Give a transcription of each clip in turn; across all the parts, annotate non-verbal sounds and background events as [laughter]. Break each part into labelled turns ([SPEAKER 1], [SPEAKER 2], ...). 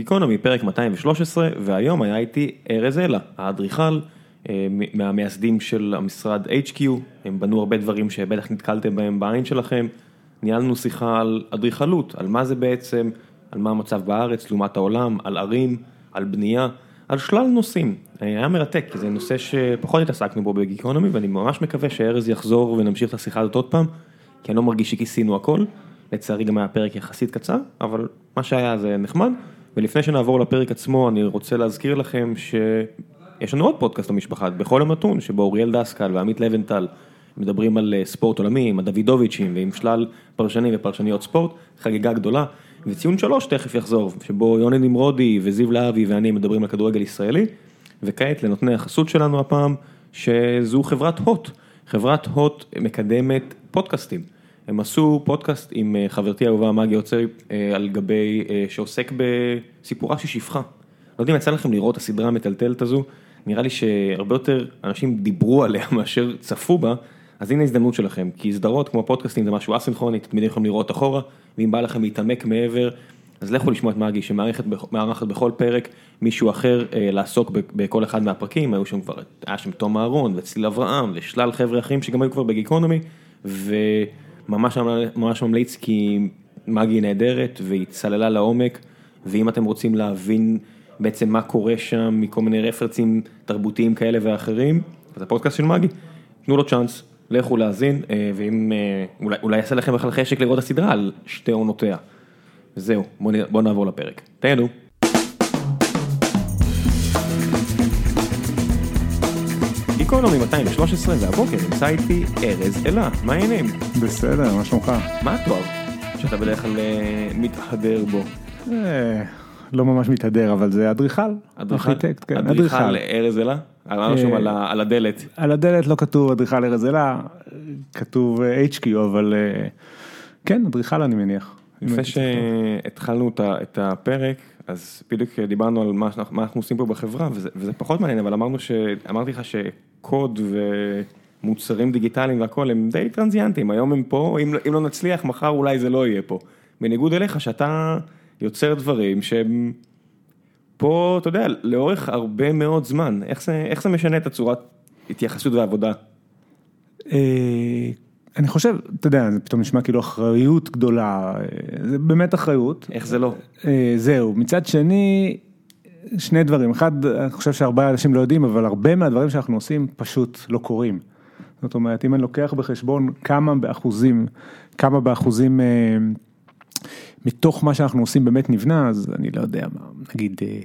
[SPEAKER 1] גיקונומי, פרק 213, והיום היה איתי ארז אלה, האדריכל, אה, מהמייסדים של המשרד HQ, הם בנו הרבה דברים שבטח נתקלתם בהם בעין שלכם, ניהלנו שיחה על אדריכלות, על מה זה בעצם, על מה המצב בארץ לעומת העולם, על ערים, על בנייה, על שלל נושאים. אה, היה מרתק, כי זה נושא שפחות התעסקנו בו בגיקונומי, ואני ממש מקווה שארז יחזור ונמשיך את השיחה הזאת עוד פעם, כי אני לא מרגיש שכיסינו הכל. לצערי גם היה פרק יחסית קצר, אבל מה שהיה זה נחמד. ולפני שנעבור לפרק עצמו, אני רוצה להזכיר לכם שיש לנו עוד פודקאסט במשפחה, בכל יום נתון, שבו אוריאל דסקל ועמית לבנטל מדברים על אה, ספורט עולמי, עם הדוידוביצ'ים ועם שלל פרשנים ופרשניות ספורט, חגיגה גדולה. וציון שלוש תכף יחזור, שבו יוני נמרודי וזיו להבי ואני מדברים על כדורגל ישראלי. וכעת לנותני החסות שלנו הפעם, שזו חברת הוט. חברת הוט מקדמת פודקאסטים. הם עשו פודקאסט עם אה, חברתי האהובה מגי עוצרי אה, על גבי, אה, שעוסק בסיפורה של שפחה. לא יודע אם יצא לכם לראות את הסדרה המטלטלת הזו, נראה לי שהרבה יותר אנשים דיברו עליה [laughs] מאשר צפו בה, אז הנה הזדמנות שלכם, כי סדרות כמו פודקאסטים זה משהו אסינכרוני, תמיד יכולים לראות אחורה, ואם בא לכם להתעמק מעבר, אז לכו לשמוע את מגי שמארחת בכל פרק מישהו אחר לעסוק בכל אחד מהפרקים, היו שם כבר, היה שם תום אהרון וצליל אברהם ושלל חבר'ה אחרים שגם היו כבר בגיקונומי, ו... ממש ממש ממליץ כי מגי נהדרת והיא צללה לעומק ואם אתם רוצים להבין בעצם מה קורה שם מכל מיני רפרצים תרבותיים כאלה ואחרים, אז הפודקאסט של מגי, תנו לו צ'אנס, לכו להאזין אה, ואם אה, אולי, אולי יעשה לכם בכלל חשק לראות הסדרה על שתי עונותיה. זהו, בואו בוא נעבור לפרק. תהנו. גיקונומי 213 והבוקר נמצא איתי ארז אלה, מה העניינים?
[SPEAKER 2] בסדר, מה שלומך?
[SPEAKER 1] מה התואר שאתה בדרך כלל אה, מתהדר בו?
[SPEAKER 2] אה, לא ממש מתהדר, אבל זה אדריכל, ארכיטקט, כן,
[SPEAKER 1] אדריכל ארז אלה? אמרנו שם על הדלת.
[SPEAKER 2] על הדלת לא כתוב אדריכל ארז אלה, כתוב HQ, אבל אה, כן, אדריכל אני מניח.
[SPEAKER 1] לפני שהתחלנו את הפרק, אז בדיוק דיברנו על מה אנחנו עושים פה בחברה, וזה פחות מעניין, אבל אמרנו ש... אמרתי לך שקוד ומוצרים דיגיטליים והכל הם די טרנזיאנטים, היום הם פה, אם, אם לא נצליח, מחר אולי זה לא יהיה פה. בניגוד אליך, שאתה יוצר דברים שהם פה, אתה יודע, לאורך הרבה מאוד זמן, איך זה, איך זה משנה את הצורת התייחסות ועבודה?
[SPEAKER 2] אני חושב, אתה יודע, זה פתאום נשמע כאילו אחריות גדולה, זה באמת אחריות.
[SPEAKER 1] איך זה לא?
[SPEAKER 2] אה, זהו, מצד שני, שני דברים, אחד, אני חושב שהרבה אנשים לא יודעים, אבל הרבה מהדברים שאנחנו עושים פשוט לא קורים. זאת אומרת, אם אני לוקח בחשבון כמה באחוזים, כמה באחוזים אה, מתוך מה שאנחנו עושים באמת נבנה, אז אני לא יודע מה, נגיד אה,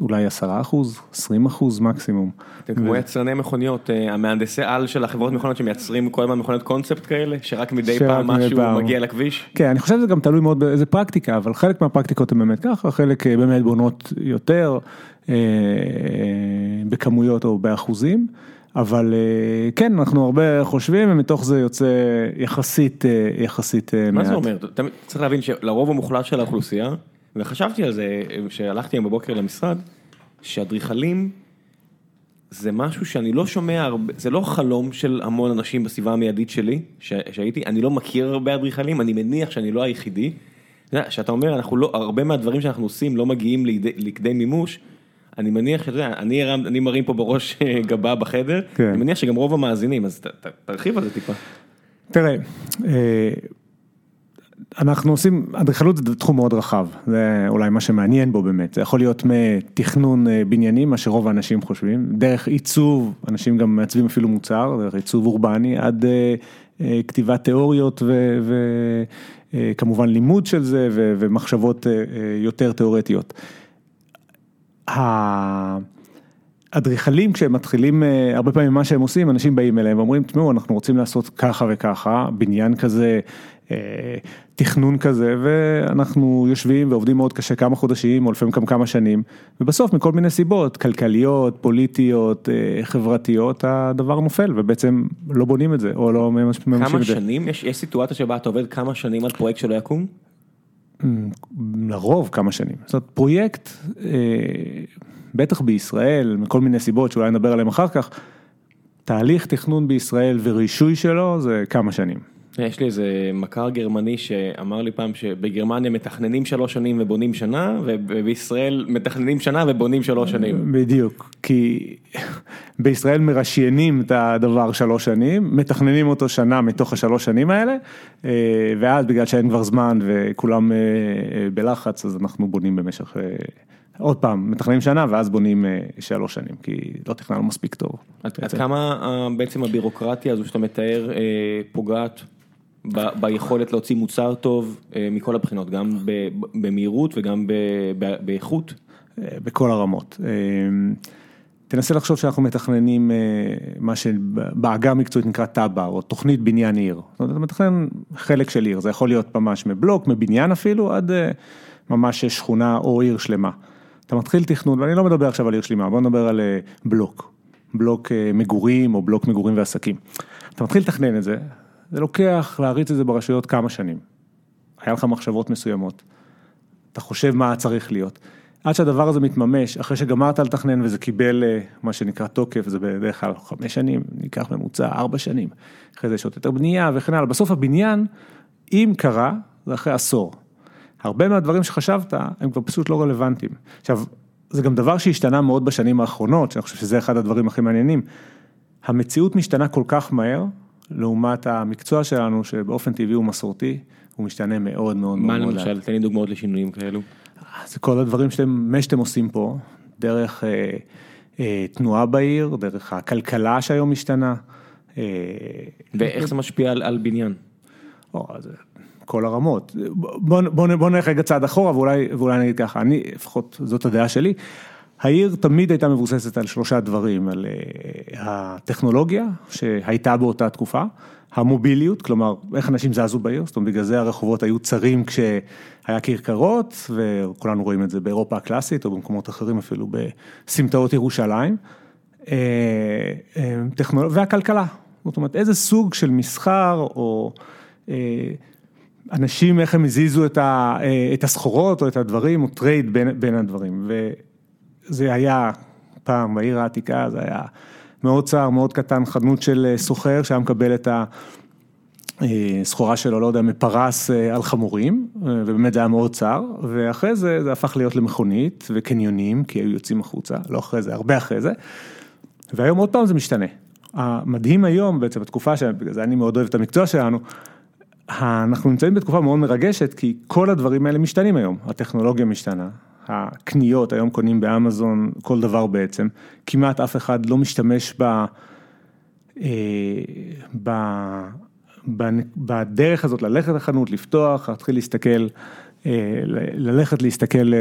[SPEAKER 2] אולי עשרה אחוז, עשרים אחוז מקסימום.
[SPEAKER 1] אתם כמו יצרני מכוניות, אה, המהנדסי על של החברות מכוניות שמייצרים כל הזמן מכוניות קונספט כאלה, שרק מדי פעם משהו מגיע לכביש?
[SPEAKER 2] כן, אני חושב שזה גם תלוי מאוד באיזה פרקטיקה, אבל חלק מהפרקטיקות הן באמת ככה, חלק אה, באמת בונות יותר, אה, בכמויות או באחוזים. אבל כן, אנחנו הרבה חושבים ומתוך זה יוצא יחסית, יחסית
[SPEAKER 1] מעט. מה זה אומר? צריך להבין שלרוב המוחלט של האוכלוסייה, וחשבתי על זה, כשהלכתי היום בבוקר למשרד, שאדריכלים זה משהו שאני לא שומע הרבה, זה לא חלום של המון אנשים בסביבה המיידית שלי, שהייתי, אני לא מכיר הרבה אדריכלים, אני מניח שאני לא היחידי. שאתה אומר, אנחנו לא, הרבה מהדברים שאנחנו עושים לא מגיעים לידי, לכדי מימוש, אני מניח שאתה יודע, אני, אני מרים פה בראש גבה בחדר, כן. אני מניח שגם רוב המאזינים, אז ת, ת, תרחיב על זה טיפה.
[SPEAKER 2] תראה, אה, אנחנו עושים, אדריכלות זה תחום מאוד רחב, זה אולי מה שמעניין בו באמת, זה יכול להיות מתכנון אה, בניינים, מה שרוב האנשים חושבים, דרך עיצוב, אנשים גם מעצבים אפילו מוצר, דרך עיצוב אורבני, עד אה, אה, כתיבת תיאוריות וכמובן לימוד של זה ומחשבות יותר תיאורטיות. אדריכלים כשהם מתחילים, הרבה פעמים מה שהם עושים, אנשים באים אליהם ואומרים, תשמעו, אנחנו רוצים לעשות ככה וככה, בניין כזה, תכנון כזה ואנחנו יושבים ועובדים מאוד קשה כמה חודשים או לפעמים גם כמה שנים ובסוף מכל מיני סיבות כלכליות, פוליטיות, אה, חברתיות הדבר נופל ובעצם לא בונים את זה או לא ממשים
[SPEAKER 1] את זה. כמה שנים? יש, יש סיטואציה שבה אתה עובד כמה שנים על פרויקט שלא יקום?
[SPEAKER 2] לרוב כמה שנים. זאת אומרת פרויקט, אה, בטח בישראל מכל מיני סיבות שאולי נדבר עליהם אחר כך, תהליך תכנון בישראל ורישוי שלו זה כמה שנים.
[SPEAKER 1] יש לי איזה מכר גרמני שאמר לי פעם שבגרמניה מתכננים שלוש שנים ובונים שנה, ובישראל מתכננים שנה ובונים שלוש שנים.
[SPEAKER 2] בדיוק, כי בישראל מרשיינים את הדבר שלוש שנים, מתכננים אותו שנה מתוך השלוש שנים האלה, אה, ואז בגלל שאין כבר זמן וכולם בלחץ, אז אנחנו בונים במשך... עוד פעם, מתכננים שנה ואז בונים שלוש שנים, כי לא תכננו מספיק טוב.
[SPEAKER 1] עד כמה בעצם הבירוקרטיה הזו שאתה מתאר פוגעת ביכולת להוציא מוצר טוב מכל הבחינות, גם במהירות וגם באיכות?
[SPEAKER 2] בכל הרמות. תנסה לחשוב שאנחנו מתכננים מה שבעגה המקצועית נקרא תב"ע, או תוכנית בניין עיר. זאת אומרת, אתה מתכנן חלק של עיר, זה יכול להיות ממש מבלוק, מבניין אפילו, עד ממש שכונה או עיר שלמה. אתה מתחיל תכנון, ואני לא מדבר עכשיו על עיר שלמה, בוא נדבר על בלוק, בלוק מגורים או בלוק מגורים ועסקים. אתה מתחיל לתכנן את זה, זה לוקח להריץ את זה ברשויות כמה שנים. היה לך מחשבות מסוימות, אתה חושב מה צריך להיות. עד שהדבר הזה מתממש, אחרי שגמרת לתכנן וזה קיבל מה שנקרא תוקף, זה בדרך כלל חמש שנים, ניקח ממוצע ארבע שנים, אחרי זה יש עוד יותר בנייה וכן הלאה, בסוף הבניין, אם קרה, זה אחרי עשור. הרבה מהדברים שחשבת, הם כבר פשוט לא רלוונטיים. עכשיו, זה גם דבר שהשתנה מאוד בשנים האחרונות, שאני חושב שזה אחד הדברים הכי מעניינים. המציאות משתנה כל כך מהר, לעומת המקצוע שלנו, שבאופן טבעי הוא מסורתי, הוא משתנה מאוד מאוד
[SPEAKER 1] מאוד. מה למשל, תן לי דוגמאות לשינויים כאלו.
[SPEAKER 2] זה כל הדברים שאתם, מה שאתם עושים פה, דרך אה, אה, תנועה בעיר, דרך הכלכלה שהיום משתנה.
[SPEAKER 1] אה, ואיך זה משפיע על, על בניין?
[SPEAKER 2] או, זה כל הרמות. בוא, בוא, בוא נלך רגע צעד אחורה ואולי, ואולי נגיד ככה, אני, לפחות זאת הדעה שלי, העיר תמיד הייתה מבוססת על שלושה דברים, על הטכנולוגיה שהייתה באותה תקופה, המוביליות, כלומר איך אנשים זזו בעיר, זאת אומרת בגלל זה הרחובות היו צרים כשהיה כרכרות, וכולנו רואים את זה באירופה הקלאסית או במקומות אחרים אפילו בסמטאות ירושלים, והכלכלה, זאת אומרת איזה סוג של מסחר או אנשים איך הם הזיזו את הסחורות או את הדברים, או trade בין הדברים. זה היה פעם בעיר העתיקה, זה היה מאוד צר, מאוד קטן, חנות של סוחר שהיה מקבל את הסחורה שלו, לא יודע, מפרס על חמורים, ובאמת זה היה מאוד צר, ואחרי זה זה הפך להיות למכונית וקניונים, כי היו יוצאים החוצה, לא אחרי זה, הרבה אחרי זה, והיום עוד פעם זה משתנה. המדהים היום, בעצם בתקופה, בגלל זה אני מאוד אוהב את המקצוע שלנו, אנחנו נמצאים בתקופה מאוד מרגשת, כי כל הדברים האלה משתנים היום, הטכנולוגיה משתנה. הקניות, היום קונים באמזון כל דבר בעצם, כמעט אף אחד לא משתמש ב, ב, ב, בדרך הזאת ללכת לחנות, לפתוח, להתחיל להסתכל, ללכת להסתכל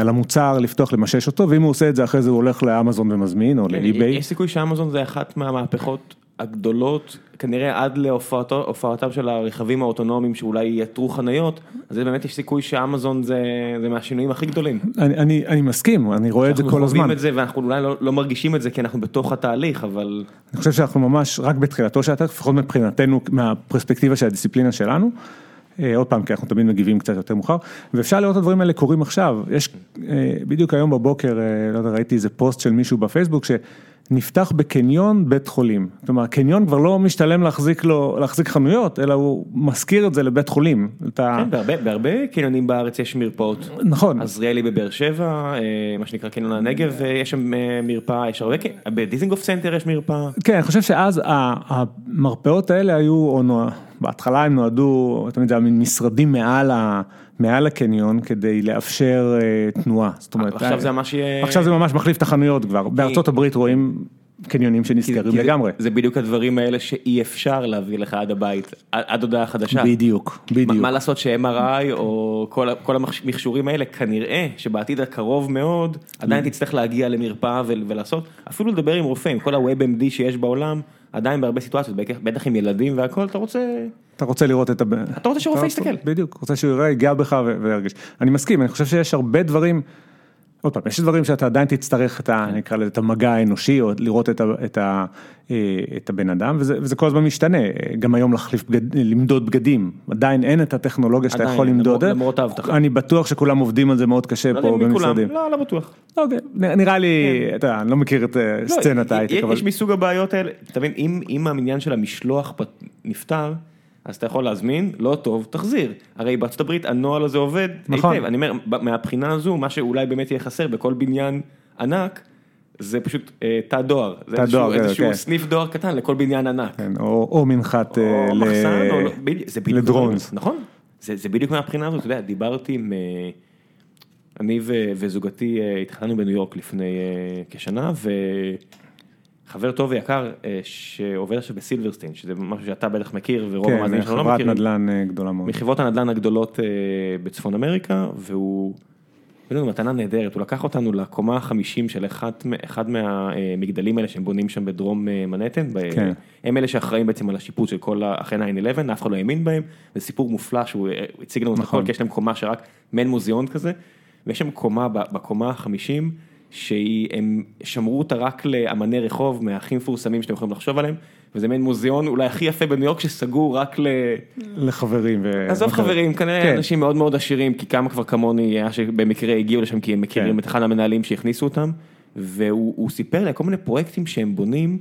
[SPEAKER 2] על המוצר, לפתוח, למשש אותו, ואם הוא עושה את זה אחרי זה הוא הולך לאמזון ומזמין או לאי-ביי.
[SPEAKER 1] יש סיכוי שאמזון זה אחת מהמהפכות הגדולות, כנראה עד להופעתם של הרכבים האוטונומיים שאולי יתרו חניות, אז זה באמת יש סיכוי שאמזון זה מהשינויים הכי גדולים.
[SPEAKER 2] אני מסכים, אני רואה את זה כל הזמן. אנחנו
[SPEAKER 1] חווים את זה ואנחנו אולי לא מרגישים את זה כי אנחנו בתוך התהליך, אבל...
[SPEAKER 2] אני חושב שאנחנו ממש רק בתחילתו של התהליך, לפחות מבחינתנו, מהפרספקטיבה של הדיסציפלינה שלנו. עוד פעם, כי אנחנו תמיד מגיבים קצת יותר מאוחר, ואפשר לראות את הדברים האלה קורים עכשיו. יש, בדיוק היום בבוקר, לא יודע, ראיתי איזה פוסט של מישהו בפייסבוק, ש... נפתח בקניון בית חולים, כלומר קניון כבר לא משתלם להחזיק לו, להחזיק חנויות, אלא הוא משכיר את זה לבית חולים.
[SPEAKER 1] כן, בהרבה, בהרבה קניונים בארץ יש מרפאות.
[SPEAKER 2] נכון.
[SPEAKER 1] עזריאלי בבאר שבע, מה שנקרא קניון הנגב, יש שם מרפאה, יש הרבה, בדיזינגוף סנטר יש מרפאה.
[SPEAKER 2] כן, אני חושב שאז המרפאות האלה היו, או בהתחלה הם נועדו, תמיד זה היה מין משרדים מעל ה... מעל הקניון כדי לאפשר תנועה, זאת אומרת,
[SPEAKER 1] עכשיו זה ממש יהיה,
[SPEAKER 2] עכשיו זה ממש מחליף את החנויות כבר, בארצות הברית רואים קניונים שנסגרים לגמרי.
[SPEAKER 1] זה בדיוק הדברים האלה שאי אפשר להביא לך עד הבית, עד הודעה חדשה.
[SPEAKER 2] בדיוק, בדיוק.
[SPEAKER 1] מה לעשות ש-MRI או כל המכשורים האלה, כנראה שבעתיד הקרוב מאוד, עדיין תצטרך להגיע למרפאה ולעשות, אפילו לדבר עם רופא, עם כל ה-WebMD שיש בעולם, עדיין בהרבה סיטואציות, בטח עם ילדים והכל, אתה רוצה...
[SPEAKER 2] אתה רוצה לראות את ה...
[SPEAKER 1] אתה רוצה שרופא יסתכל.
[SPEAKER 2] בדיוק, רוצה שהוא יראה, ייגע בך וירגיש. אני מסכים, אני חושב שיש הרבה דברים, עוד פעם, יש דברים שאתה עדיין תצטרך את ה... נקרא לזה את המגע האנושי, או לראות את הבן אדם, וזה כל הזמן משתנה. גם היום להחליף, למדוד בגדים, עדיין אין את הטכנולוגיה שאתה יכול למדוד.
[SPEAKER 1] למרות האבטחה.
[SPEAKER 2] אני בטוח שכולם עובדים על זה מאוד קשה פה במשרדים.
[SPEAKER 1] לא, לא בטוח.
[SPEAKER 2] אוקיי, נראה לי, אתה יודע, אני לא מכיר את סצנת ההייטק, אבל...
[SPEAKER 1] יש מסוג הבעיות האלה, אתה מבין, אם המניין של המשלוח נפתר, אז אתה יכול להזמין, לא טוב, תחזיר. הרי בארצות הברית הנוהל הזה עובד
[SPEAKER 2] נכון.
[SPEAKER 1] היטב. אני אומר, מהבחינה הזו, מה שאולי באמת יהיה חסר בכל בניין ענק, זה פשוט אה, תא דואר. זה
[SPEAKER 2] תא
[SPEAKER 1] איזשהו-
[SPEAKER 2] דואר, כן,
[SPEAKER 1] איזשהו
[SPEAKER 2] כן.
[SPEAKER 1] סניף דואר קטן לכל בניין ענק.
[SPEAKER 2] כן, או או מנחת אה,
[SPEAKER 1] או
[SPEAKER 2] ל-
[SPEAKER 1] מחסן, או לא, זה בדיוק,
[SPEAKER 2] לדרונס.
[SPEAKER 1] נכון, זה, זה בדיוק מהבחינה הזאת, אתה יודע, דיברתי עם, אה, אני ו, וזוגתי אה, התחתנו בניו יורק לפני כשנה, וחבר טוב ויקר אה, שעובד עכשיו בסילברסטין, שזה משהו שאתה בטח מכיר, ורוב
[SPEAKER 2] כן,
[SPEAKER 1] המאזינים שלנו לא
[SPEAKER 2] חברת
[SPEAKER 1] מכירים,
[SPEAKER 2] נדל"ן אה, גדולה מאוד.
[SPEAKER 1] מחברות הנדל"ן הגדולות אה, בצפון אמריקה, והוא, הביא לנו מתנה נהדרת, הוא לקח אותנו לקומה החמישים של אחד, אחד מהמגדלים האלה שהם בונים שם בדרום מנהטן,
[SPEAKER 2] כן.
[SPEAKER 1] הם אלה שאחראים בעצם על השיפוט של כל, אחרי 9-11, אף אחד לא האמין בהם, זה סיפור מופלא שהוא הוא הציג לנו את
[SPEAKER 2] נכון.
[SPEAKER 1] הכל, כי יש להם קומה שרק מעין מוזיאון כזה, ויש שם קומה בקומה החמישים, שהם שמרו אותה רק לאמני רחוב, מהכי מפורסמים שאתם יכולים לחשוב עליהם, וזה מעין מוזיאון אולי הכי יפה בניו יורק שסגור רק ל...
[SPEAKER 2] לחברים. ו-
[SPEAKER 1] עזוב חברים, כנראה
[SPEAKER 2] כן.
[SPEAKER 1] אנשים מאוד מאוד עשירים, כי כמה כבר כמוני היה שבמקרה הגיעו לשם כי הם מכירים
[SPEAKER 2] כן.
[SPEAKER 1] את אחד המנהלים שהכניסו אותם, והוא הוא סיפר לי כל מיני פרויקטים שהם בונים,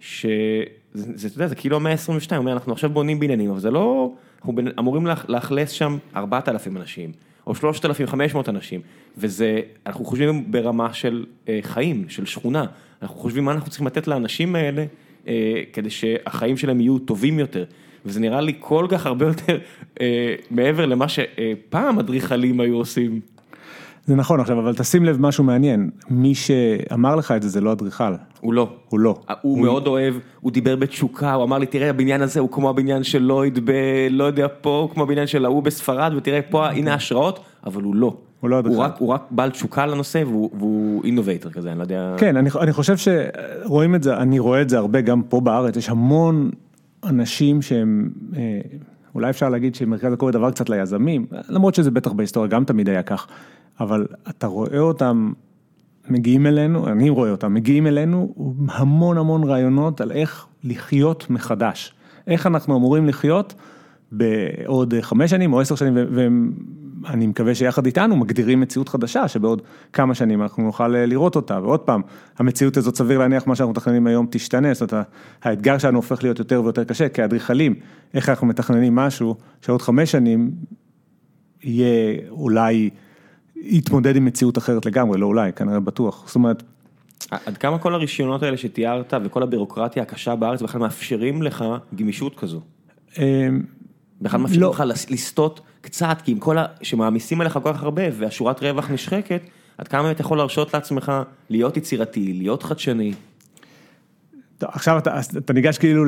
[SPEAKER 1] שזה, זה, אתה יודע, זה כאילו המאה ה-22, הוא אומר, אנחנו עכשיו בונים בניינים, אבל זה לא, אנחנו אמורים לאכ- לאכלס שם 4,000 אנשים, או 3,500 אנשים, וזה, אנחנו חושבים ברמה של אה, חיים, של שכונה, אנחנו חושבים מה אנחנו צריכים לתת לאנשים האלה, אה, כדי שהחיים שלהם יהיו טובים יותר. וזה נראה לי כל כך הרבה יותר אה, מעבר למה שפעם אדריכלים היו עושים.
[SPEAKER 2] זה נכון עכשיו, אבל תשים לב משהו מעניין, מי שאמר לך את זה זה לא אדריכל,
[SPEAKER 1] הוא לא.
[SPEAKER 2] הוא לא.
[SPEAKER 1] הוא מאוד אוהב, הוא דיבר בתשוקה, הוא אמר לי, תראה, הבניין הזה הוא כמו הבניין של לויד ב... לא יודע, פה, הוא כמו הבניין של ההוא בספרד, ותראה, פה, הנה ההשראות, אבל הוא לא.
[SPEAKER 2] הוא לא אדריכל.
[SPEAKER 1] הוא רק, הוא רק בעל תשוקה לנושא, והוא, והוא innovator כזה, אני לא יודע.
[SPEAKER 2] כן, אני, אני חושב שרואים את זה, אני רואה את זה הרבה גם פה בארץ, יש המון אנשים שהם, אה, אולי אפשר להגיד שמרכז הכובד עבר קצת ליזמים, למרות שזה בטח בהיסטוריה גם תמיד היה כך, אבל אתה רואה אותם מגיעים אלינו, אני רואה אותם, מגיעים אלינו המון המון רעיונות על איך לחיות מחדש, איך אנחנו אמורים לחיות בעוד חמש שנים או עשר שנים, ואני מקווה שיחד איתנו מגדירים מציאות חדשה, שבעוד כמה שנים אנחנו נוכל אה, לראות אותה, ועוד פעם, המציאות הזאת סביר להניח מה שאנחנו מתכננים היום תשתנה, זאת אומרת, האתגר שלנו הופך להיות יותר ויותר קשה, כאדריכלים, איך אנחנו מתכננים משהו שעוד חמש שנים יהיה אולי, יתמודד עם מציאות אחרת לגמרי, לא אולי, כנראה בטוח, זאת אומרת,
[SPEAKER 1] עד כמה כל הרישיונות האלה שתיארת, וכל הבירוקרטיה הקשה בארץ, בכלל מאפשרים לך גמישות כזו?
[SPEAKER 2] אה,
[SPEAKER 1] בכלל מאפשרים
[SPEAKER 2] לא.
[SPEAKER 1] לך לס- לסטות קצת, כי עם כל ה... שמעמיסים עליך כל כך הרבה, והשורת רווח נשחקת, עד כמה אתה יכול להרשות לעצמך להיות יצירתי, להיות חדשני.
[SPEAKER 2] טוב, עכשיו אתה, אז אתה ניגש כאילו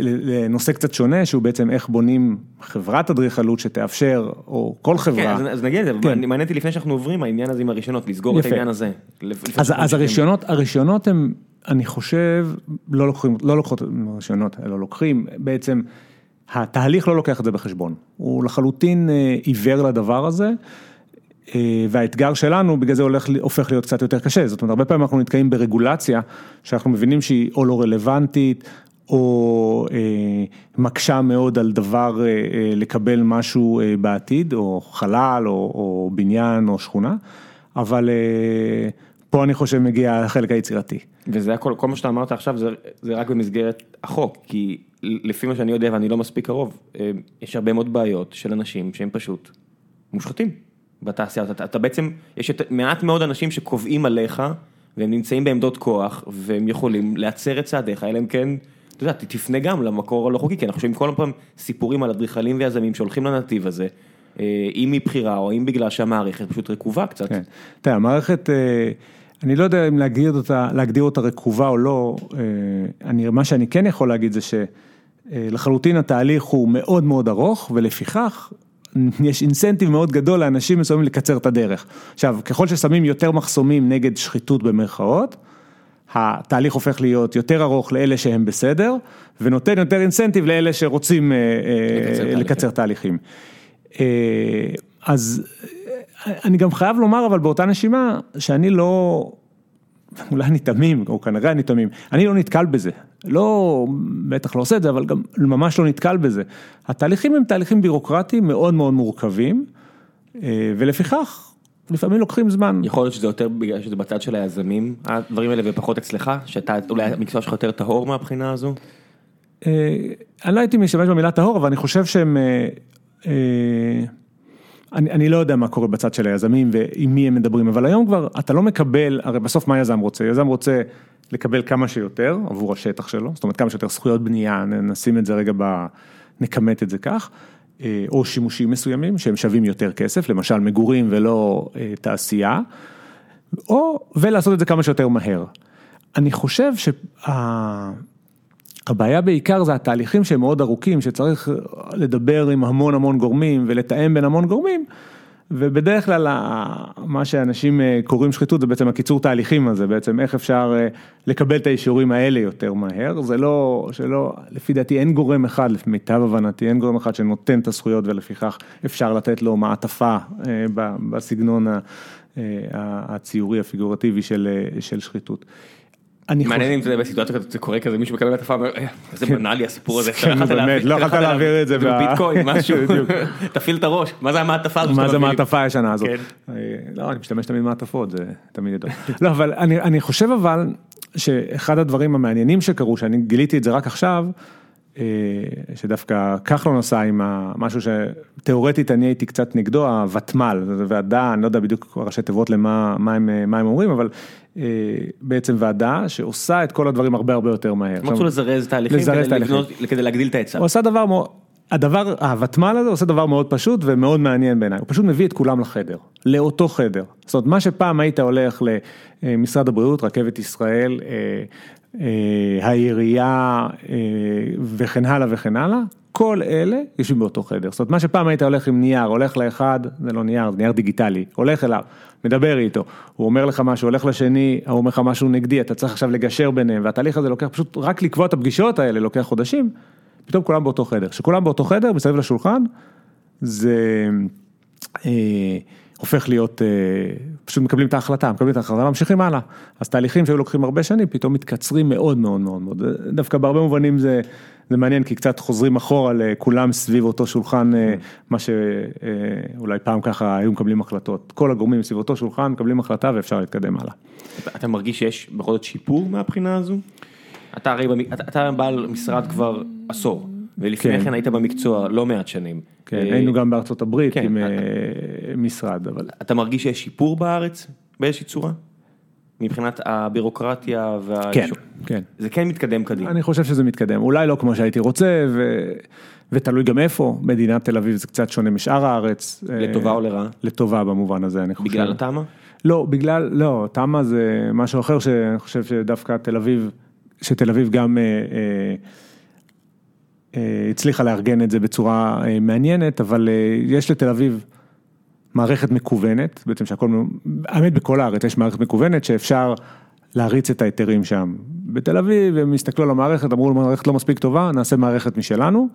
[SPEAKER 2] לנושא קצת שונה, שהוא בעצם איך בונים חברת אדריכלות שתאפשר, או כל
[SPEAKER 1] כן,
[SPEAKER 2] חברה.
[SPEAKER 1] אז, אז נגיע לזה, אבל
[SPEAKER 2] כן.
[SPEAKER 1] מעניין אותי לפני שאנחנו עוברים, העניין הזה עם הרישיונות, לסגור את
[SPEAKER 2] יפה.
[SPEAKER 1] העניין הזה.
[SPEAKER 2] אז, אז. הרישיונות, הרישיונות הם, אני חושב, לא לוקחים, לא לוקחות רישיונות, אלא לוקחים, בעצם, התהליך לא לוקח את זה בחשבון. הוא לחלוטין אה, עיוור לדבר הזה, והאתגר שלנו, בגלל זה הולך, הופך להיות קצת יותר קשה. זאת אומרת, הרבה פעמים אנחנו נתקעים ברגולציה, שאנחנו מבינים שהיא או לא רלוונטית, או אה, מקשה מאוד על דבר אה, אה, לקבל משהו אה, בעתיד, או חלל, או, או בניין, או שכונה, אבל אה, פה אני חושב מגיע החלק היצירתי.
[SPEAKER 1] וזה הכל, כל מה שאתה אמרת עכשיו זה, זה רק במסגרת החוק, כי לפי מה שאני יודע ואני לא מספיק קרוב, אה, יש הרבה מאוד בעיות של אנשים שהם פשוט מושחתים בתעשייה הזאת. אתה, בעצם, יש את, מעט מאוד אנשים שקובעים עליך, והם נמצאים בעמדות כוח, והם יכולים להצר את צעדיך, אלא אם כן, אתה יודע, תפנה גם למקור הלא חוקי, כי אנחנו שומעים כל פעם סיפורים על אדריכלים ויזמים שהולכים לנתיב הזה, אה, אם מבחירה או אם בגלל שהמערכת פשוט רקובה קצת.
[SPEAKER 2] כן. תראה, המערכת, אה, אני לא יודע אם להגדיר אותה, להגדיר אותה רקובה או לא, אה, אני, מה שאני כן יכול להגיד זה שלחלוטין התהליך הוא מאוד מאוד ארוך, ולפיכך יש אינסנטיב מאוד גדול לאנשים מסוימים לקצר את הדרך. עכשיו, ככל ששמים יותר מחסומים נגד שחיתות במרכאות, התהליך הופך להיות יותר ארוך לאלה שהם בסדר, ונותן יותר אינסנטיב לאלה שרוצים אה, אה,
[SPEAKER 1] לקצר תהליכים.
[SPEAKER 2] לקצר תהליכים. אה, אז אני גם חייב לומר, אבל באותה נשימה, שאני לא, אולי אני תמים, או כנראה אני תמים, אני לא נתקל בזה. לא, בטח לא עושה את זה, אבל גם ממש לא נתקל בזה. התהליכים הם תהליכים בירוקרטיים מאוד מאוד מורכבים, אה, ולפיכך, לפעמים לוקחים זמן.
[SPEAKER 1] יכול להיות שזה יותר בגלל שזה בצד של היזמים, הדברים האלה ופחות אצלך, שאתה, אולי המקצוע שלך יותר טהור מהבחינה הזו?
[SPEAKER 2] אני לא הייתי משתמש במילה טהור, אבל אני חושב שהם... אני, אני לא יודע מה קורה בצד של היזמים ועם מי הם מדברים, אבל היום כבר אתה לא מקבל, הרי בסוף מה יזם רוצה? יזם רוצה לקבל כמה שיותר עבור השטח שלו, זאת אומרת כמה שיותר זכויות בנייה, נשים את זה רגע ב... נכמת את זה כך, אה, או שימושים מסוימים שהם שווים יותר כסף, למשל מגורים ולא אה, תעשייה, או, ולעשות את זה כמה שיותר מהר. אני חושב שהבעיה בעיקר זה התהליכים שהם מאוד ארוכים, שצריך לדבר עם המון המון גורמים ולתאם בין המון גורמים. ובדרך כלל מה שאנשים אה, קוראים שחיתות זה בעצם הקיצור תהליכים הזה, בעצם איך אפשר אה, לקבל את האישורים האלה יותר מהר, זה לא, שלא, לפי דעתי אין גורם אחד, למיטב הבנתי, אין גורם אחד שנותן את הזכויות ולפיכך אפשר לתת לו מעטפה אה, בסגנון הציורי הפיגורטיבי של, של שחיתות.
[SPEAKER 1] מעניין אם זה בסיטואציה כזאת זה קורה כזה מישהו מקבל הטפה ואומר איזה בנאלי הסיפור הזה,
[SPEAKER 2] כן, לא יכולת להעביר את זה
[SPEAKER 1] בביטקוין [laughs] משהו, תפעיל את הראש, מה זה המעטפה הזאת?
[SPEAKER 2] מה זה המעטפה הישנה הזאת? כן. אה, לא אני משתמש תמיד במעטפות זה תמיד ידוע. [laughs] לא אבל אני חושב אבל שאחד הדברים המעניינים שקרו שאני גיליתי את זה רק עכשיו. אה, שדווקא כחלון עשה עם משהו שתאורטית אני הייתי קצת נגדו, הוותמ"ל, זו ועדה, אני לא יודע בדיוק ראשי תיבות למה מה הם, מה הם אומרים, אבל אה, בעצם ועדה שעושה את כל הדברים הרבה הרבה יותר מהר.
[SPEAKER 1] הם רצו לזרז תהליכים כדי, לבנות, כדי להגדיל את ההיצע.
[SPEAKER 2] הוא עשה דבר מאוד, הדבר, הוותמ"ל הזה עושה דבר מאוד פשוט ומאוד מעניין בעיניי, הוא פשוט מביא את כולם לחדר, לאותו חדר. זאת אומרת, מה שפעם היית הולך למשרד הבריאות, רכבת ישראל, אה, אה, העירייה וכן הלאה וכן הלאה, כל אלה יושבים באותו חדר. זאת אומרת, מה שפעם היית הולך עם נייר, הולך לאחד, זה לא נייר, זה נייר דיגיטלי, הולך אליו, מדבר איתו, הוא אומר לך משהו, הולך לשני, הוא אומר לך משהו נגדי, אתה צריך עכשיו לגשר ביניהם, והתהליך הזה לוקח, פשוט רק לקבוע את הפגישות האלה לוקח חודשים, פתאום כולם באותו חדר. כשכולם באותו חדר, מסביב לשולחן, זה אה, הופך להיות, אה, פשוט מקבלים את ההחלטה, מקבלים את ההחלטה, ממשיכים הלאה. אז תהליכים שהיו לוקחים הרבה שנים, פתאום מתקצרים מאוד מאוד מאוד מאוד. דווקא בהרבה מובנים זה, זה מעניין, כי קצת חוזרים אחורה לכולם סביב אותו שולחן, אה, מה שאולי אה, פעם ככה היו מקבלים החלטות. כל הגורמים סביב אותו שולחן מקבלים החלטה ואפשר להתקדם הלאה.
[SPEAKER 1] אתה מרגיש שיש בכל זאת שיפור מהבחינה הזו? אתה הרי, אתה בעל משרד כבר עשור. ולפני כן. כן היית במקצוע לא מעט שנים.
[SPEAKER 2] כן, היינו גם בארצות הברית כן, עם משרד, אבל...
[SPEAKER 1] אתה מרגיש שיש שיפור בארץ באיזושהי צורה? מבחינת הבירוקרטיה וה...
[SPEAKER 2] כן, כן.
[SPEAKER 1] זה כן מתקדם קדימה.
[SPEAKER 2] אני חושב שזה מתקדם, אולי לא כמו שהייתי רוצה, ו... ותלוי גם איפה, מדינת תל אביב זה קצת שונה משאר הארץ.
[SPEAKER 1] לטובה או לרעה?
[SPEAKER 2] לטובה במובן הזה, אני חושב.
[SPEAKER 1] בגלל התמ"א?
[SPEAKER 2] לא, בגלל, לא, תמ"א זה משהו אחר שאני חושב שדווקא תל אביב, שתל אביב גם... אה, אה, אה, הצליחה לארגן את זה בצורה אה, מעניינת, אבל אה, יש לתל אביב מערכת מקוונת, בעצם שהכל, האמת בכל הארץ יש מערכת מקוונת שאפשר להריץ את ההיתרים שם. בתל אביב הם הסתכלו על המערכת, אמרו המערכת לא מספיק טובה, נעשה מערכת משלנו.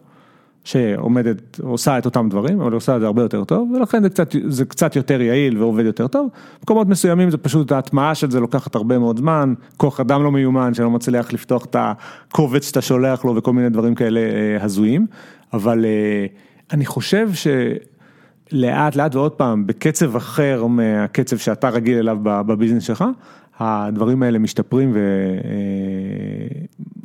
[SPEAKER 2] שעומדת, עושה את אותם דברים, אבל עושה את זה הרבה יותר טוב, ולכן זה קצת, זה קצת יותר יעיל ועובד יותר טוב. במקומות מסוימים זה פשוט, ההטמעה של זה לוקחת הרבה מאוד זמן, כוח אדם לא מיומן שלא מצליח לפתוח את הקובץ שאתה שולח לו וכל מיני דברים כאלה אה, הזויים, אבל אה, אני חושב שלאט לאט ועוד פעם, בקצב אחר מהקצב שאתה רגיל אליו בביזנס שלך, הדברים האלה משתפרים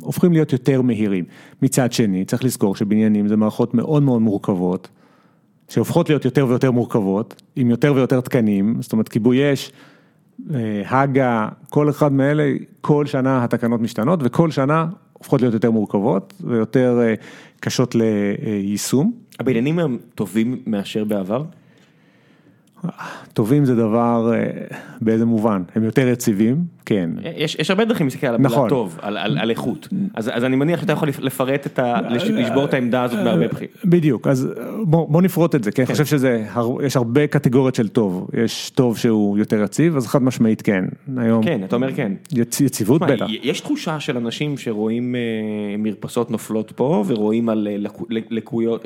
[SPEAKER 2] והופכים להיות יותר מהירים. מצד שני, צריך לזכור שבניינים זה מערכות מאוד מאוד מורכבות, שהופכות להיות יותר ויותר מורכבות, עם יותר ויותר תקנים, זאת אומרת כיבוי אש, אה, הגה, כל אחד מאלה, כל שנה התקנות משתנות וכל שנה הופכות להיות יותר מורכבות ויותר אה, קשות ליישום.
[SPEAKER 1] הבניינים הם טובים מאשר בעבר?
[SPEAKER 2] טובים זה דבר אה, באיזה מובן, הם יותר יציבים, כן.
[SPEAKER 1] יש, יש הרבה דרכים להסתכל על נכון. טוב, על, על, על איכות, אז, אז אני מניח שאתה יכול לפרט את ה... לשבור את העמדה הזאת בהרבה בחירים.
[SPEAKER 2] בדיוק, אז בוא, בוא נפרוט את זה, כי כן. אני חושב שיש הרבה קטגוריות של טוב, יש טוב שהוא יותר יציב, אז חד משמעית כן,
[SPEAKER 1] היום. כן, אתה אומר כן.
[SPEAKER 2] יצ, יציבות בטח.
[SPEAKER 1] יש תחושה של אנשים שרואים אה, מרפסות נופלות פה, ורואים על אה, לקויות,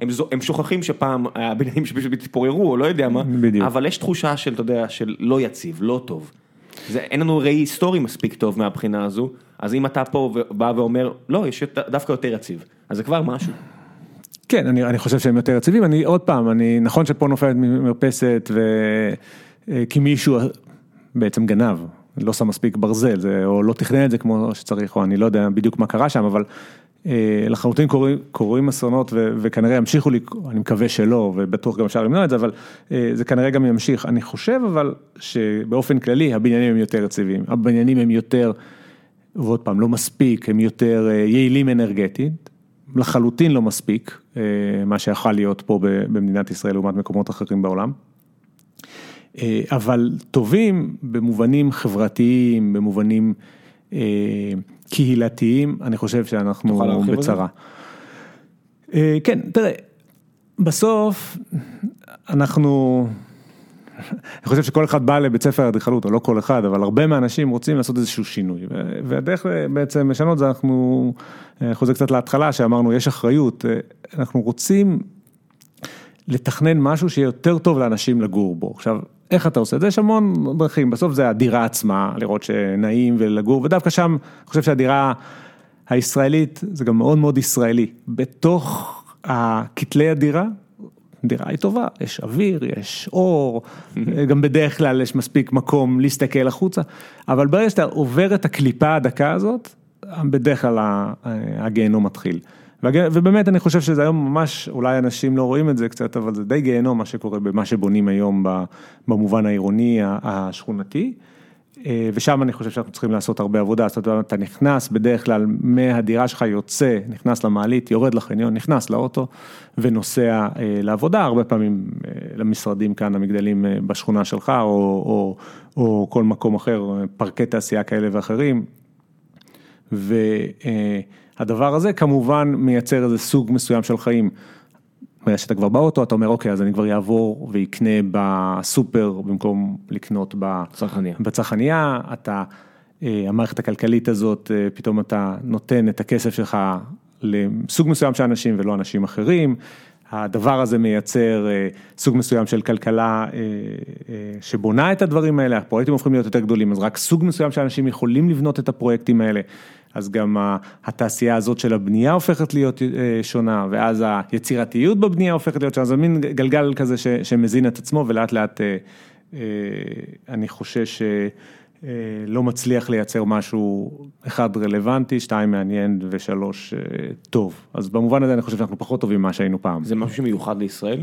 [SPEAKER 1] הם, הם שוכחים שפעם הבניינים שפשוט התפוררו, או לא יודע מה. בדיוק. אבל יש תחושה של, אתה יודע, של לא יציב, לא טוב. זה, אין לנו ראי היסטורי מספיק טוב מהבחינה הזו, אז אם אתה פה בא ואומר, לא, יש דווקא יותר יציב, אז זה כבר משהו.
[SPEAKER 2] כן, אני, אני חושב שהם יותר יציבים, אני עוד פעם, אני, נכון שפה נופלת מרפסת ו... אה, כי מישהו בעצם גנב, לא שם מספיק ברזל, זה, או לא תכנן את זה כמו שצריך, או אני לא יודע בדיוק מה קרה שם, אבל לחלוטין קורים, אסונות וכנראה ימשיכו לי, אני מקווה שלא, ובטוח גם אפשר למנוע את זה, אבל אה, זה כנראה גם ימשיך. אני חושב אבל שבאופן כללי הבניינים הם יותר יציבים, הבניינים הם יותר, ועוד פעם, לא מספיק, הם יותר אה, יעילים אנרגטית, לחלוטין לא מספיק, אה, מה שיכול להיות פה במדינת ישראל לעומת מקומות אחרים בעולם. אה, אבל טובים במובנים חברתיים, במובנים אה, קהילתיים, אני חושב שאנחנו בצרה. אה, כן, תראה, בסוף אנחנו, אני חושב שכל אחד בא לבית ספר אדריכלות, או לא כל אחד, אבל הרבה מהאנשים רוצים לעשות איזשהו שינוי. והדרך בעצם לשנות זה אנחנו, חוזר קצת להתחלה, שאמרנו יש אחריות, אנחנו רוצים לתכנן משהו שיהיה יותר טוב לאנשים לגור בו. עכשיו, איך אתה עושה את זה? יש המון דרכים, בסוף זה הדירה עצמה, לראות שנעים ולגור, ודווקא שם, אני חושב שהדירה הישראלית, זה גם מאוד מאוד ישראלי. בתוך כתלי הדירה, דירה היא טובה, יש אוויר, יש אור, גם בדרך כלל יש מספיק מקום להסתכל החוצה, אבל ברגע שאתה עובר את הקליפה הדקה הזאת, בדרך כלל הגיהנום מתחיל. ובאמת אני חושב שזה היום ממש, אולי אנשים לא רואים את זה קצת, אבל זה די גיהנום מה שקורה במה שבונים היום במובן העירוני השכונתי. אה, ושם אני חושב שאנחנו צריכים לעשות הרבה עבודה, זאת אומרת, אתה נכנס בדרך כלל מהדירה שלך יוצא, נכנס למעלית, יורד לחניון, נכנס לאוטו ונוסע אה, לעבודה, הרבה פעמים אה, למשרדים כאן, המגדלים בשכונה שלך, או, או, או כל מקום אחר, פארקי תעשייה כאלה ואחרים. ו... הדבר הזה כמובן מייצר איזה סוג מסוים של חיים. שאתה כבר באוטו, אתה אומר אוקיי, אז אני כבר אעבור ואקנה בסופר במקום לקנות
[SPEAKER 1] בצרכניה.
[SPEAKER 2] בצרכניה, אתה, אה, המערכת הכלכלית הזאת, אה, פתאום אתה נותן את הכסף שלך לסוג מסוים של אנשים ולא אנשים אחרים. הדבר הזה מייצר אה, סוג מסוים של כלכלה שבונה את הדברים האלה, הפרויקטים הופכים להיות יותר גדולים, אז רק סוג מסוים של אנשים יכולים לבנות את הפרויקטים האלה. אז גם התעשייה הזאת של הבנייה הופכת להיות אה, שונה, ואז היצירתיות בבנייה הופכת להיות שונה, זה מין גלגל כזה ש, שמזין את עצמו ולאט לאט אה, אה, אני חושש שלא מצליח לייצר משהו, אחד רלוונטי, שתיים מעניין ושלוש טוב. אז במובן הזה אני חושב שאנחנו פחות טובים ממה שהיינו פעם.
[SPEAKER 1] זה משהו שמיוחד לישראל?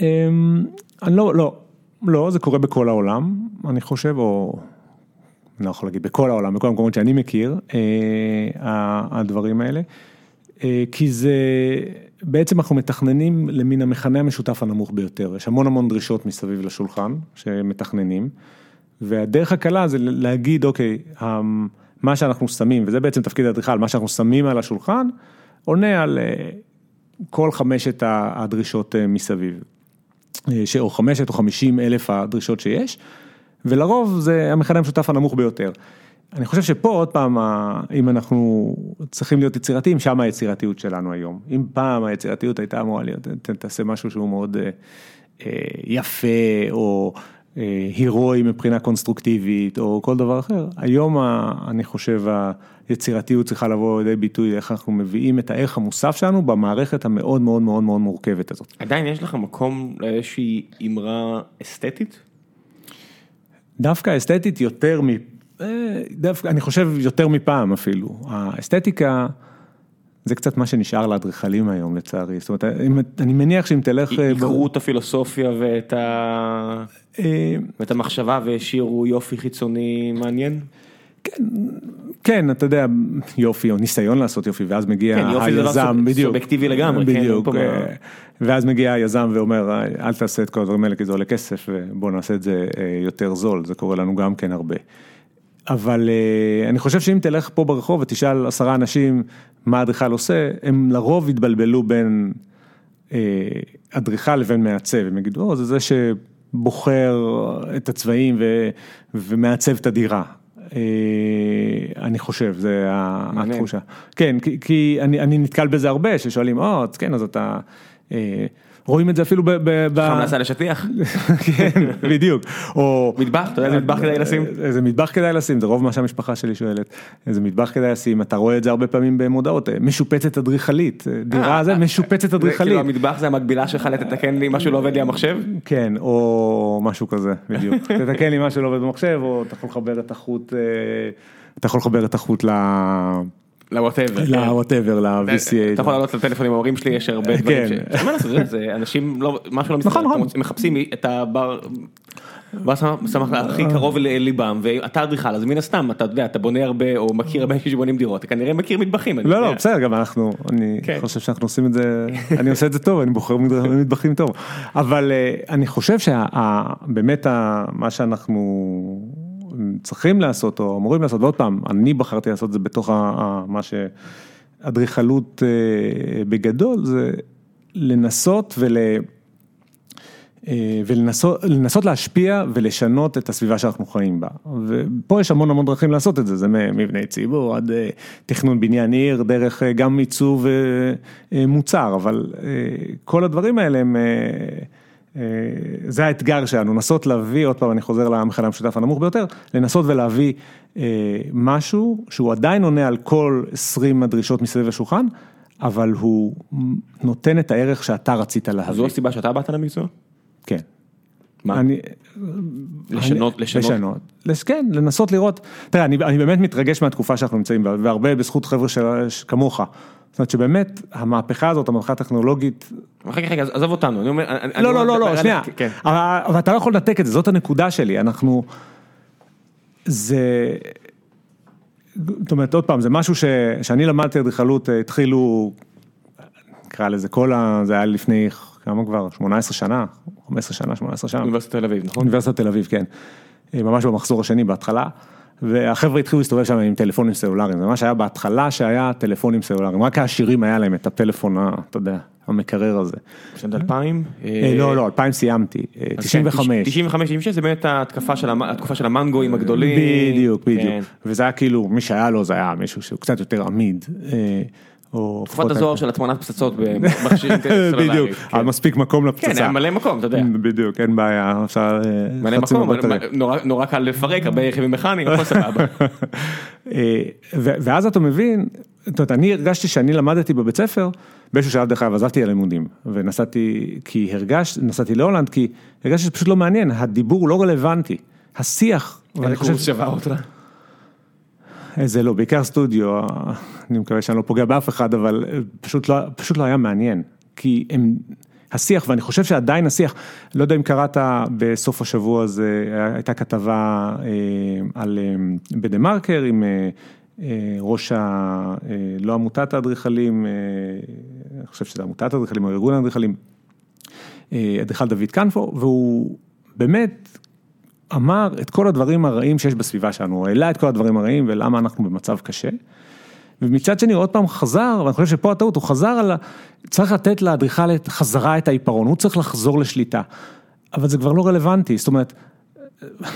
[SPEAKER 2] אמ, אני לא, לא, לא, זה קורה בכל העולם, אני חושב, או אני לא יכול להגיד בכל העולם, בכל המקומות שאני מכיר, אה, הדברים האלה, אה, כי זה, בעצם אנחנו מתכננים למין המכנה המשותף הנמוך ביותר, יש המון המון דרישות מסביב לשולחן שמתכננים, והדרך הקלה זה להגיד, אוקיי, מה שאנחנו שמים, וזה בעצם תפקיד האדריכל, מה שאנחנו שמים על השולחן, עונה על אה, כל חמשת הדרישות מסביב, או חמשת או חמישים אלף הדרישות שיש. ולרוב זה המכנה המשותף הנמוך ביותר. אני חושב שפה עוד פעם, אם אנחנו צריכים להיות יצירתיים, שם היצירתיות שלנו היום. אם פעם היצירתיות הייתה אמורה להיות, תעשה משהו שהוא מאוד אה, אה, יפה, או אה, הירואי מבחינה קונסטרוקטיבית, או כל דבר אחר, היום אני חושב היצירתיות צריכה לבוא לידי ביטוי איך אנחנו מביאים את הערך המוסף שלנו במערכת המאוד מאוד מאוד מאוד מורכבת הזאת.
[SPEAKER 1] עדיין יש לך מקום לאיזושהי אמרה אסתטית?
[SPEAKER 2] דווקא אסתטית יותר מ... אה, דווקא, אני חושב יותר מפעם אפילו. האסתטיקה זה קצת מה שנשאר לאדריכלים היום לצערי. זאת אומרת, אני מניח שאם תלך...
[SPEAKER 1] יקרו אה, את הפילוסופיה ואת, ה... אה, ואת המחשבה והשאירו יופי חיצוני מעניין?
[SPEAKER 2] כן, אתה יודע, יופי, או ניסיון לעשות יופי, ואז מגיע כן, יופי היזם, זה
[SPEAKER 1] בדיוק, סובייקטיבי לגמרי,
[SPEAKER 2] כן, בדיוק, כן, ואז מגיע היזם ואומר, אל תעשה את כל הדברים האלה כי זה עולה כסף, ובוא נעשה את זה אה, יותר זול, זה קורה לנו גם כן הרבה. אבל אה, אני חושב שאם תלך פה ברחוב ותשאל עשרה אנשים מה אדריכל עושה, הם לרוב יתבלבלו בין אדריכל לבין מעצב, הם יגידו, או, זה זה שבוחר את הצבעים ו... ומעצב את הדירה. אה, אני חושב, זה התחושה. כן, כי אני נתקל בזה הרבה, ששואלים, או, כן, אז אתה, אה, רואים את זה אפילו ב... ב-
[SPEAKER 1] נסע לשטיח, [laughs]
[SPEAKER 2] כן, בדיוק. או...
[SPEAKER 1] מטבח, אתה יודע איזה מטבח כדאי לשים?
[SPEAKER 2] איזה מטבח כדאי לשים, זה רוב מה שהמשפחה שלי שואלת. איזה מטבח כדאי לשים, אתה רואה את זה הרבה פעמים במודעות, אה, משופצת אדריכלית, אה, דירה זה משופצת אדריכלית.
[SPEAKER 1] כאילו המטבח זה המקבילה שלך לתתקן לי משהו לא עובד לי המחשב?
[SPEAKER 2] כן, או משהו כזה, בדיוק. [laughs] תתקן לי משהו לא עובד במחשב, או אתה יכול לחבר את החוט, אה, אתה יכול לחבר את החוט ל...
[SPEAKER 1] ל-whatever.
[SPEAKER 2] ל-whatever, ל-VCA.
[SPEAKER 1] אתה יכול לעלות לטלפון עם ההורים שלי, יש הרבה דברים
[SPEAKER 2] כן.
[SPEAKER 1] ש... מה לעשות, זה- אנשים לא, משהו לא מסתדר,
[SPEAKER 2] נכון, נכון.
[SPEAKER 1] הם מחפשים את הבר, בר סמך הכי קרוב לליבם, ואתה אדריכל, אז מן הסתם, אתה יודע, אתה בונה הרבה, או מכיר הרבה אנשים שבונים דירות, אתה כנראה מכיר מטבחים.
[SPEAKER 2] לא. לא, בסדר, גם אנחנו, אני
[SPEAKER 1] כן.
[SPEAKER 2] חושב שאנחנו עושים את זה, [laughs] אני עושה את זה טוב, אני בוחר מטבחים טוב, אבל אה, אני חושב שבאמת מה שאנחנו צריכים לעשות, או אמורים לעשות, ועוד פעם, אני בחרתי לעשות את זה בתוך מה שאדריכלות אה, בגדול, זה לנסות ול... אה, ולנסות לנסות להשפיע ולשנות את הסביבה שאנחנו חיים בה. ופה יש המון המון דרכים לעשות את זה, זה מבני ציבור עד אה, תכנון בניין עיר, דרך גם עיצוב מוצר, אבל כל הדברים האלה הם, זה האתגר שלנו, לנסות להביא, עוד פעם אני חוזר למכנה המשותף הנמוך ביותר, לנסות ולהביא אה, משהו שהוא עדיין עונה על כל 20 הדרישות מסביב לשולחן, אבל הוא נותן את הערך שאתה רצית
[SPEAKER 1] אז
[SPEAKER 2] להביא.
[SPEAKER 1] זו הסיבה שאתה באת למקצוע?
[SPEAKER 2] כן.
[SPEAKER 1] מה?
[SPEAKER 2] אני,
[SPEAKER 1] לשנות,
[SPEAKER 2] אני-
[SPEAKER 1] לשנות?
[SPEAKER 2] לשנות, לש- כן, לנסות לראות, תראה, אני, אני באמת מתרגש מהתקופה שאנחנו נמצאים בה, והרבה בזכות חבר'ה ש- כמוך. זאת אומרת שבאמת, המהפכה הזאת, המהפכה הטכנולוגית,
[SPEAKER 1] רגע, רגע, עזוב אותנו, אני אומר, אני-
[SPEAKER 2] לא, לא, לא, לא, שנייה,
[SPEAKER 1] כן.
[SPEAKER 2] אבל אבל אתה לא יכול לנתק את זה, זאת הנקודה שלי, אנחנו, זה, זאת אומרת, עוד פעם, זה משהו ש, שאני למדתי אדריכלות, אה, התחילו, נקרא לזה, כל ה... זה היה לפני כמה כבר, 18 שנה, 15 שנה, 18 שנה.
[SPEAKER 1] אוניברסיטת תל אביב, נכון?
[SPEAKER 2] אוניברסיטת תל אביב, כן. אה, ממש במחזור השני בהתחלה. והחבר'ה התחילו להסתובב שם עם טלפונים סלולריים, זה מה שהיה בהתחלה שהיה טלפונים סלולריים, רק העשירים היה להם את הפלאפון, ה- אתה יודע, המקרר הזה.
[SPEAKER 1] בשנת 2000?
[SPEAKER 2] אה, לא, לא, 2000 סיימתי, אה, 95.
[SPEAKER 1] 95, 96 זה באמת התקופה של המנגויים הגדולים.
[SPEAKER 2] בדיוק,
[SPEAKER 1] כן.
[SPEAKER 2] בדיוק. וזה היה כאילו, מי שהיה לו זה היה מישהו שהוא קצת יותר עמיד. אה,
[SPEAKER 1] תקופת הזוהר של הטמנת פצצות במכשירים [laughs] סלולריים.
[SPEAKER 2] בדיוק,
[SPEAKER 1] כן.
[SPEAKER 2] היה מספיק מקום
[SPEAKER 1] כן,
[SPEAKER 2] לפצצה.
[SPEAKER 1] היה מלא מקום, אתה יודע. [laughs]
[SPEAKER 2] בדיוק, אין בעיה, אפשר... אה,
[SPEAKER 1] מלא מקום, נורא- קל לפרק, הרבה רכיבים מכניים, הכל סבבה. [laughs]
[SPEAKER 2] אה, ואז אתה מבין, זאת אומרת, אני הרגשתי שאני למדתי בבית ספר, באיזשהו שלב דרך אגב עזבתי הלימודים, ונסעתי, כי הרגשתי, נסעתי להולנד, כי הרגשתי שזה פשוט לא מעניין, הדיבור לא רלוונטי, השיח, חושב
[SPEAKER 1] שבר אותך.
[SPEAKER 2] אה, זה לא, בעיקר סטודיו, אני מקווה שאני לא פוגע באף אחד, אבל פשוט לא, פשוט לא היה מעניין, כי הם, השיח, ואני חושב שעדיין השיח, לא יודע אם קראת בסוף השבוע הזה, הייתה כתבה אה, על אה, בדה מרקר עם אה, ראש ה... לא עמותת האדריכלים, אני חושב שזה עמותת האדריכלים או ארגון האדריכלים, אדריכל דוד קנפו, והוא באמת אמר את כל הדברים הרעים שיש בסביבה שלנו, הוא העלה את כל הדברים הרעים ולמה אנחנו במצב קשה. ומצד שני עוד פעם חזר, ואני חושב שפה הטעות, הוא חזר על ה... צריך לתת לאדריכל חזרה את העיפרון, הוא צריך לחזור לשליטה. אבל זה כבר לא רלוונטי, זאת אומרת,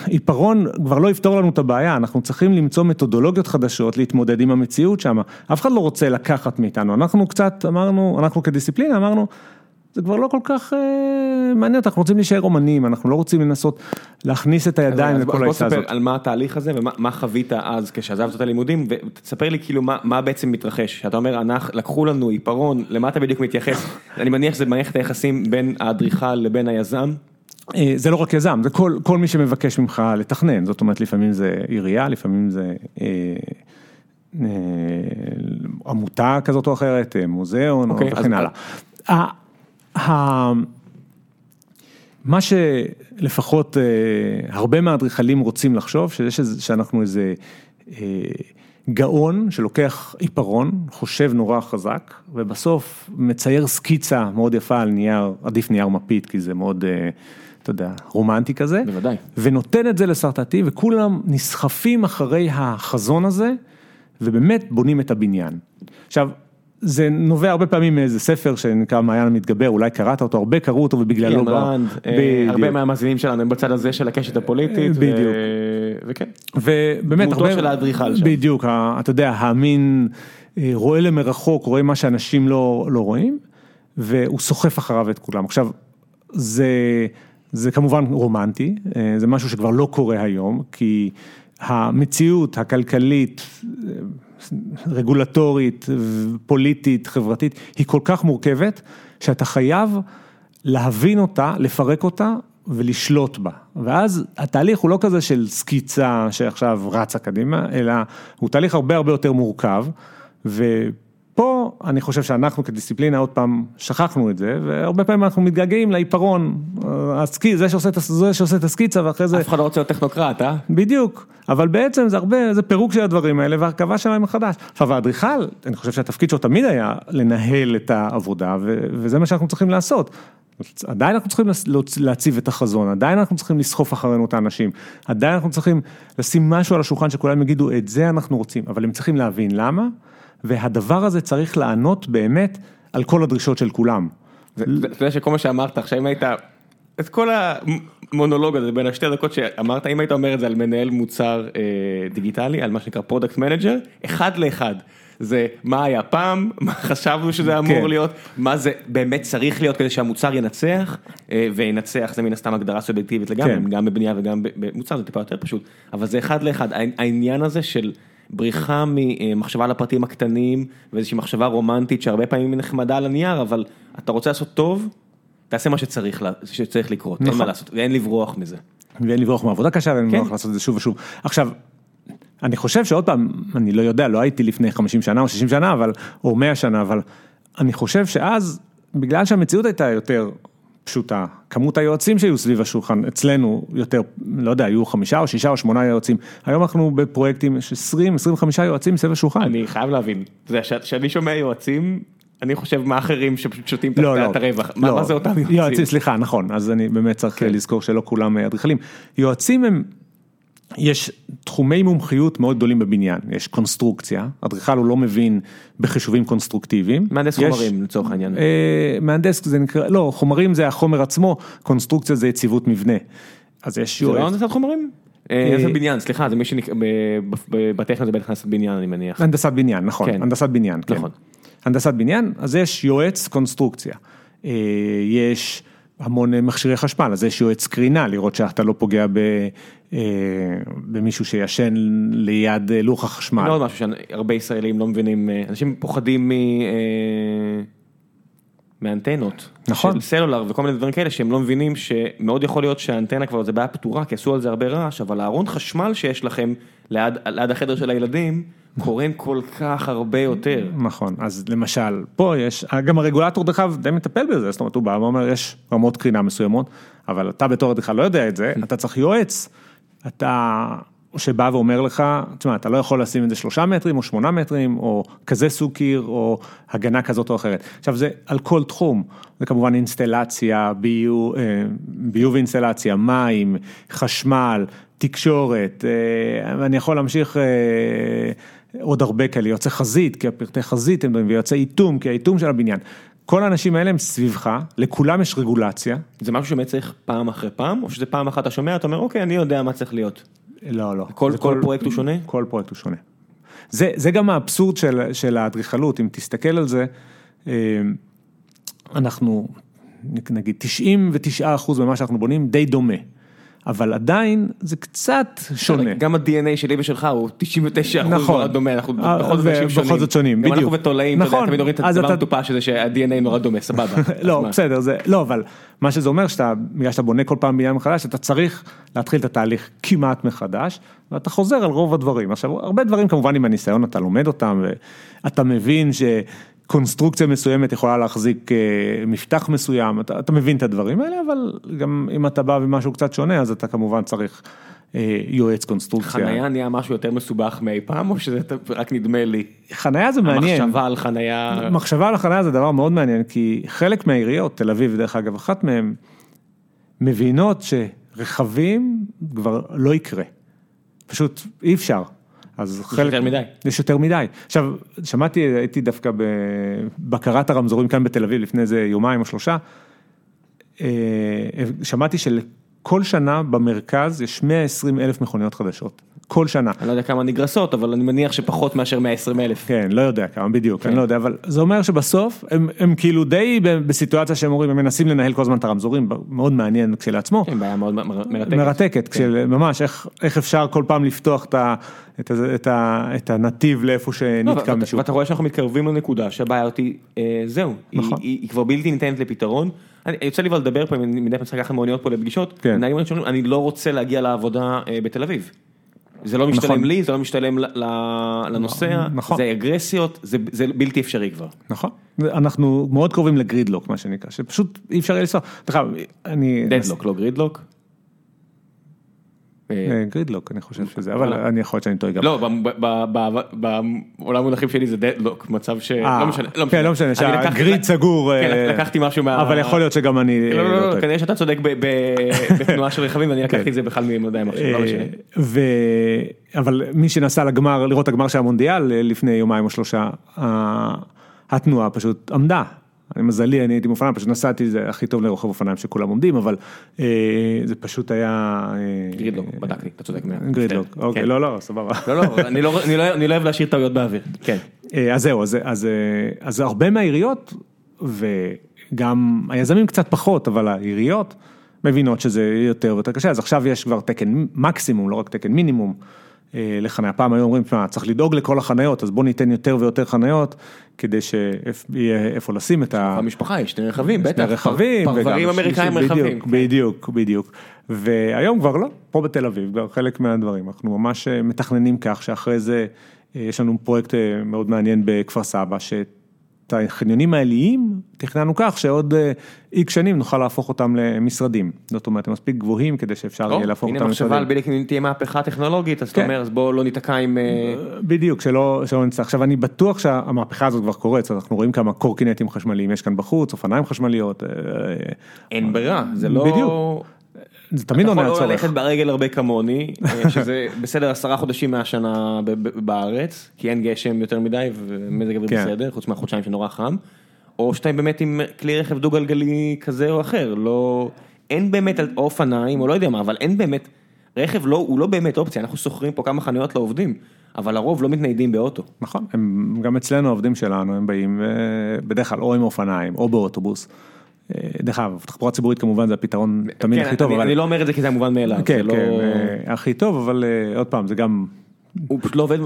[SPEAKER 2] עיפרון כבר לא יפתור לנו את הבעיה, אנחנו צריכים למצוא מתודולוגיות חדשות להתמודד עם המציאות שם. אף אחד לא רוצה לקחת מאיתנו, אנחנו קצת אמרנו, אנחנו כדיסציפלינה אמרנו, זה כבר לא כל כך אה, מעניין, אנחנו רוצים להישאר אומנים, אנחנו לא רוצים לנסות להכניס את הידיים
[SPEAKER 1] אז בוא-
[SPEAKER 2] לכל
[SPEAKER 1] בוא
[SPEAKER 2] העיסה הזאת.
[SPEAKER 1] תספר על מה התהליך הזה ומה מה חווית אז כשעזבת את הלימודים ותספר לי כאילו מה מה בעצם מתרחש שאתה אומר אנחנו לקחו לנו עיפרון למה אתה בדיוק מתייחס [laughs] אני מניח שזה מערכת היחסים בין האדריכל לבין היזם.
[SPEAKER 2] אה, זה לא רק יזם, זה כל, כל מי שמבקש ממך לתכנן, זאת אומרת לפעמים זה עירייה, לפעמים זה אה, אה, עמותה כזאת או אחרת, אה, מוזיאון
[SPEAKER 1] אוקיי,
[SPEAKER 2] או
[SPEAKER 1] אז-
[SPEAKER 2] וכן הלאה. ה- ה- מה שלפחות אה, הרבה מהאדריכלים רוצים לחשוב, שיש איזה- שאנחנו איזה אה, גאון שלוקח עיפרון, חושב נורא חזק, ובסוף מצייר סקיצה מאוד יפה על נייר, עדיף נייר מפית, כי זה מאוד, אה, אתה יודע, רומנטי כזה.
[SPEAKER 1] בוודאי.
[SPEAKER 2] ונותן את זה לשרטטי, וכולם נסחפים אחרי החזון הזה, ובאמת בונים את הבניין. עכשיו, זה נובע הרבה פעמים מאיזה ספר שנקרא מעיין המתגבר, אולי קראת אותו, הרבה קראו אותו ובגללו
[SPEAKER 1] איין
[SPEAKER 2] בא-
[SPEAKER 1] אה. הרבה מהמאזינים שלנו הם בצד הזה של הקשת הפוליטית. ו-
[SPEAKER 2] בדיוק.
[SPEAKER 1] וכן.
[SPEAKER 2] ובאמת,
[SPEAKER 1] דמותו של האדריכל שם.
[SPEAKER 2] בדיוק, אתה יודע, המין אה, רואה למרחוק, רואה מה שאנשים לא, לא רואים, והוא סוחף אחריו את כולם. עכשיו, זה, זה כמובן רומנטי, אה, זה משהו שכבר לא קורה היום, כי המציאות הכלכלית, רגולטורית, פוליטית, חברתית, היא כל כך מורכבת, שאתה חייב להבין אותה, לפרק אותה ולשלוט בה. ואז התהליך הוא לא כזה של סקיצה שעכשיו רצה קדימה, אלא הוא תהליך הרבה הרבה יותר מורכב, ופה אני חושב שאנחנו כדיסציפלינה עוד פעם שכחנו את זה, והרבה פעמים אנחנו מתגעגעים לעיפרון, שעושה, זה שעושה את הסקיצה ואחרי זה...
[SPEAKER 1] אף אחד לא רוצה להיות טכנוקרט, אה?
[SPEAKER 2] בדיוק, אבל בעצם זה הרבה, זה פירוק של הדברים האלה והרכבה שלהם מחדש. עכשיו האדריכל, אני חושב שהתפקיד שלו תמיד היה לנהל את העבודה, וזה מה שאנחנו צריכים לעשות. עדיין אנחנו צריכים להציב את החזון, עדיין אנחנו צריכים לסחוף אחרינו את האנשים, עדיין אנחנו צריכים לשים משהו על השולחן שכולם יגידו את זה אנחנו רוצים, אבל הם צריכים להבין למה, והדבר הזה צריך לענות באמת על כל הדרישות של כולם.
[SPEAKER 1] אתה יודע שכל מה שאמרת עכשיו אם היית, את כל המונולוג הזה בין השתי דקות שאמרת, אם היית אומר את זה על מנהל מוצר דיגיטלי, על מה שנקרא product manager, אחד לאחד. זה מה היה פעם, [laughs] מה חשבנו שזה אמור כן. להיות, מה זה באמת צריך להיות כדי שהמוצר ינצח, אה, וינצח זה מן הסתם הגדרה סובייקטיבית לגמרי, כן. גם בבנייה וגם במוצר זה טיפה יותר פשוט, אבל זה אחד לאחד, העניין הזה של בריחה ממחשבה על הפרטים הקטנים ואיזושהי מחשבה רומנטית שהרבה פעמים היא נחמדה על הנייר, אבל אתה רוצה לעשות טוב, תעשה מה שצריך, שצריך לקרות, נכון. אין מה לעשות, ואין לברוח מזה.
[SPEAKER 2] ואין לברוח מעבודה קשה ואין לברוח כן. לעשות את זה שוב ושוב. עכשיו, אני חושב שעוד פעם, אני לא יודע, לא הייתי לפני 50 שנה או 60 שנה, אבל, או 100 שנה, אבל אני חושב שאז, בגלל שהמציאות הייתה יותר פשוטה, כמות היועצים שהיו סביב השולחן, אצלנו יותר, לא יודע, היו חמישה או שישה או שמונה יועצים, היום אנחנו בפרויקטים, יש 20, 25 יועצים סביב השולחן.
[SPEAKER 1] אני חייב להבין, כשאני שומע יועצים, אני חושב מה אחרים שפשוט שותים לא, לא, את הרווח, לא, מה זה אותם יועצים?
[SPEAKER 2] יועצים, סליחה, נכון, אז אני באמת צריך כן. לזכור שלא כולם אדריכלים. יועצים הם יש תחומי מומחיות מאוד גדולים בבניין, יש קונסטרוקציה, אדריכל הוא לא מבין בחישובים קונסטרוקטיביים.
[SPEAKER 1] מהנדס יש, חומרים לצורך העניין.
[SPEAKER 2] אה, מהנדס זה נקרא, לא, חומרים זה החומר עצמו, קונסטרוקציה זה יציבות מבנה. אז יש
[SPEAKER 1] יועץ. זה לא הנדסת חומרים? אה, הנדסת בניין, סליחה, זה מי בטכניה זה בטח הנדסת בניין אני מניח.
[SPEAKER 2] הנדסת בניין, נכון, כן. הנדסת בניין, כן. נכון. הנדסת בניין, אז יש יועץ קונסטרוקציה. אה, יש המון מכשירי חשמל, אז יש יועץ קרינה, לראות שאתה לא פוגע ב... אה, במישהו שישן ליד אה, לוח החשמל.
[SPEAKER 1] לא עוד משהו שהרבה ישראלים לא מבינים, אה, אנשים פוחדים מ... מאנטנות, נכון, של סלולר וכל מיני דברים כאלה שהם לא מבינים שמאוד יכול להיות שהאנטנה כבר זה בעיה פתורה כי עשו על זה הרבה רעש, אבל הארון חשמל שיש לכם ליד, ליד החדר של הילדים קורן כל כך הרבה יותר.
[SPEAKER 2] נכון, אז למשל פה יש, גם הרגולטור דרך אגב די מטפל בזה, זאת אומרת הוא בא ואומר יש רמות קרינה מסוימות, אבל אתה בתור אדריכל לא יודע את זה, [laughs] אתה צריך יועץ. אתה, שבא ואומר לך, תשמע, אתה לא יכול לשים את זה שלושה מטרים או שמונה מטרים, או כזה סוג קיר, או הגנה כזאת או אחרת. עכשיו זה על כל תחום, זה כמובן אינסטלציה, ביוב, אה, ביוב אינסטלציה, מים, חשמל, תקשורת, אה, אני יכול להמשיך אה, עוד הרבה כאלה, יוצא חזית, כי הפרטי חזית הם דברים, ויוצא איתום, כי האיתום של הבניין. כל האנשים האלה הם סביבך, לכולם יש רגולציה.
[SPEAKER 1] זה משהו שבאמת צריך פעם אחרי פעם, או שזה פעם אחת אתה שומע, אתה אומר, אוקיי, אני יודע מה צריך להיות.
[SPEAKER 2] לא, לא.
[SPEAKER 1] כל, כל, כל פרויקט הוא שונה?
[SPEAKER 2] כל פרויקט הוא שונה. זה, זה גם האבסורד של, של האדריכלות, אם תסתכל על זה, אה, אנחנו, נגיד 99% ממה שאנחנו בונים די דומה. אבל עדיין זה קצת שונה.
[SPEAKER 1] גם ה-DNA שלי ושלך הוא 99 אחוז נכון. נורא דומה, אנחנו אה, בכל זאת אנשים
[SPEAKER 2] שונים. בכל זאת שונים, בדיוק.
[SPEAKER 1] גם אנחנו ותולעים, נכון. תמיד אומרים את הדבר המטופש הזה שה-DNA נורא דומה, סבבה. [laughs]
[SPEAKER 2] לא, בסדר, זה, לא, אבל מה שזה אומר שאתה, בגלל שאתה בונה כל פעם בניין מחדש, אתה צריך להתחיל את התהליך כמעט מחדש, ואתה חוזר על רוב הדברים. עכשיו, הרבה דברים כמובן עם הניסיון אתה לומד אותם, ואתה מבין ש... קונסטרוקציה מסוימת יכולה להחזיק אה, מפתח מסוים, אתה, אתה מבין את הדברים האלה, אבל גם אם אתה בא ומשהו קצת שונה, אז אתה כמובן צריך אה, יועץ קונסטרוקציה.
[SPEAKER 1] חנייה נהיה משהו יותר מסובך מאי פעם, או שזה רק נדמה לי?
[SPEAKER 2] חנייה זה מעניין.
[SPEAKER 1] המחשבה על חנייה...
[SPEAKER 2] מחשבה על חנייה זה דבר מאוד מעניין, כי חלק מהעיריות, תל אביב דרך אגב, אחת מהן, מבינות שרכבים כבר לא יקרה. פשוט אי אפשר.
[SPEAKER 1] אז חלק... יש יותר מדי.
[SPEAKER 2] יש יותר מדי. עכשיו, שמעתי, הייתי דווקא בבקרת הרמזורים כאן בתל אביב לפני איזה יומיים או שלושה, אה, שמעתי שלכל שנה במרכז יש 120 אלף מכוניות חדשות. כל שנה.
[SPEAKER 1] אני לא יודע כמה נגרסות, אבל אני מניח שפחות מאשר 120 אלף.
[SPEAKER 2] כן, לא יודע כמה בדיוק,
[SPEAKER 1] כן.
[SPEAKER 2] אני לא יודע, אבל זה אומר שבסוף הם, הם כאילו די בסיטואציה שהם אומרים, הם מנסים לנהל כל הזמן את הרמזורים, מאוד מעניין כשלעצמו.
[SPEAKER 1] כן, בעיה מאוד מרתקת.
[SPEAKER 2] מרתקת, כשל- ממש, איך, איך אפשר כל פעם לפתוח את, ה, את, ה, את, ה, את הנתיב לאיפה
[SPEAKER 1] לא,
[SPEAKER 2] שנתקע
[SPEAKER 1] ואתה-
[SPEAKER 2] מישהו.
[SPEAKER 1] ואתה רואה שאנחנו מתקרבים לנקודה שהבעיה אותי, אה, זהו, היא-
[SPEAKER 2] נכון.
[SPEAKER 1] היא היא כבר בלתי ניתנת לפתרון. אני- יוצא לי כבר לדבר פה, מדי פעם צריך לקחת מוניות פה לפגישות,
[SPEAKER 2] כן.
[SPEAKER 1] אני לא רוצה להגיע לעבודה אה, בתל אביב. זה לא משתלם
[SPEAKER 2] נכון.
[SPEAKER 1] לי, זה לא משתלם לנוסע,
[SPEAKER 2] נכון.
[SPEAKER 1] זה אגרסיות, זה זה בלתי אפשרי כבר.
[SPEAKER 2] נכון, אנחנו מאוד קרובים לגרידלוק, מה שנקרא, שפשוט אי אפשר לנסוע. דרך אגב, אני...
[SPEAKER 1] דדלוק, לא גרידלוק. אה,
[SPEAKER 2] אה, גרידלוק, אני חושב שזה, אבל
[SPEAKER 1] וואלה.
[SPEAKER 2] אני יכול להיות שאני טועה גם.
[SPEAKER 1] לא, בעולם המונחים שלי זה דדלוק, מצב ש...
[SPEAKER 2] אה,
[SPEAKER 1] לא משנה, לא
[SPEAKER 2] כן, לא משנה,
[SPEAKER 1] אני לקחתי-
[SPEAKER 2] שהגריד סגור.
[SPEAKER 1] כן,
[SPEAKER 2] אה,
[SPEAKER 1] לקחתי משהו מה...
[SPEAKER 2] אבל יכול להיות שגם אני...
[SPEAKER 1] לא,
[SPEAKER 2] אה,
[SPEAKER 1] לא, לא,
[SPEAKER 2] טועה.
[SPEAKER 1] כנראה שאתה צודק [laughs] בתנועה של רכבים, ואני לקחתי את זה בכלל ממדעי המחשב, לא משנה.
[SPEAKER 2] אה. אבל מי שנסע לגמר, לראות הגמר של המונדיאל אה, לפני יומיים או שלושה, התנועה פשוט עמדה. אני מזלי, אני הייתי מאופניים, פשוט נסעתי, זה הכי טוב לרוכב אופניים שכולם עומדים, אבל אה, זה פשוט היה... אה,
[SPEAKER 1] גרידלוק, בדקתי, אתה צודק.
[SPEAKER 2] גרידלוק,
[SPEAKER 1] כן.
[SPEAKER 2] אוקיי, לא, לא, סבבה.
[SPEAKER 1] לא, לא, אני לא- אני לא אני לא אוהב להשאיר טעויות באוויר. כן.
[SPEAKER 2] אה, אז זהו, אז, אז, אז הרבה מהעיריות, וגם היזמים קצת פחות, אבל העיריות מבינות שזה יותר ויותר קשה, אז עכשיו יש כבר תקן מקסימום, לא רק תקן מינימום לחניה. פעם היו אומרים, "תשמע, צריך לדאוג לכל החניות, אז בוא ניתן יותר ויותר חניות, כדי שיהיה איפה לשים את ה...
[SPEAKER 1] במשפחה יש שני רכבים, בטח.
[SPEAKER 2] שני רכבים,
[SPEAKER 1] פרברים אמריקאים רכבים.
[SPEAKER 2] בדיוק, בדיוק, בדיוק. והיום כבר לא, פה בתל אביב, כבר חלק מהדברים, אנחנו ממש אה, מתכננים כך שאחרי זה, אה, יש לנו פרויקט אה, מאוד מעניין בכפר סבא, שאת החניונים העיליים תכננו כך שעוד איקס שנים נוכל להפוך אותם למשרדים. זאת אומרת, הם מספיק גבוהים כדי שאפשר יהיה להפוך
[SPEAKER 1] הנה
[SPEAKER 2] אותם
[SPEAKER 1] מחשבה על
[SPEAKER 2] למשרדים.
[SPEAKER 1] בדיוק אם תהיה מהפכה טכנולוגית, אז אתה
[SPEAKER 2] כן.
[SPEAKER 1] אומר, אז בוא לא ניתקע עם... אה,
[SPEAKER 2] בדיוק, שלא, נצטרך. עכשיו אני בטוח שהמהפכה הזאת כבר קורית, אנחנו רואים כמה קורקינטים חשמליים יש כאן בחוץ, אופניים חשמליות. אה,
[SPEAKER 1] אין ברירה, זה לא...
[SPEAKER 2] בדיוק. זה תמיד
[SPEAKER 1] אתה
[SPEAKER 2] עונה
[SPEAKER 1] יכול
[SPEAKER 2] על
[SPEAKER 1] לא
[SPEAKER 2] צורך.
[SPEAKER 1] ללכת ברגל הרבה כמוני, אה, [laughs] שזה בסדר עשרה חודשים מהשנה בארץ, כי אין גשם יותר מדי ומזג אוויר
[SPEAKER 2] כן.
[SPEAKER 1] בסדר, חוץ מהחודשיים שנורא חם, או שאתה באמת עם כלי רכב דו גלגלי כזה או אחר, לא, אין באמת, אופניים או לא יודע מה, אבל אין באמת, רכב לא, הוא לא באמת אופציה, אנחנו שוכרים פה כמה חנויות לעובדים, אבל הרוב לא מתניידים באוטו.
[SPEAKER 2] נכון, הם גם אצלנו העובדים שלנו, הם באים אה, בדרך כלל או עם אופניים או באוטובוס. אה, דרך אגב, תחבורה ציבורית כמובן זה הפתרון תמיד
[SPEAKER 1] כן,
[SPEAKER 2] הכי טוב,
[SPEAKER 1] אני, לא אומר את זה כי זה המובן מאליו,
[SPEAKER 2] כן,
[SPEAKER 1] לא...
[SPEAKER 2] כן, אה, הכי טוב, אבל אה, עוד פעם, זה גם...
[SPEAKER 1] הוא פשוט לא עובד,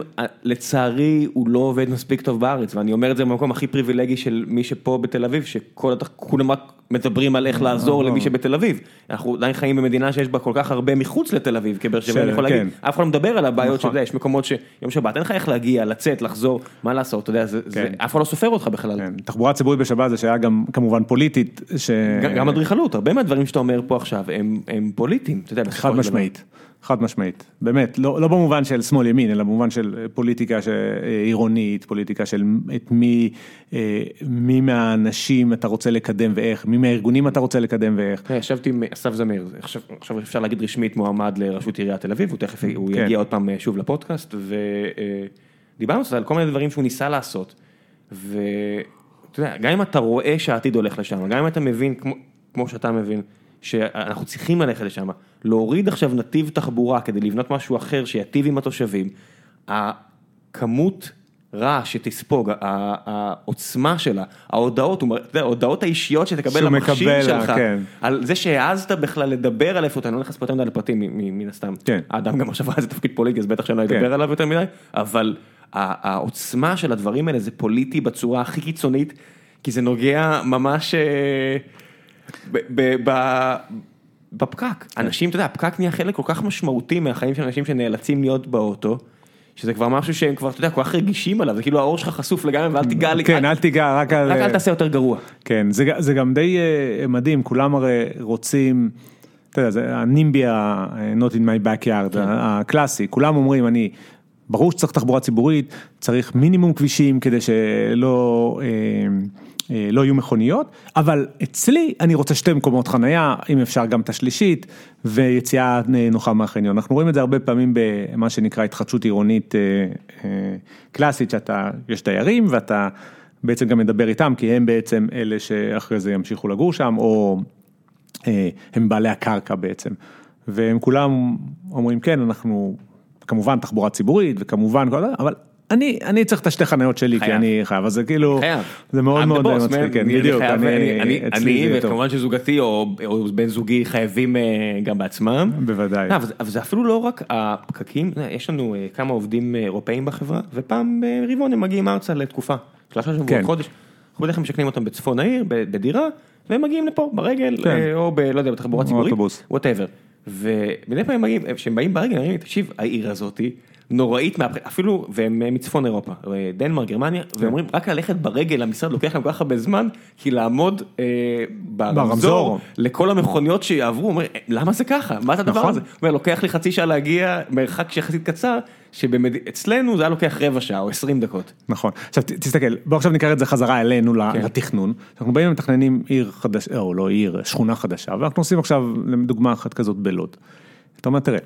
[SPEAKER 1] לצערי הוא לא עובד מספיק טוב בארץ, ואני אומר את זה במקום הכי פריבילגי של מי שפה בתל אביב, שכל הת- כולם רק מדברים על איך לעזור למי שבתל אביב. אנחנו עדיין חיים במדינה שיש בה כל כך הרבה מחוץ לתל אביב, כבאר שבע, אני יכול להגיד,
[SPEAKER 2] כן.
[SPEAKER 1] אף אחד לא מדבר על הבעיות
[SPEAKER 2] נכון.
[SPEAKER 1] של זה, יש מקומות שיום שבת אין לך איך להגיע, לצאת, לחזור, מה לעשות, אתה יודע,
[SPEAKER 2] כן.
[SPEAKER 1] אף אחד לא סופר אותך בכלל.
[SPEAKER 2] כן, תחבורה ציבורית בשבת זה שהיה גם כמובן פוליטית, ש...
[SPEAKER 1] גם- אדריכלות, הרבה מהדברים שאתה אומר פה עכשיו הם פוליטיים, אתה יודע,
[SPEAKER 2] חד. משמעית, חד משמעית, באמת, לא, לא במובן של שמאל ימין, אלא במובן של אה, פוליטיקה אה, עירונית, פוליטיקה של את מי, אה, מי מהאנשים אתה רוצה לקדם ואיך, מי מהארגונים אתה רוצה לקדם ואיך.
[SPEAKER 1] ישבתי עם אסף זמיר, עכשיו עכשיו אפשר להגיד רשמית מועמד לראשות עיריית תל אביב, הוא תכף הוא
[SPEAKER 2] כן.
[SPEAKER 1] יגיע עוד פעם שוב לפודקאסט, ודיברנו על כל מיני דברים שהוא ניסה לעשות, ואתה יודע, גם אם אתה רואה שהעתיד הולך לשם, גם אם אתה מבין, כמו- כמו שאתה מבין, שאנחנו צריכים ללכת לשם, להוריד עכשיו נתיב תחבורה כדי לבנות משהו אחר שיטיב עם התושבים, הכמות רעש שתספוג, העוצמה שלה, ההודעות, ההודעות האישיות שתקבל למכשיר שלך,
[SPEAKER 2] כן.
[SPEAKER 1] על זה שהעזת בכלל לדבר על איפה אתה, אני לא נכנס פה יותר מדי לפרטים מן הסתם,
[SPEAKER 2] כן.
[SPEAKER 1] האדם גם עכשיו זה תפקיד פוליטי אז בטח שאני לא
[SPEAKER 2] כן.
[SPEAKER 1] אדבר עליו יותר מדי, אבל העוצמה של הדברים האלה זה פוליטי בצורה הכי קיצונית, כי זה נוגע ממש אה, ב- ב- ב- בפקק, אנשים, אתה יודע, הפקק נהיה חלק כל כך משמעותי מהחיים של אנשים שנאלצים להיות באוטו. שזה כבר משהו שהם כבר, אתה יודע, כל כך רגישים עליו, זה כאילו העור שלך חשוף לגמרי ואל תיגע לי,
[SPEAKER 2] כן,
[SPEAKER 1] אל-
[SPEAKER 2] אל תיגע, רק על...
[SPEAKER 1] רק אל תעשה יותר גרוע.
[SPEAKER 2] כן, זה, גם די אה, מדהים, כולם הרי רוצים, אתה יודע, זה הנימבי ה-not in my backyard, הקלאסי, כולם אומרים, אני, ברור שצריך תחבורה ציבורית, צריך מינימום כבישים כדי שלא... אה, אה, לא יהיו מכוניות, אבל אצלי אני רוצה שתי מקומות חנייה, אם אפשר גם את השלישית, ויציאה אה, נוחה מהחניון. אנחנו רואים את זה הרבה פעמים במה שנקרא התחדשות עירונית אה, אה, קלאסית, שאתה, יש דיירים ואתה בעצם גם מדבר איתם, כי הם בעצם אלה שאחרי זה ימשיכו לגור שם, או אה, הם בעלי הקרקע בעצם. והם כולם אומרים, כן, אנחנו כמובן תחבורה ציבורית וכמובן אבל אני, אני צריך את השתי חניות שלי,
[SPEAKER 1] חייב.
[SPEAKER 2] כי אני חייב, אז זה כאילו,
[SPEAKER 1] חייב.
[SPEAKER 2] זה מאוד
[SPEAKER 1] I'm
[SPEAKER 2] מאוד
[SPEAKER 1] boss,
[SPEAKER 2] מצחיק. כן,
[SPEAKER 1] אני
[SPEAKER 2] בדיוק, אני,
[SPEAKER 1] אני,
[SPEAKER 2] אצלי
[SPEAKER 1] אני
[SPEAKER 2] זה טוב.
[SPEAKER 1] וכמובן שזוגתי או או בן זוגי חייבים אה, גם בעצמם.
[SPEAKER 2] בוודאי.
[SPEAKER 1] לא, אבל אבל זה אפילו לא רק הפקקים, יודע, יש לנו אה, כמה עובדים אה, אירופאים בחברה, ופעם ברבעון הם מגיעים ארצה לתקופה, שלושה שבועות,
[SPEAKER 2] כן.
[SPEAKER 1] חודש. אנחנו בדרך כלל משכנים אותם בצפון העיר, בדירה, והם מגיעים לפה ברגל,
[SPEAKER 2] כן.
[SPEAKER 1] אה, או ב... לא יודע, בתחבורה ציבורית. ווטאבר. ומדי פעם הם מגיעים, כשהם באים ברגל, הם אומרים, תקשיב, העיר הזאתי נוראית, אפילו, והם אה, מצפון אירופה, אה, דנמרק, גרמניה,
[SPEAKER 2] כן.
[SPEAKER 1] ואומרים, רק ללכת ברגל למשרד לוקח להם כל כך הרבה זמן, כי לעמוד אה, ברמזור. לכל המכוניות שיעברו, אומר, למה זה ככה? מה זה הדבר
[SPEAKER 2] נכון.
[SPEAKER 1] הזה? אומר, לוקח לי חצי שעה להגיע מרחק יחסית קצר, שאצלנו זה היה לוקח רבע שעה או 20 דקות.
[SPEAKER 2] נכון. עכשיו תסתכל, בוא עכשיו ניקח את זה חזרה אלינו
[SPEAKER 1] כן.
[SPEAKER 2] לתכנון. אנחנו באים ומתכננים עיר חדשה, או לא עיר, שכונה חדשה, ואנחנו עושים עכשיו לדוגמה אחת כזאת בלוד. אתה אומר, תראה,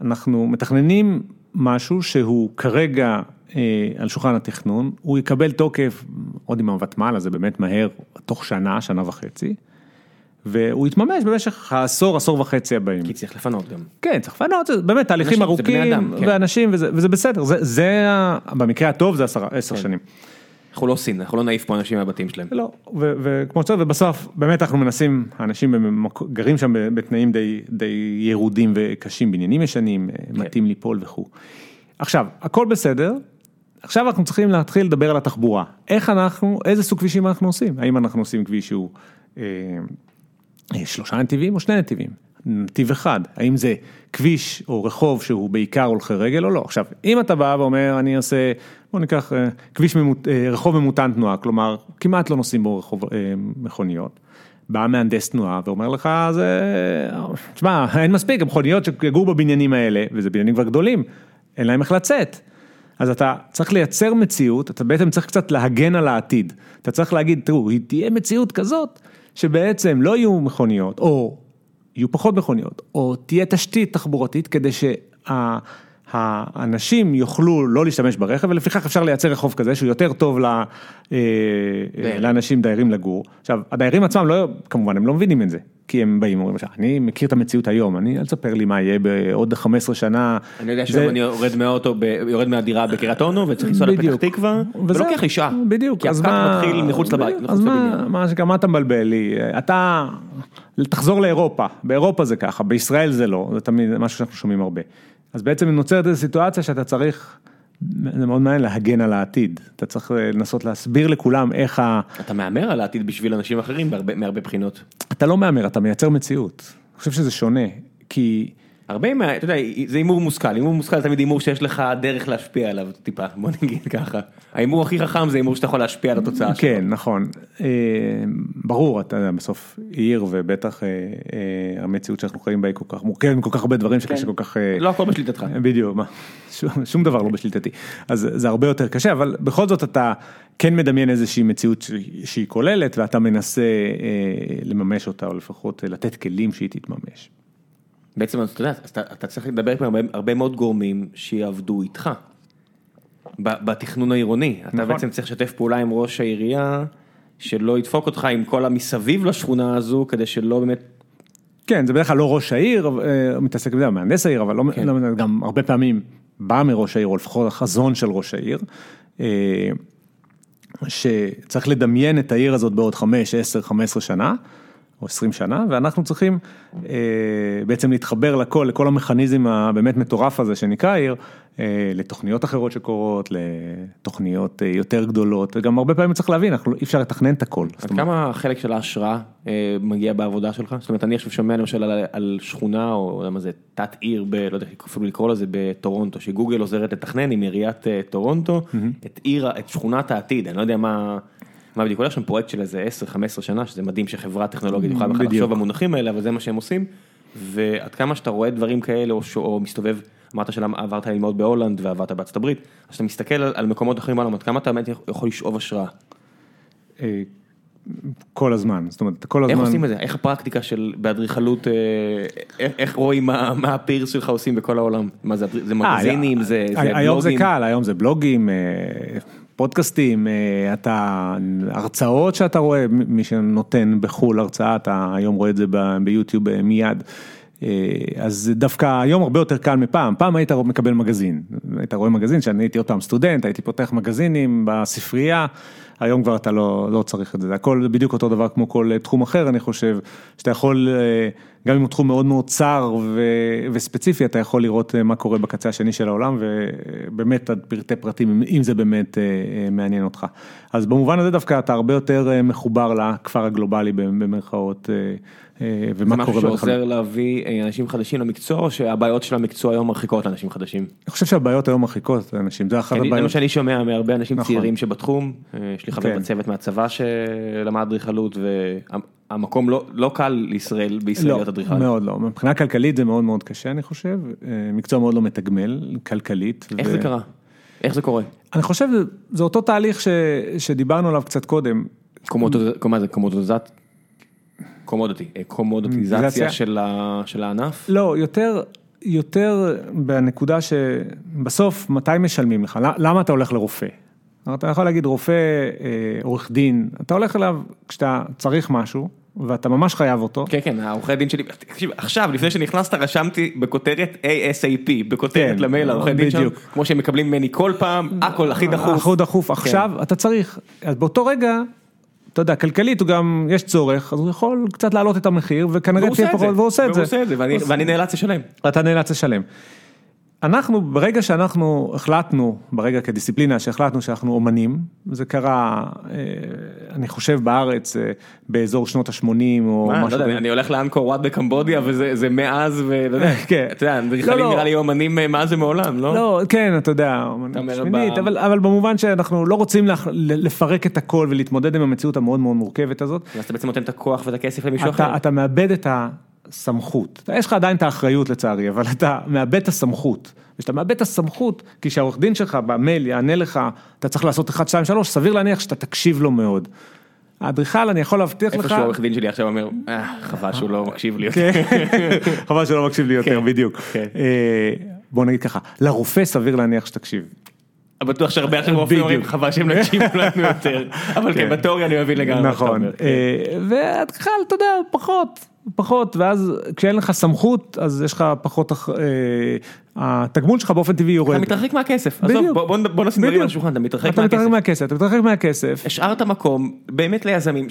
[SPEAKER 2] אנחנו מתכננים משהו שהוא כרגע אה, על שולחן התכנון, הוא יקבל תוקף, עוד עם הוותמ"ל, אז זה באמת מהר, תוך שנה, שנה וחצי, והוא יתממש במשך העשור, עשור וחצי הבאים.
[SPEAKER 1] כי צריך לפנות גם.
[SPEAKER 2] כן, צריך לפנות, זה באמת תהליכים
[SPEAKER 1] אנשים, זה בני
[SPEAKER 2] ארוכים,
[SPEAKER 1] אדם, כן.
[SPEAKER 2] ואנשים, וזה, וזה בסדר, זה, זה, במקרה הטוב זה עשר, עשר
[SPEAKER 1] כן.
[SPEAKER 2] שנים.
[SPEAKER 1] אנחנו לא סין, אנחנו לא נעיף פה אנשים מהבתים שלהם.
[SPEAKER 2] לא, וכמו שצריך, ובסוף, באמת אנחנו מנסים, האנשים גרים שם בתנאים די, די ירודים וקשים, בניינים ישנים,
[SPEAKER 1] כן.
[SPEAKER 2] מתאים ליפול וכו'. עכשיו, הכל בסדר, עכשיו אנחנו צריכים להתחיל לדבר על התחבורה. איך אנחנו, איזה סוג כבישים אנחנו עושים? האם אנחנו עושים כביש שהוא אה, אה, שלושה נתיבים או שני נתיבים? נתיב אחד, האם זה כביש או רחוב שהוא בעיקר הולכי רגל או לא? עכשיו, אם אתה בא ואומר, אני עושה, בוא ניקח אה, כביש, ממות, אה, רחוב ממותן תנועה, כלומר, כמעט לא נוסעים בו רחוב, אה, מכוניות. בא מהנדס תנועה ואומר לך, זה, תשמע, אין מספיק, המכוניות שיגורו בבניינים האלה, וזה בניינים כבר גדולים, אין להם איך לצאת. אז אתה צריך לייצר מציאות, אתה בעצם צריך קצת להגן על העתיד. אתה צריך להגיד, תראו, היא תהיה מציאות כזאת, שבעצם לא יהיו מכוניות, או יהיו פחות מכוניות, או תהיה תשתית תחבורתית כדי שהאנשים יוכלו לא להשתמש ברכב, ולפיכך אפשר לייצר רחוב כזה שהוא יותר טוב ל- אה,
[SPEAKER 1] דיירים.
[SPEAKER 2] לאנשים, דיירים לגור. עכשיו, הדיירים עצמם לא, כמובן, הם לא מבינים את זה. כי הם באים ואומרים, אני מכיר את המציאות היום, אני, אל תספר לי מה יהיה בעוד 15 שנה.
[SPEAKER 1] אני יודע
[SPEAKER 2] זה-
[SPEAKER 1] שהיום אני יורד מהאוטו, ב- יורד מהדירה בקריית אונו וצריך לנסוע לפתח. תקווה,
[SPEAKER 2] וזהו,
[SPEAKER 1] ולוקח לי שעה.
[SPEAKER 2] בדיוק,
[SPEAKER 1] כי
[SPEAKER 2] אז
[SPEAKER 1] הפקק
[SPEAKER 2] מה-
[SPEAKER 1] מתחיל מחוץ לבית,
[SPEAKER 2] אז מה. מה שגם אתה מבלבל לי, אתה, תחזור לאירופה, באירופה זה ככה, בישראל זה לא, זה תמיד משהו שאנחנו שומעים הרבה. אז בעצם נוצרת איזו סיטואציה שאתה צריך, זה מאוד מעניין להגן על העתיד, אתה צריך אה, לנסות להסביר לכולם איך ה...
[SPEAKER 1] אתה מהמר על העתיד בשביל אנשים אחרים בהרבה- מהרבה בחינות.
[SPEAKER 2] אתה לא מהמר, אתה מייצר מציאות. אני חושב שזה שונה, כי...
[SPEAKER 1] הרבה מה, אתה יודע, זה הימור מושכל, הימור מושכל תמיד הימור שיש לך דרך להשפיע עליו טיפה, בוא נגיד ככה. ההימור הכי חכם זה הימור שאתה יכול להשפיע על התוצאה שלו.
[SPEAKER 2] כן, נכון. אה, ברור, אתה יודע, בסוף עיר ובטח אה, אה, המציאות שאנחנו חיים בה היא כל כך מורכבת מכל כך הרבה דברים שקשה כל כך...
[SPEAKER 1] לא הכל בשליטתך.
[SPEAKER 2] בדיוק, מה, שום, דבר לא בשליטתי. אז זה הרבה יותר קשה, אבל בכל זאת אתה כן מדמיין איזושהי מציאות שהיא- כוללת ואתה מנסה לממש אותה, או לפחות לתת כלים שהיא תתממש.
[SPEAKER 1] בעצם אתה יודע, אתה, אתה צריך לדבר עם הרבה, הרבה מאוד גורמים שיעבדו איתך. ב- בתכנון העירוני, אתה
[SPEAKER 2] נכון.
[SPEAKER 1] בעצם צריך לשתף פעולה עם ראש העירייה, שלא ידפוק אותך עם כל המסביב לשכונה הזו, כדי שלא באמת,
[SPEAKER 2] כן, זה בדרך כלל לא ראש העיר, אה, מתעסק בזה, מהנדס העיר, אבל לא,
[SPEAKER 1] כן.
[SPEAKER 2] לא, גם הרבה פעמים בא מראש העיר, או לפחות החזון של ראש העיר, אה, שצריך לדמיין את העיר הזאת בעוד 5, 10, 15 שנה, או 20 שנה, ואנחנו צריכים אה, בעצם להתחבר לכל, לכל המכניזם הבאמת מטורף הזה שנקרא עיר, אה, לתוכניות אחרות שקורות, לתוכניות אה, יותר גדולות, וגם הרבה פעמים צריך להבין, אנחנו אי אפשר לתכנן את הכל.
[SPEAKER 1] עד
[SPEAKER 2] אומרת,
[SPEAKER 1] כמה החלק של ההשראה אה, מגיע בעבודה שלך? זאת אומרת, אני עכשיו שומע למשל על, על שכונה, או לא יודע מה זה, תת עיר, ב, לא יודע איך אפילו לקרוא לזה, בטורונטו, שגוגל עוזרת לתכנן עם עיריית אה, טורונטו, את עיר, את שכונת העתיד, אני לא יודע מה... מה בדיוק הולך שם? פרויקט של איזה 10-15 שנה שזה מדהים שחברה טכנולוגית יכולה בכלל. לחשוב במונחים האלה אבל זה מה שהם עושים. ועד כמה שאתה רואה דברים כאלה או, ש... או מסתובב אמרת שעברת ללמוד בהולנד ועברת בארצות הברית אז כשאתה מסתכל על, על מקומות אחרים בעולם עד כמה אתה באמת יכול לשאוב השראה?
[SPEAKER 2] אה, כל הזמן, זאת אומרת, כל הזמן.
[SPEAKER 1] איך עושים את זה? איך הפרקטיקה של באדריכלות אה, איך, איך רואים מה, מה הפירס שלך עושים בכל העולם? מה זה זה מגזינים
[SPEAKER 2] אה,
[SPEAKER 1] זה, זה
[SPEAKER 2] היום זה
[SPEAKER 1] בלוגים?
[SPEAKER 2] קל, היום זה בלוגים, אה, פודקאסטים, אה, אתה, הרצאות שאתה רואה, מי שנותן בחו"ל הרצאה, אתה היום רואה את זה ביוטיוב אה, מיד. אז דווקא היום הרבה יותר קל מפעם, פעם היית מקבל מגזין, היית רואה מגזין, שאני הייתי עוד פעם סטודנט, הייתי פותח מגזינים בספרייה, היום כבר אתה לא, לא צריך את זה. הכל בדיוק אותו דבר כמו כל תחום אחר, אני חושב, שאתה יכול, גם אם הוא תחום מאוד מאוד צר ו, וספציפי, אתה יכול לראות מה קורה בקצה השני של העולם, ובאמת עד פרטי פרטים, אם זה באמת מעניין אותך. אז במובן הזה דווקא אתה הרבה יותר מחובר לכפר הגלובלי במרכאות.
[SPEAKER 1] ומה קורה. זה משהו שעוזר להביא אנשים חדשים למקצוע, או שהבעיות של המקצוע היום מרחיקות אנשים חדשים?
[SPEAKER 2] אני חושב שהבעיות היום מרחיקות אנשים, זה אחת הבעיות.
[SPEAKER 1] זה מה שאני שומע מהרבה אנשים צעירים שבתחום, יש לי חבר בצוות מהצוות שלמד אדריכלות, והמקום לא קל לישראל, בישראל להיות אדריכל.
[SPEAKER 2] מאוד לא, מבחינה כלכלית זה מאוד מאוד קשה אני חושב, מקצוע מאוד לא מתגמל, כלכלית.
[SPEAKER 1] איך זה קרה? איך זה קורה?
[SPEAKER 2] אני חושב, זה אותו תהליך שדיברנו עליו קצת קודם.
[SPEAKER 1] מה זה קומודיזציה? קומודיטי, קומודיטיזציה של הענף?
[SPEAKER 2] לא, יותר, יותר בנקודה שבסוף מתי משלמים לך, למה אתה הולך לרופא? אתה יכול להגיד רופא, עורך דין, אתה הולך אליו כשאתה צריך משהו. ואתה ממש חייב אותו.
[SPEAKER 1] כן, כן, העורכי דין שלי, תקשיב, עכשיו, לפני שנכנסת, רשמתי בכותרת ASAP, בכותרת למייל העורכי דין שלנו, כמו שהם מקבלים ממני כל פעם, הכל הכי דחוף.
[SPEAKER 2] הכי דחוף, עכשיו אתה צריך, אז באותו רגע, אתה יודע, כלכלית הוא גם, יש צורך, אז הוא יכול קצת להעלות את המחיר, וכנראה תהיה פחות, והוא עושה את זה.
[SPEAKER 1] והוא עושה את זה, ואני נאלץ לשלם.
[SPEAKER 2] אתה נאלץ לשלם. אנחנו, ברגע שאנחנו החלטנו, ברגע כדיסציפלינה שהחלטנו שאנחנו אומנים, זה קרה, אני חושב בארץ, באזור שנות ה-80 או
[SPEAKER 1] מה, משהו. לא יודע, אני הולך לאנקור וואט בקמבודיה וזה מאז, ואתה יודע, [laughs] אתה יודע, אדריכלים נראה לי אומנים מאז ומעולם, לא?
[SPEAKER 2] לא, כן, אתה יודע, שמינית, אבל במובן שאנחנו לא רוצים לפרק את הכל ולהתמודד עם המציאות המאוד מאוד מורכבת הזאת.
[SPEAKER 1] אז אתה בעצם נותן את הכוח ואת הכסף למישהו אחר.
[SPEAKER 2] אתה מאבד את ה... סמכות, יש לך עדיין את האחריות לצערי, אבל אתה מאבד את הסמכות, וכשאתה מאבד את הסמכות, כי כשהעורך דין שלך במייל יענה לך, אתה צריך לעשות 1, 2, 3, סביר להניח שאתה תקשיב לו מאוד. האדריכל, אני יכול להבטיח לך...
[SPEAKER 1] איפה שהעורך דין שלי עכשיו אומר, חבל שהוא לא מקשיב לי יותר. [laughs]
[SPEAKER 2] חבל שהוא לא מקשיב לי יותר, בדיוק. בוא נגיד ככה, לרופא סביר להניח שתקשיב.
[SPEAKER 1] בטוח שהרבה אחרים רופאים אומרים חבל שהם לא יקשיבו לנו יותר, [laughs] אבל כן, בתיאוריה אני מבין לגמרי.
[SPEAKER 2] נכון, ואדריכל, אתה יודע, פחות. פחות, ואז כשאין לך סמכות, אז יש לך פחות, התגמול שלך באופן טבעי יורד.
[SPEAKER 1] אתה מתרחק מהכסף, עזוב, בוא נשים דברים על השולחן, אתה מתרחק מהכסף.
[SPEAKER 2] אתה מתרחק מהכסף, אתה מתרחק מהכסף.
[SPEAKER 1] השארת מקום באמת ליזמים,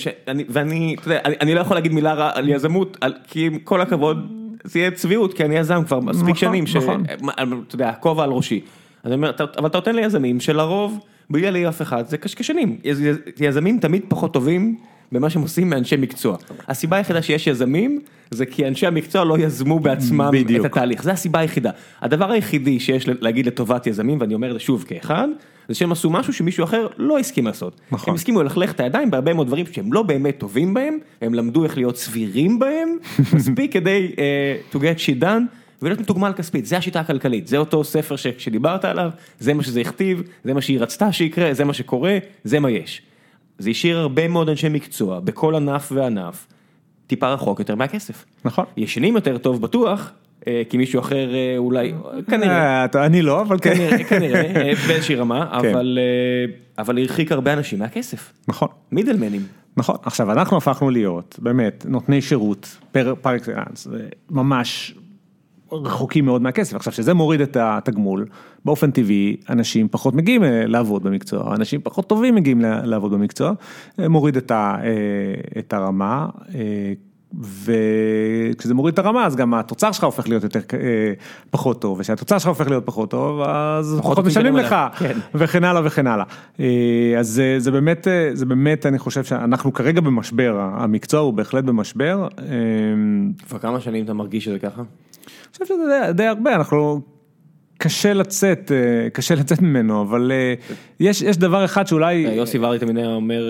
[SPEAKER 1] ואני, אתה יודע, אני לא יכול להגיד מילה רע על יזמות, כי עם כל הכבוד, זה יהיה צביעות, כי אני יזם כבר מספיק שנים, אתה יודע, הכובע על ראשי. אבל אתה נותן ליזמים שלרוב, בלי עלי אף אחד, זה קשקשנים, יזמים תמיד פחות טובים. במה שהם עושים מאנשי מקצוע. הסיבה היחידה שיש יזמים, זה כי אנשי המקצוע לא יזמו בעצמם בדיוק. את התהליך, זה הסיבה היחידה. הדבר היחידי שיש להגיד לטובת יזמים, ואני אומר את זה שוב כאחד, זה שהם עשו משהו שמישהו אחר לא הסכים לעשות. נכון. הם הסכימו ללכלך את הידיים בהרבה מאוד דברים שהם לא באמת טובים בהם, הם למדו איך להיות סבירים בהם, [laughs] מספיק כדי uh, to get shit done. ולהיות מתוגמל כספית, זה השיטה הכלכלית, זה אותו ספר שדיברת עליו, זה מה שזה הכתיב, זה מה שהיא רצתה שיקרה, זה מה שקורה, זה מה יש. זה השאיר הרבה מאוד אנשי מקצוע בכל ענף וענף, טיפה רחוק יותר מהכסף.
[SPEAKER 2] נכון.
[SPEAKER 1] ישנים יותר טוב בטוח, אה, כי מישהו אחר אה, אולי,
[SPEAKER 2] כנראה. אני לא, אבל כן.
[SPEAKER 1] כנראה, כנראה, [laughs] באיזושהי רמה, כן. אבל אבל הרחיק הרבה אנשים מהכסף.
[SPEAKER 2] נכון.
[SPEAKER 1] מידלמנים.
[SPEAKER 2] נכון, עכשיו אנחנו הפכנו להיות באמת נותני שירות פר אקסלנס, ממש רחוקים מאוד מהכסף. עכשיו, שזה מוריד את התגמול, באופן טבעי, אנשים פחות מגיעים אה, לעבוד במקצוע, אנשים פחות טובים מגיעים לעבוד במקצוע, אה, מוריד את, ה, אה, את הרמה. וכשזה מוריד את הרמה אז גם התוצר שלך הופך להיות יותר פחות טוב וכשהתוצר שלך הופך להיות פחות טוב אז פחות פחות משלמים לך כן. וכן הלאה וכן הלאה. אז זה, זה באמת זה באמת אני חושב שאנחנו כרגע במשבר המקצוע הוא בהחלט במשבר.
[SPEAKER 1] כבר כמה שנים אתה מרגיש שזה ככה?
[SPEAKER 2] חושב שזה די, די הרבה, אנחנו, קשה לצאת, אה, קשה לצאת ממנו, אבל אה, יש, יש דבר אחד שאולי...
[SPEAKER 1] אה, יוסי ורדי תמיד היה אומר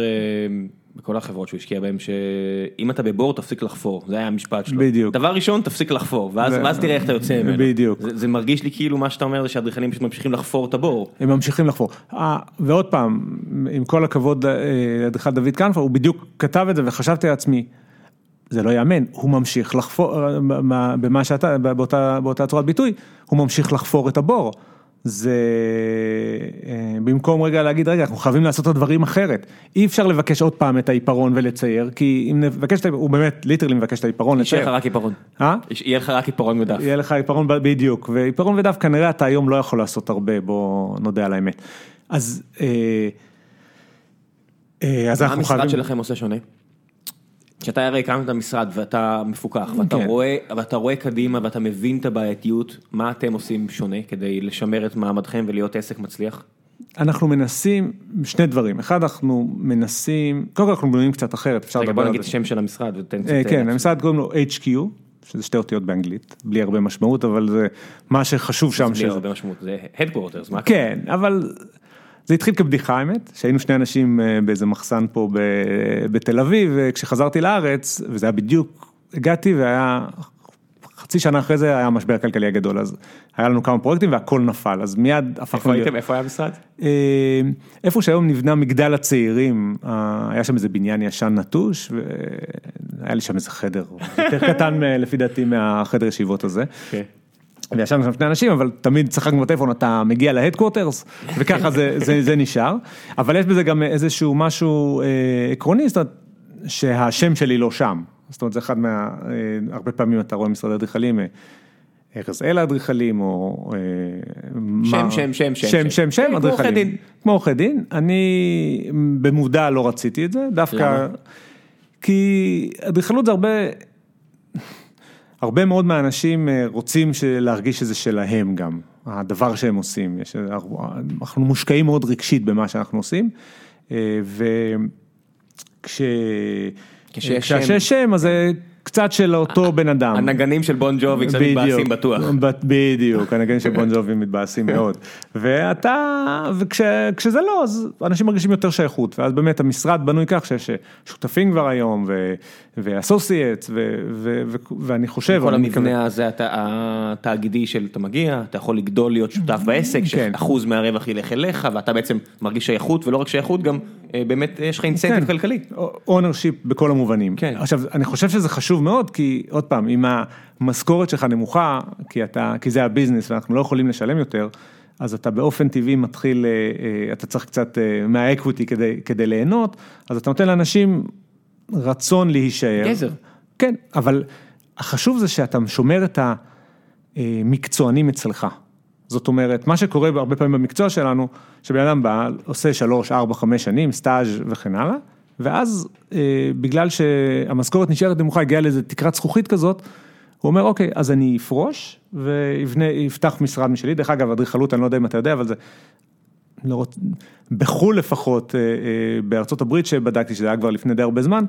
[SPEAKER 1] בכל החברות שהוא השקיע בהם, שאם אתה בבור תפסיק לחפור, זה היה המשפט שלו.
[SPEAKER 2] בדיוק.
[SPEAKER 1] דבר ראשון תפסיק לחפור, ואז, ואז תראה איך אתה יוצא ממנו.
[SPEAKER 2] בדיוק.
[SPEAKER 1] זה, זה מרגיש לי כאילו מה שאתה אומר זה שהאדריכלים פשוט ממשיכים לחפור את הבור.
[SPEAKER 2] הם ממשיכים לחפור. ועוד פעם, עם כל הכבוד לאדריכל דוד קנפר, הוא בדיוק כתב את זה וחשבתי לעצמי. זה לא יאמן, הוא ממשיך לחפור, במה שאתה, באותה, באותה צורת ביטוי, הוא ממשיך לחפור את הבור. זה אה, במקום רגע להגיד רגע אנחנו חייבים לעשות את הדברים אחרת, אי אפשר לבקש עוד פעם את העיפרון ולצייר, כי אם נבקש את הוא באמת literally מבקש את העיפרון
[SPEAKER 1] יישאר לך
[SPEAKER 2] לצייר.
[SPEAKER 1] רק עיפרון.
[SPEAKER 2] אה?
[SPEAKER 1] יהיה לך רק עיפרון ודף.
[SPEAKER 2] יהיה לך עיפרון בדיוק, ועיפרון ודף כנראה אתה היום לא יכול לעשות הרבה, בוא נודה על האמת. אז, אה, אה, אז
[SPEAKER 1] מה
[SPEAKER 2] אנחנו
[SPEAKER 1] המשרד
[SPEAKER 2] חייבים,
[SPEAKER 1] שלכם עושה שונה? כשאתה הרי הקמת את המשרד ואתה מפוקח ואתה
[SPEAKER 2] כן.
[SPEAKER 1] רואה ואתה רואה קדימה ואתה מבין את הבעייתיות, מה אתם עושים שונה כדי לשמר את מעמדכם ולהיות עסק מצליח?
[SPEAKER 2] אנחנו מנסים שני דברים, אחד אנחנו מנסים, קודם כל אנחנו בנויים קצת אחרת, אפשר
[SPEAKER 1] רגע
[SPEAKER 2] לדבר
[SPEAKER 1] בוא
[SPEAKER 2] על
[SPEAKER 1] נגיד
[SPEAKER 2] זה.
[SPEAKER 1] את השם של המשרד ותן קצת...
[SPEAKER 2] אה,
[SPEAKER 1] אה,
[SPEAKER 2] כן, המשרד קוראים לו HQ, שזה שתי אותיות באנגלית, בלי הרבה משמעות, אבל זה מה שחשוב שם.
[SPEAKER 1] בלי
[SPEAKER 2] שזה-
[SPEAKER 1] הרבה משמעות, זה headquarters, מה?
[SPEAKER 2] כן, אבל זה התחיל כבדיחה האמת, שהיינו שני אנשים אה, באיזה מחסן פה ב- בתל אביב, וכשחזרתי לארץ, וזה היה בדיוק, הגעתי והיה, חצי שנה אחרי זה היה המשבר הכלכלי הגדול, אז היה לנו כמה פרויקטים והכל נפל, אז מיד
[SPEAKER 1] איפה
[SPEAKER 2] הפכנו להיות.
[SPEAKER 1] הייתם? איפה היה המשרד?
[SPEAKER 2] אה, איפה שהיום נבנה מגדל הצעירים, היה שם איזה בניין ישן נטוש, והיה לי שם איזה חדר, יותר קטן אה, לפי דעתי מהחדר ישיבות הזה.
[SPEAKER 1] כן.
[SPEAKER 2] וישבנו שם שני אנשים, אבל תמיד צחקנו בטלפון, אתה מגיע להדקווטרס, וככה זה, זה, זה נשאר. אבל יש בזה גם איזשהו משהו אה, עקרוני, זאת אומרת, שהשם שלי לא שם. זאת אומרת, זה אחד מה... אה, הרבה פעמים אתה רואה משרדי אדריכלים, אה, ארז אל האדריכלים, או... אה, מה-
[SPEAKER 1] שם, שם, שם,
[SPEAKER 2] שם,
[SPEAKER 1] שם.
[SPEAKER 2] שם, שם,
[SPEAKER 1] כמו עורכי
[SPEAKER 2] אדריכלים.
[SPEAKER 1] דין.
[SPEAKER 2] כמו עורכי דין. אני במודע לא רציתי את זה, דווקא...
[SPEAKER 1] למה?
[SPEAKER 2] כי אדריכלות זה הרבה... הרבה מאוד מהאנשים אה, רוצים להרגיש שזה שלהם גם, הדבר שהם עושים. יש, אנחנו מושקעים מאוד רגשית במה שאנחנו עושים, אה, וכש...
[SPEAKER 1] כשיש
[SPEAKER 2] כשיש שם, אז זה קצת של אותו בן אדם.
[SPEAKER 1] הנגנים של בון ג'ובי קצת מתבאסים בטוח. [laughs]
[SPEAKER 2] בדיוק, הנגנים של בון ג'ובי מתבאסים מאוד. ואתה, וכשזה לא, אז אנשים מרגישים יותר שייכות, ואז באמת המשרד בנוי כך שיש שותפים כבר היום, ו associates, ואני חושב,
[SPEAKER 1] כל המבנה הזה הת- התאגידי של אתה מגיע, אתה יכול לגדול להיות שותף בעסק,
[SPEAKER 2] כן.
[SPEAKER 1] שאחוז מהרווח ילך אליך ואתה בעצם מרגיש שייכות ולא רק שייכות גם אה, באמת יש לך incentive
[SPEAKER 2] כן.
[SPEAKER 1] כלכלי.
[SPEAKER 2] Ownership בכל המובנים.
[SPEAKER 1] כן.
[SPEAKER 2] עכשיו, אני חושב שזה חשוב מאוד, כי עוד פעם, אם המשכורת שלך נמוכה, כי זה הביזנס ואנחנו לא יכולים לשלם יותר, אז אתה באופן טבעי מתחיל, אה, אה, אתה צריך קצת מהאקוויטי כדי, כדי ליהנות, אז אתה נותן לאנשים רצון להישאר.
[SPEAKER 1] גזר.
[SPEAKER 2] כן, אבל החשוב זה שאתה שומר את המקצוענים אצלך. זאת אומרת, מה שקורה הרבה פעמים במקצוע שלנו, שבן אדם בא, עושה שלוש, ארבע, חמש שנים, סטאז' וכן הלאה, ואז אה, בגלל שהמשכורת נשארת נמוכה, הגיעה לאיזה תקרת זכוכית כזאת, הוא אומר, אוקיי, אז אני אפרוש יפתח משרד משלי, דרך אגב, אדריכלות, אני לא יודע אם אתה יודע, אבל זה, לא רוצ... בחו"ל לפחות, אה, אה, בארצות הברית שבדקתי, שזה היה כבר לפני די הרבה זמן,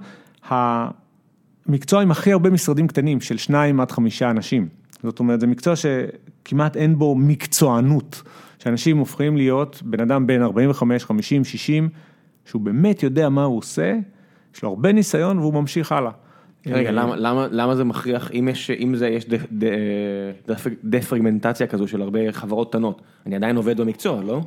[SPEAKER 2] המקצוע עם הכי הרבה משרדים קטנים, של שניים עד חמישה אנשים. זאת אומרת, זה מקצוע שכמעט אין בו מקצוענות, שאנשים הופכים להיות בן אדם בין 45, 50, 60, שהוא באמת יודע מה הוא עושה, יש לו הרבה ניסיון והוא ממשיך הלאה.
[SPEAKER 1] רגע,
[SPEAKER 2] אה,
[SPEAKER 1] למה, למה, למה זה מכריח, אם יש, אם זה, יש דפרגמנטציה כזו של הרבה חברות קטנות, אני עדיין עובד במקצוע, לא?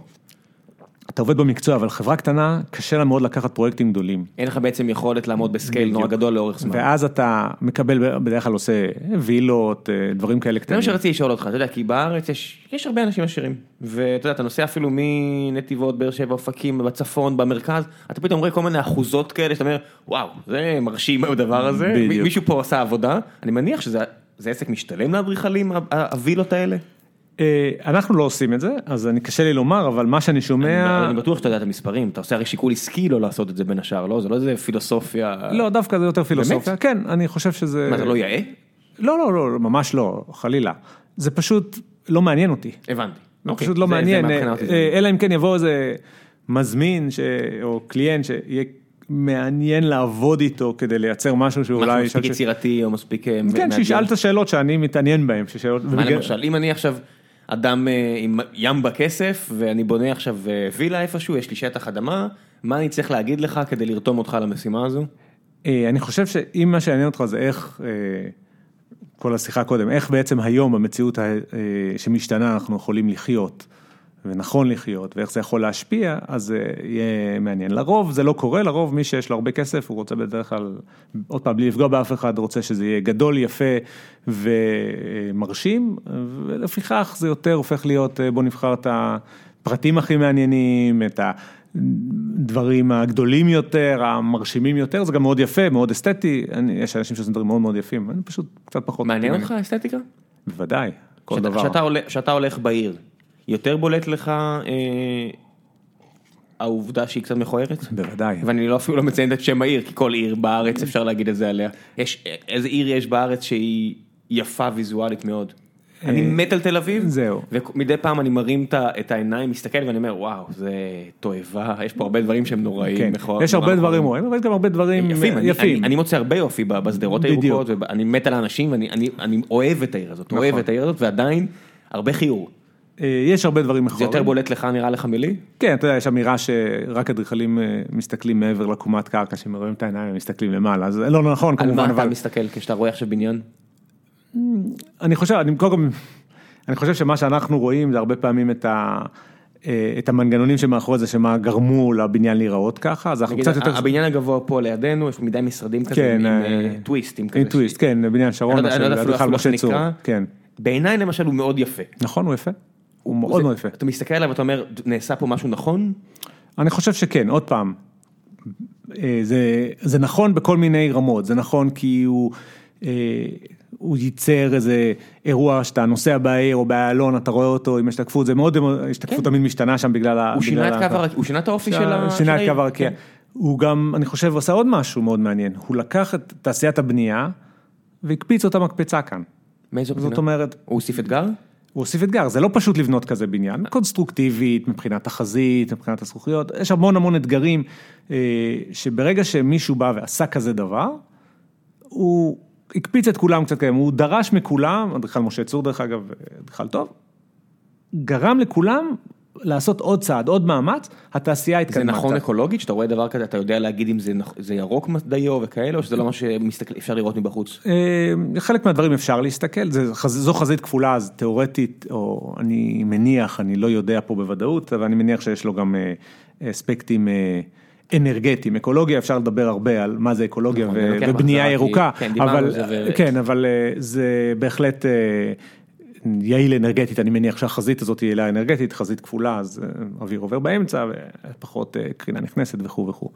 [SPEAKER 2] אתה עובד במקצוע, אבל חברה קטנה, קשה לה מאוד לקחת פרויקטים גדולים.
[SPEAKER 1] אין לך בעצם יכולת לעמוד בסקייל נורא. גדול לאורך זמן.
[SPEAKER 2] ואז אתה מקבל, בדרך כלל עושה וילות, אה, דברים כאלה
[SPEAKER 1] זה
[SPEAKER 2] קטנים.
[SPEAKER 1] מה שרציתי לשאול אותך, אתה יודע, כי בארץ יש, יש הרבה אנשים עשירים, ואתה יודע, אתה נוסע אפילו מנתיבות, באר שבע, אופקים, בצפון, במרכז, אתה פתאום רואה כל מיני אחוזות כאלה, שאתה אומר, וואו, זה מרשים [laughs] הדבר הזה,
[SPEAKER 2] בדיוק.
[SPEAKER 1] מישהו פה עשה עבודה, אני מניח שזה זה עסק משתלם לאדריכלים, הווילות האלה?
[SPEAKER 2] אה, אנחנו לא עושים את זה, אז אני קשה לי לומר, אבל מה שאני שומע...
[SPEAKER 1] אני בטוח שאתה יודע את המספרים, אתה עושה הרי שיקול עסקי לא לעשות את זה בין השאר, לא? זה לא איזה פילוסופיה...
[SPEAKER 2] לא, דווקא זה יותר פילוסופיה. כן, אני חושב שזה...
[SPEAKER 1] מה, זה לא יאה?
[SPEAKER 2] לא, לא, לא, ממש לא, חלילה. זה פשוט לא מעניין אותי.
[SPEAKER 1] הבנתי.
[SPEAKER 2] זה
[SPEAKER 1] אוקיי,
[SPEAKER 2] פשוט לא
[SPEAKER 1] זה-
[SPEAKER 2] מעניין,
[SPEAKER 1] אותי, זה-
[SPEAKER 2] אה, אלא אם כן יבוא איזה מזמין ש... או קליינט שיהיה מעניין לעבוד איתו כדי לייצר משהו שאולי...
[SPEAKER 1] משהו מספיק
[SPEAKER 2] ישאל ש-
[SPEAKER 1] יצירתי או מספיק... אה,
[SPEAKER 2] כן. שישאל את השאלות שאני מתעניין בהן. ששאלות-
[SPEAKER 1] מה
[SPEAKER 2] ובגלל-
[SPEAKER 1] למשל, אם אני עכשיו אדם אה, עם ים בכסף ואני בונה עכשיו אה, וילה איפשהו, יש לי שטח אדמה, מה אני צריך להגיד לך כדי לרתום אותך למשימה הזו?
[SPEAKER 2] אה, אני חושב שאם מה שיעניין אותך זה איך, כל השיחה קודם, איך בעצם היום במציאות ה- אה, שמשתנה אנחנו יכולים לחיות ונכון לחיות, ואיך זה יכול להשפיע, אז זה יהיה מעניין. לרוב זה לא קורה, לרוב מי שיש לו הרבה כסף, הוא רוצה בדרך כלל, עוד פעם, בלי לפגוע באף אחד, רוצה שזה יהיה גדול, יפה ומרשים, ולפיכך זה יותר הופך להיות, בוא נבחר את הפרטים הכי מעניינים, את הדברים הגדולים יותר, המרשימים יותר, זה גם מאוד יפה, מאוד אסתטי, יש אנשים שעושים דברים מאוד מאוד יפים, אני פשוט קצת פחות.
[SPEAKER 1] מעניין אותך אסתטיקה?
[SPEAKER 2] בוודאי, כל דבר.
[SPEAKER 1] כשאתה הולך בעיר. יותר בולט לך אה, העובדה שהיא קצת מכוערת?
[SPEAKER 2] בוודאי.
[SPEAKER 1] ואני לא אפילו לא מציין את שם העיר, כי כל עיר בארץ אפשר להגיד את זה עליה. יש, איזה עיר יש בארץ שהיא יפה ויזואלית מאוד? אני
[SPEAKER 2] אה,
[SPEAKER 1] מת על תל אביב,
[SPEAKER 2] זהו.
[SPEAKER 1] ומדי פעם אני מרים את העיניים, מסתכל ואני אומר, וואו, זה תועבה, יש פה הרבה דברים שהם נוראים.
[SPEAKER 2] כן, יש הרבה דברים רואים, אבל יש גם הרבה דברים יפים.
[SPEAKER 1] יפים. אני מוצא הרבה יופי בשדרות הירוקות, ואני מת על האנשים, ואני אוהב את העיר הזאת, אוהב את העיר הזאת, ועדיין הרבה חיור.
[SPEAKER 2] אה, יש הרבה דברים מכוערים.
[SPEAKER 1] זה יותר בולט לך נראה לך מלי?
[SPEAKER 2] כן, אתה יודע, יש אמירה שרק אדריכלים אה, מסתכלים מעבר לקומת קרקע, שהם רואים את העיניים ומסתכלים למעלה, אז לא נכון כמובן,
[SPEAKER 1] אבל... על מה אתה מסתכל כשאתה רואה עכשיו בניין?
[SPEAKER 2] אני חושב, אני קודם אני חושב שמה שאנחנו רואים זה הרבה פעמים את ה... אה, את המנגנונים שמאחורי זה, שמה גרמו לבניין להיראות ככה, אז אנחנו קצת יותר...
[SPEAKER 1] הבניין הגבוה פה לידינו, יש מדי משרדים כזה,
[SPEAKER 2] כן,
[SPEAKER 1] עם טוויסטים כזה.
[SPEAKER 2] עם טוויסט, כן, בניין שרונה,
[SPEAKER 1] של אדריכל משה צור.
[SPEAKER 2] כן.
[SPEAKER 1] בעיניי למשל הוא מאוד יפה.
[SPEAKER 2] נכון, הוא יפה. הוא מאוד מאוד יפה.
[SPEAKER 1] אתה מסתכל עליו ואתה אומר, נעשה פה משהו נכון?
[SPEAKER 2] אני חושב שכן, עוד פעם, אה, זה, זה נכון בכל מיני רמות, זה נכון כי הוא, אה, הוא ייצר איזה אירוע שאתה נוסע בעיר או באיילון, אתה רואה אותו עם השתקפות, זה מאוד, השתקפות כן. תמיד משתנה שם בגלל ה...
[SPEAKER 1] הוא שינה את קו הרקיע, הוא שינה את האופי של העיר.
[SPEAKER 2] שינה את קו הרקיע. הוא גם, אני חושב, עשה עוד משהו מאוד מעניין, הוא לקח את תעשיית הבנייה והקפיץ אותה מקפצה כאן.
[SPEAKER 1] מאיזו בחינה?
[SPEAKER 2] זאת אומרת...
[SPEAKER 1] הוא הוסיף אתגר?
[SPEAKER 2] הוא הוסיף אתגר, זה לא פשוט לבנות כזה בניין, קונסטרוקטיבית, מבחינת תחזית, מבחינת הזכוכיות, יש המון המון אתגרים, אה, שברגע שמישהו בא ועשה כזה דבר, הוא הקפיץ את כולם קצת קיים, הוא דרש מכולם, אדריכל משה צור דרך אגב, אדריכל טוב, גרם לכולם לעשות עוד צעד, עוד מאמץ, התעשייה התקדמה.
[SPEAKER 1] זה נכון אקולוגית, שאתה רואה דבר כזה, אתה יודע להגיד אם זה ירוק דיו וכאלה, או שזה לא מה שאפשר לראות מבחוץ?
[SPEAKER 2] אה, חלק מהדברים אפשר להסתכל, זו חזית כפולה, אז תיאורטית, או אני מניח, אני לא יודע פה בוודאות, אבל אני מניח שיש לו גם אה, אספקטים אה, אנרגטיים, אקולוגיה, אפשר לדבר הרבה על מה זה אקולוגיה
[SPEAKER 1] נכון,
[SPEAKER 2] ובנייה ירוקה, כן, אבל זה בהחלט... יעיל אנרגטית, אני מניח שהחזית הזאת היא יעילה אנרגטית, חזית כפולה, אז אה, אוויר עובר באמצע ופחות אה, קרינה נכנסת וכו' וכו'.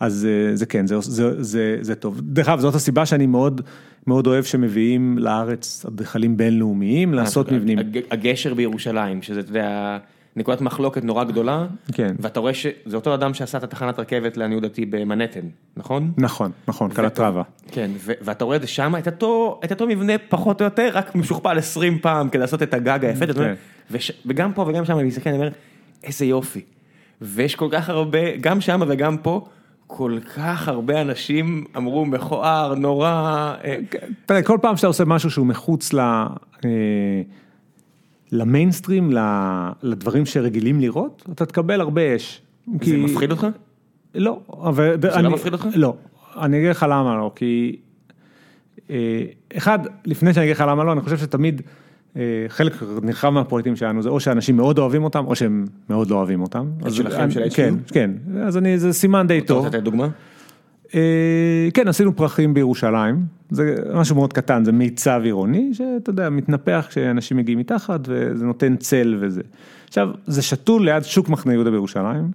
[SPEAKER 2] אז אה, זה כן, זה, זה, זה, זה טוב. דרך אגב, זאת הסיבה שאני מאוד, מאוד אוהב שמביאים לארץ אדריכלים בינלאומיים לעשות מבנים.
[SPEAKER 1] הגשר בירושלים, שזה, אתה יודע... נקודת מחלוקת נורא גדולה,
[SPEAKER 2] כן.
[SPEAKER 1] ואתה רואה שזה אותו אדם שעשה את התחנת רכבת לעניות דעתי במנהטן, נכון?
[SPEAKER 2] נכון, נכון, קלטרבה.
[SPEAKER 1] כן, ואתה רואה את זה שם, את אותו, את אותו מבנה פחות או יותר, רק משוכפל 20 פעם כדי לעשות את הגג היפה, כן. וגם פה וגם שם אני מסתכל, אני אומר, איזה יופי. ויש כל כך הרבה, גם שם וגם פה, כל כך הרבה אנשים אמרו מכוער, נורא.
[SPEAKER 2] אה, תראה, כל פעם שאתה עושה משהו שהוא מחוץ ל... למיינסטרים, לדברים שרגילים לראות, אתה תקבל הרבה אש.
[SPEAKER 1] זה כי... מפחיד אותך?
[SPEAKER 2] לא, אבל...
[SPEAKER 1] זה לא אני... לא מפחיד אותך?
[SPEAKER 2] לא, אני אגיד לך למה לא, כי... אה, אחד, לפני שאני אגיד לך למה לא, אני חושב שתמיד אה, חלק נרחב מהפרויקטים שלנו זה או שאנשים מאוד אוהבים אותם, או שהם מאוד לא אוהבים אותם.
[SPEAKER 1] שלכם, של ה-HQ?
[SPEAKER 2] כן, כן, אז אני, זה סימן די טוב. אתה
[SPEAKER 1] רוצה לתת דוגמה?
[SPEAKER 2] אה, כן, עשינו פרחים בירושלים, זה משהו מאוד קטן, זה מיצב עירוני, שאתה יודע, מתנפח כשאנשים מגיעים מתחת, וזה נותן צל וזה. עכשיו, זה שתול ליד שוק מחנה יהודה בירושלים,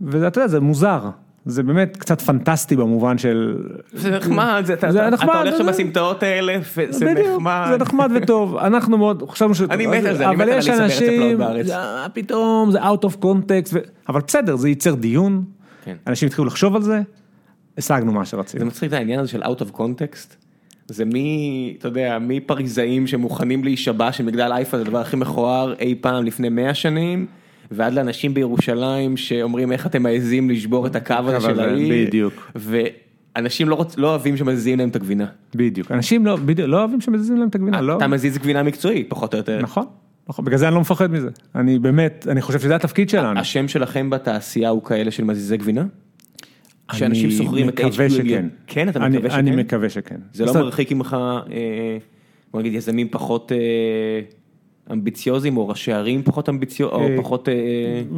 [SPEAKER 2] ואתה יודע, זה מוזר. זה באמת קצת פנטסטי במובן של...
[SPEAKER 1] זה נחמד, זה, אתה, זה נחמד, אתה הולך שם בסמטאות האלה, וזה נחמד.
[SPEAKER 2] זה נחמד וטוב, אנחנו מאוד, חשבנו ש...
[SPEAKER 1] אני מת על זה, אני מת על להסבר את הפלאות בארץ.
[SPEAKER 2] פתאום, זה out of context, ו... אבל בסדר, זה ייצר דיון,
[SPEAKER 1] כן.
[SPEAKER 2] אנשים התחילו לחשוב על זה. השגנו מה שרצינו.
[SPEAKER 1] זה מצחיק את העניין הזה של out of context. זה מי, אתה יודע, מי פריזאים שמוכנים להישבע שמגדל אייפה זה הדבר הכי מכוער אי פעם לפני 100 שנים, ועד לאנשים בירושלים שאומרים איך אתם מעזים לשבור את הקו הזה של העיר.
[SPEAKER 2] בדיוק.
[SPEAKER 1] ואנשים לא, רוצ, לא אוהבים שמזיזים להם את הגבינה.
[SPEAKER 2] בדיוק, אנשים לא, בדיוק, לא אוהבים שמזיזים להם את הגבינה, לא.
[SPEAKER 1] אתה מזיז גבינה מקצועית, פחות או יותר.
[SPEAKER 2] נכון. נכון, בגלל זה אני לא מפחד מזה, אני באמת, אני חושב שזה התפקיד שלנו.
[SPEAKER 1] השם שלכם בתעשייה הוא כאלה של מזיזי גבינה? שאנשים שוכרים את
[SPEAKER 2] HQ. אני מקווה שכן.
[SPEAKER 1] כן, אתה מקווה שכן?
[SPEAKER 2] אני מקווה שכן.
[SPEAKER 1] זה לא מרחיק ממך, אה, בוא נגיד, יזמים פחות, אה, אמביציוזים או ראשי ערים פחות אמביציוזים או
[SPEAKER 2] אה,
[SPEAKER 1] פחות...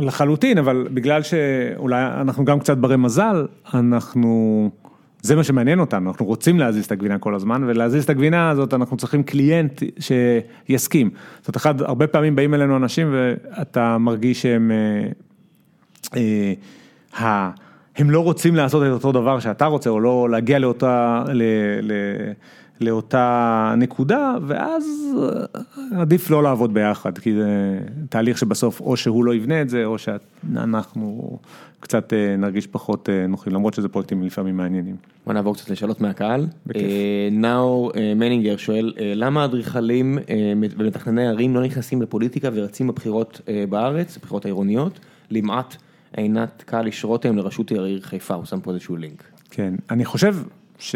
[SPEAKER 2] לחלוטין, אבל בגלל שאולי אנחנו גם קצת ברי מזל, אנחנו, זה מה שמעניין אותנו, אנחנו רוצים להזיז את הגבינה כל הזמן, ולהזיז את הגבינה הזאת אנחנו צריכים קליינט שיסכים. זאת אומרת, הרבה פעמים באים אלינו אנשים ואתה מרגיש שהם, אה, אה, הם לא רוצים לעשות את אותו דבר שאתה רוצה, או לא להגיע לאותה, ל, ל, לאותה נקודה, ואז עדיף לא לעבוד ביחד, כי זה תהליך שבסוף או שהוא לא יבנה את זה, או שאנחנו קצת אה, נרגיש פחות אה, נוחים, למרות שזה פרויקטים לפעמים מעניינים.
[SPEAKER 1] בוא נעבור קצת לשאלות מהקהל.
[SPEAKER 2] בכיף.
[SPEAKER 1] אה, נאור אה, מנינגר שואל, אה, למה האדריכלים אה, ומתכנני ערים לא נכנסים לפוליטיקה ורצים בבחירות אה, בארץ, בבחירות העירוניות, למעט עינת קליש רותם לראשות העיר חיפה, הוא שם פה איזשהו לינק.
[SPEAKER 2] כן, אני חושב ש...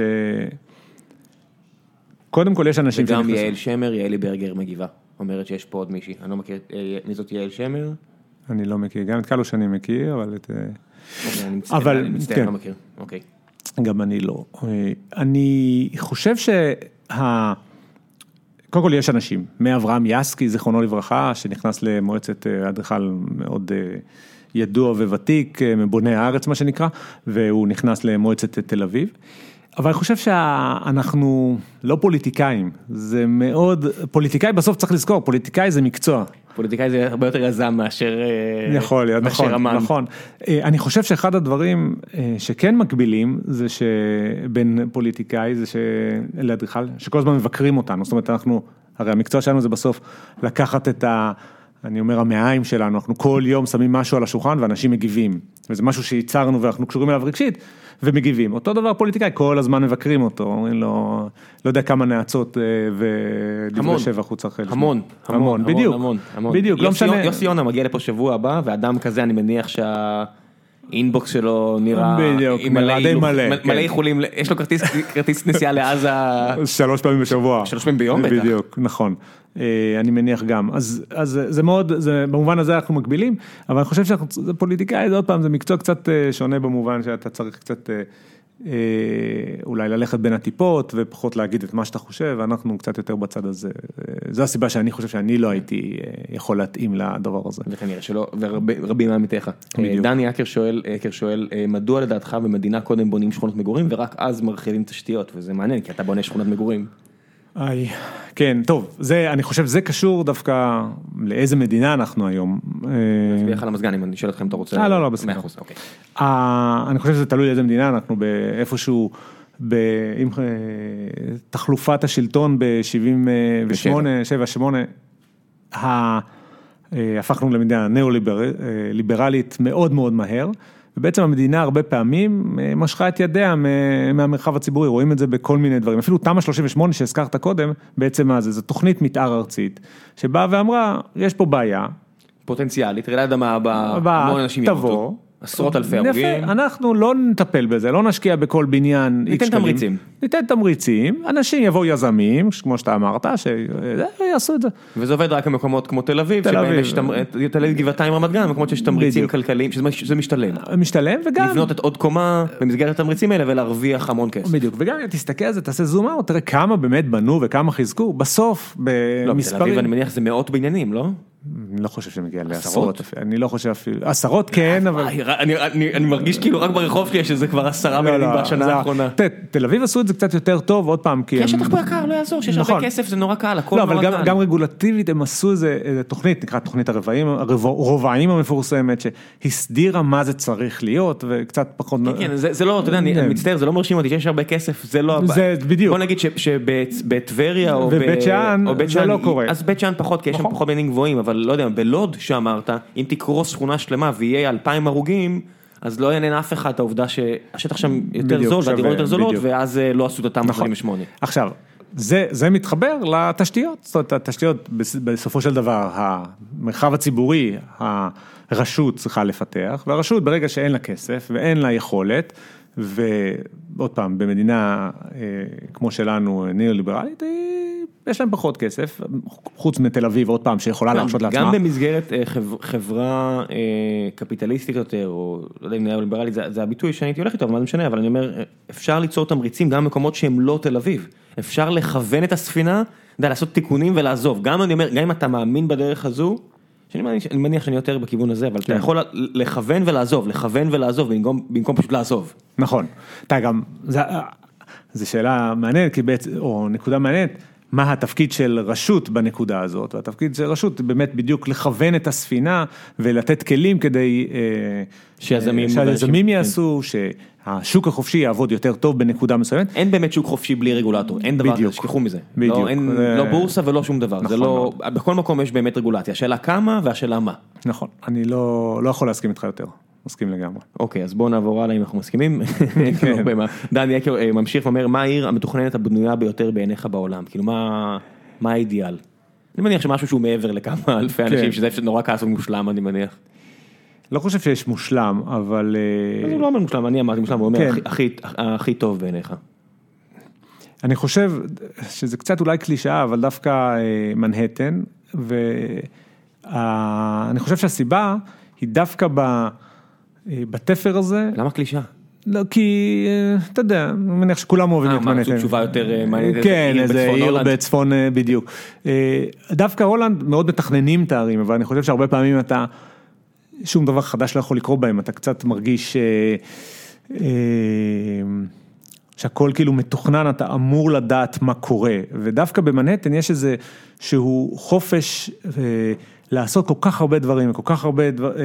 [SPEAKER 2] קודם כל יש אנשים
[SPEAKER 1] וגם
[SPEAKER 2] שנכנסים-
[SPEAKER 1] יעל שמר, יעלי ברגר מגיבה, אומרת שיש פה עוד מישהי, אני לא מכיר, אה, מי זאת יעל שמר?
[SPEAKER 2] אני לא מכיר, גם את קלוש אני מכיר, אבל את... אה,
[SPEAKER 1] אוקיי, אני מצטער,
[SPEAKER 2] אבל,
[SPEAKER 1] אני מצטער,
[SPEAKER 2] כן.
[SPEAKER 1] לא מכיר, אוקיי.
[SPEAKER 2] גם אני לא. אה, אני חושב שה... קודם כל יש אנשים, מאברהם יסקי, זיכרונו לברכה, שנכנס למועצת אדריכל מאוד ידוע וותיק, אה, מבוני הארץ מה שנקרא, והוא נכנס למועצת תל אביב. אבל אני חושב שאנחנו לא פוליטיקאים, זה מאוד, פוליטיקאי בסוף צריך לזכור, פוליטיקאי זה מקצוע.
[SPEAKER 1] פוליטיקאי זה הרבה יותר יזם מאשר אה,
[SPEAKER 2] יכול להיות,
[SPEAKER 1] מאשר
[SPEAKER 2] נכון,
[SPEAKER 1] אמן.
[SPEAKER 2] נכון. אה, אני חושב שאחד הדברים שכן מקבילים זה שבין פוליטיקאי זה שלאדריכל, שכל הזמן מבקרים אותנו, זאת אומרת אנחנו, הרי המקצוע שלנו זה בסוף לקחת את ה... אני אומר המעיים שלנו, אנחנו כל יום שמים משהו על השולחן ואנשים מגיבים, וזה משהו שייצרנו ואנחנו קשורים אליו רגשית ומגיבים. אותו דבר פוליטיקאי, כל הזמן מבקרים אותו, אומרים לו, לא יודע כמה נאצות אה,
[SPEAKER 1] המון.
[SPEAKER 2] ודברי שבח הוא צריך לשמוע.
[SPEAKER 1] המון, המון,
[SPEAKER 2] בדיוק,
[SPEAKER 1] המון, המון.
[SPEAKER 2] בדיוק, לא
[SPEAKER 1] יוסי-
[SPEAKER 2] משנה.
[SPEAKER 1] יוסי יונה מגיע לפה שבוע הבא, ואדם כזה אני מניח שהאינבוקס שלו נראה,
[SPEAKER 2] בדיוק,
[SPEAKER 1] עם מלא
[SPEAKER 2] נראה די מלא,
[SPEAKER 1] מלא
[SPEAKER 2] כן.
[SPEAKER 1] איחולים, יש לו כרטיס- כרטיס נסיעה לעזה,
[SPEAKER 2] שלוש פעמים בשבוע.
[SPEAKER 1] שלוש פעמים ביום בטח.
[SPEAKER 2] בדיוק, נכון. אה, אני מניח גם. אז, אז זה מאוד, זה, במובן הזה אנחנו מקבילים, אבל אני חושב שאנחנו, זה פוליטיקאי, זה עוד פעם, זה מקצוע קצת אה, שונה במובן שאתה צריך קצת אה, אולי ללכת בין הטיפות ופחות להגיד את מה שאתה חושב, ואנחנו קצת יותר בצד הזה. אה, זו הסיבה שאני חושב שאני לא הייתי אה, יכול להתאים לדבר הזה.
[SPEAKER 1] וכנראה שלא, ורבים מעמיתיך. דני אקר שואל, אקר שואל, אה, מדוע לדעתך במדינה קודם בונים שכונות מגורים ורק אז מרחיבים תשתיות, וזה מעניין, כי אתה בונה שכונת מגורים.
[SPEAKER 2] איי, כן, טוב, זה, אני חושב, זה קשור דווקא לאיזה מדינה אנחנו היום. אה,
[SPEAKER 1] נצביע לך על המזגן אם אני שואל אותך אם אתה רוצה.
[SPEAKER 2] אה, לא, לא, בסדר.
[SPEAKER 1] אוקיי.
[SPEAKER 2] אה, אני חושב שזה תלוי איזה מדינה, אנחנו באיפשהו, עם אה, תחלופת השלטון ב-78, 78, הפכנו למדינה ניאו-ליברלית מאוד מאוד מהר, ובעצם המדינה הרבה פעמים אה, משכה את ידיה מהמרחב הציבורי, רואים את זה בכל מיני דברים, אפילו תמ"א 38 שהזכרת קודם, בעצם מה זה, זו תוכנית מתאר ארצית, שבאה ואמרה, יש פה בעיה,
[SPEAKER 1] פוטנציאלית, רעידת אדמה הבאה, המון אנשים
[SPEAKER 2] תבוא.
[SPEAKER 1] עשרות אלפי
[SPEAKER 2] יפה,
[SPEAKER 1] הרוגים.
[SPEAKER 2] אנחנו לא נטפל בזה, לא נשקיע בכל בניין.
[SPEAKER 1] ניתן. תמריצים.
[SPEAKER 2] ניתן תמריצים, אנשים יבואו יזמים, כמו שאתה אמרת, שיעשו את זה.
[SPEAKER 1] וזה עובד רק במקומות כמו תל אביב,
[SPEAKER 2] תל
[SPEAKER 1] שבהם
[SPEAKER 2] אביב.
[SPEAKER 1] יש תמר- תל אביב גבעתיים רמת גן, מקומות שיש תמריצים. כלכליים, שזה משתלם.
[SPEAKER 2] משתלם וגם,
[SPEAKER 1] לבנות את עוד קומה במסגרת התמריצים האלה ולהרוויח המון כסף.
[SPEAKER 2] בדיוק, וגם אם תסתכל על זה, תעשה זום אאוט, תראה כמה באמת בנו וכמה חיזקו, בסוף
[SPEAKER 1] לא, בתל אביב
[SPEAKER 2] במספרים,
[SPEAKER 1] אני מניח זה מאות בניינים, לא?
[SPEAKER 2] אני לא חושב שמגיע
[SPEAKER 1] עשרות?
[SPEAKER 2] לעשרות, אני לא חושב אפילו, עשרות כן, אבל...
[SPEAKER 1] וואי, אני- אני מרגיש כאילו רק ברחוב שלי יש איזה כבר עשרה
[SPEAKER 2] לא,
[SPEAKER 1] בניינים
[SPEAKER 2] לא,
[SPEAKER 1] בשנה האחרונה.
[SPEAKER 2] תל אביב עשו את זה קצת יותר טוב, עוד פעם, כי
[SPEAKER 1] כי יש
[SPEAKER 2] הם-
[SPEAKER 1] שטח פה יקר, לא יעזור, שיש הרבה
[SPEAKER 2] נכון.
[SPEAKER 1] כסף זה נורא קל, הכל
[SPEAKER 2] לא, אבל
[SPEAKER 1] נורא
[SPEAKER 2] גם,
[SPEAKER 1] קל.
[SPEAKER 2] גם רגולטיבית הם עשו איזה, תוכנית, נקרא תוכנית הרבעים, המפורסמת, שהסדירה מה זה צריך להיות, וקצת פחות...
[SPEAKER 1] כן, כן, זה לא, אתה יודע, אני אני מצטער, זה לא מרשים אותי שיש הרבה כסף, זה לא...
[SPEAKER 2] זה בדיוק.
[SPEAKER 1] בוא נגיד שבטבריה או ב-
[SPEAKER 2] ובית שאן, זה לא קורה.
[SPEAKER 1] אז בית שאן פחות, כי יש שם
[SPEAKER 2] נכון.
[SPEAKER 1] פחות בניינים גבוהים, אבל לא יודע, בלוד שאמרת, אם תקרוס שכונה שלמה ויהיה אלפיים הרוגים, אז לא יעניין אף אחד העובדה שהשטח שם יותר
[SPEAKER 2] בדיוק,
[SPEAKER 1] זול והדירות יותר זולות,
[SPEAKER 2] בדיוק.
[SPEAKER 1] ואז אה, לא עשו את התמ"א
[SPEAKER 2] נכון.
[SPEAKER 1] 48.
[SPEAKER 2] עכשיו, זה, זה מתחבר לתשתיות, זאת אומרת, התשתיות בס- בסופו של דבר, המרחב הציבורי, הרשות צריכה לפתח, והרשות ברגע שאין לה כסף ואין לה יכולת, ועוד פעם, במדינה אה, כמו שלנו, ניאו-ליברלית, יש להם פחות כסף, חוץ מתל אביב, עוד פעם, שיכולה להרשות לעצמה.
[SPEAKER 1] גם במסגרת אה, חב- חברה אה, קפיטליסטית יותר, או לא יודע אם נהיה ליברלית, זה הביטוי שאני הייתי הולך איתו, אבל מה זה משנה, אבל אני אומר, אפשר ליצור תמריצים גם במקומות שהם לא תל אביב. אפשר לכוון את הספינה יודע, לעשות תיקונים ולעזוב, גם אני אומר, גם אם אתה מאמין בדרך הזו, שאני מניח, אני מניח שאני יותר בכיוון הזה, אבל אתה
[SPEAKER 2] כן.
[SPEAKER 1] יכול לכוון ולעזוב, לכוון ולעזוב, במקום, במקום פשוט לעזוב.
[SPEAKER 2] נכון, אתה גם, זו שאלה מעניינת, או נקודה מעניינת, מה התפקיד של רשות בנקודה הזאת, והתפקיד של רשות באמת בדיוק לכוון את הספינה ולתת כלים כדי אה,
[SPEAKER 1] שיזמים
[SPEAKER 2] אה, שהיזמים
[SPEAKER 1] ואנשים-
[SPEAKER 2] יעשו, שהשוק החופשי יעבוד יותר טוב בנקודה מסוימת.
[SPEAKER 1] אין באמת שוק חופשי בלי רגולטור, אין דבר כזה,
[SPEAKER 2] בדיוק.
[SPEAKER 1] שכחו מזה.
[SPEAKER 2] בדיוק.
[SPEAKER 1] לא, אין,
[SPEAKER 2] זה-
[SPEAKER 1] לא בורסה ולא שום דבר, זה
[SPEAKER 2] נכון
[SPEAKER 1] לא, בכל מקום יש באמת רגולציה, השאלה כמה והשאלה מה.
[SPEAKER 2] נכון, אני לא, לא יכול להסכים איתך יותר, מסכים לגמרי.
[SPEAKER 1] אוקיי, אז בואו נעבור הלאה אם אנחנו מסכימים. [laughs] דני יקר אה, ממשיך ואומר, מה העיר המתוכננת הבנויה ביותר בעיניך בעולם? כאילו, מה האידיאל? אני מניח שמשהו שהוא מעבר לכמה [laughs] אלפי אנשים,
[SPEAKER 2] כן.
[SPEAKER 1] שזה איפה שנורא כעס מושלם, אני מניח.
[SPEAKER 2] לא חושב שיש מושלם, אבל אה,
[SPEAKER 1] אז הוא לא אומר מושלם, אני אמרתי מושלם, הוא אומר
[SPEAKER 2] כן.
[SPEAKER 1] הכי- טוב בעיניך.
[SPEAKER 2] אני חושב שזה קצת אולי קלישאה, אבל דווקא אה, מנהטן, ואני חושב שהסיבה היא דווקא ב, אה, בתפר הזה,
[SPEAKER 1] למה קלישה?
[SPEAKER 2] לא, כי אה, אתה יודע, אני מניח שכולם אוהבים
[SPEAKER 1] אה,
[SPEAKER 2] את
[SPEAKER 1] מה,
[SPEAKER 2] מנהטן.
[SPEAKER 1] זו תשובה יותר, אה, מעניינת,
[SPEAKER 2] כן, איזה עיר? בצפון, אה, בדיוק. אה, דווקא הולנד מאוד מתכננים את הערים, אבל אני חושב שהרבה פעמים אתה, שום דבר חדש לא יכול לקרות בהם, אתה קצת מרגיש אה, אה, שהכל כאילו מתוכנן, אתה אמור לדעת מה קורה, ודווקא במנהטן יש איזה שהוא חופש אה, לעשות כל כך הרבה דברים, כל כך הרבה דבר, אה,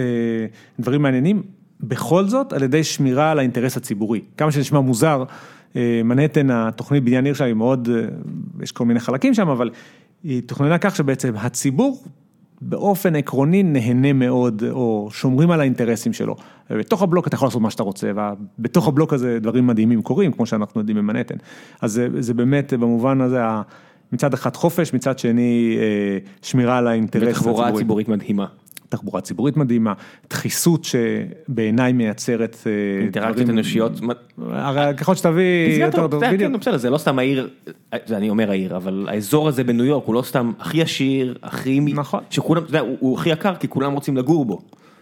[SPEAKER 2] דברים מעניינים, בכל זאת על ידי שמירה על האינטרס הציבורי. כמה שנשמע מוזר, אה, מנהטן, התוכנית בניין עיר שלה היא מאוד, אה, יש כל מיני חלקים שם, אבל היא תוכננה כך שבעצם הציבור באופן עקרוני נהנה מאוד, או שומרים על האינטרסים שלו. בתוך הבלוק אתה יכול לעשות מה שאתה רוצה, ובתוך הבלוק הזה דברים מדהימים קורים, כמו שאנחנו יודעים במנהטן. אז זה, זה באמת במובן הזה, מצד אחד חופש, מצד שני אה, שמירה על האינטרס
[SPEAKER 1] ותחבורה
[SPEAKER 2] הציבורי.
[SPEAKER 1] ציבורית מדהימה.
[SPEAKER 2] תחבורה ציבורית מדהימה, דחיסות שבעיניי מייצרת אה,
[SPEAKER 1] אינטראקציות אנושיות.
[SPEAKER 2] הרי ככל שתביא יותר טוב, בדיוק.
[SPEAKER 1] כן, בסדר, זה לא סתם העיר, זה אני אומר העיר, אבל האזור הזה בניו יורק הוא לא סתם הכי עשיר, הכי,
[SPEAKER 2] נכון.
[SPEAKER 1] שכולם, אתה יודע, הוא הכי יקר כי כולם רוצים לגור בו,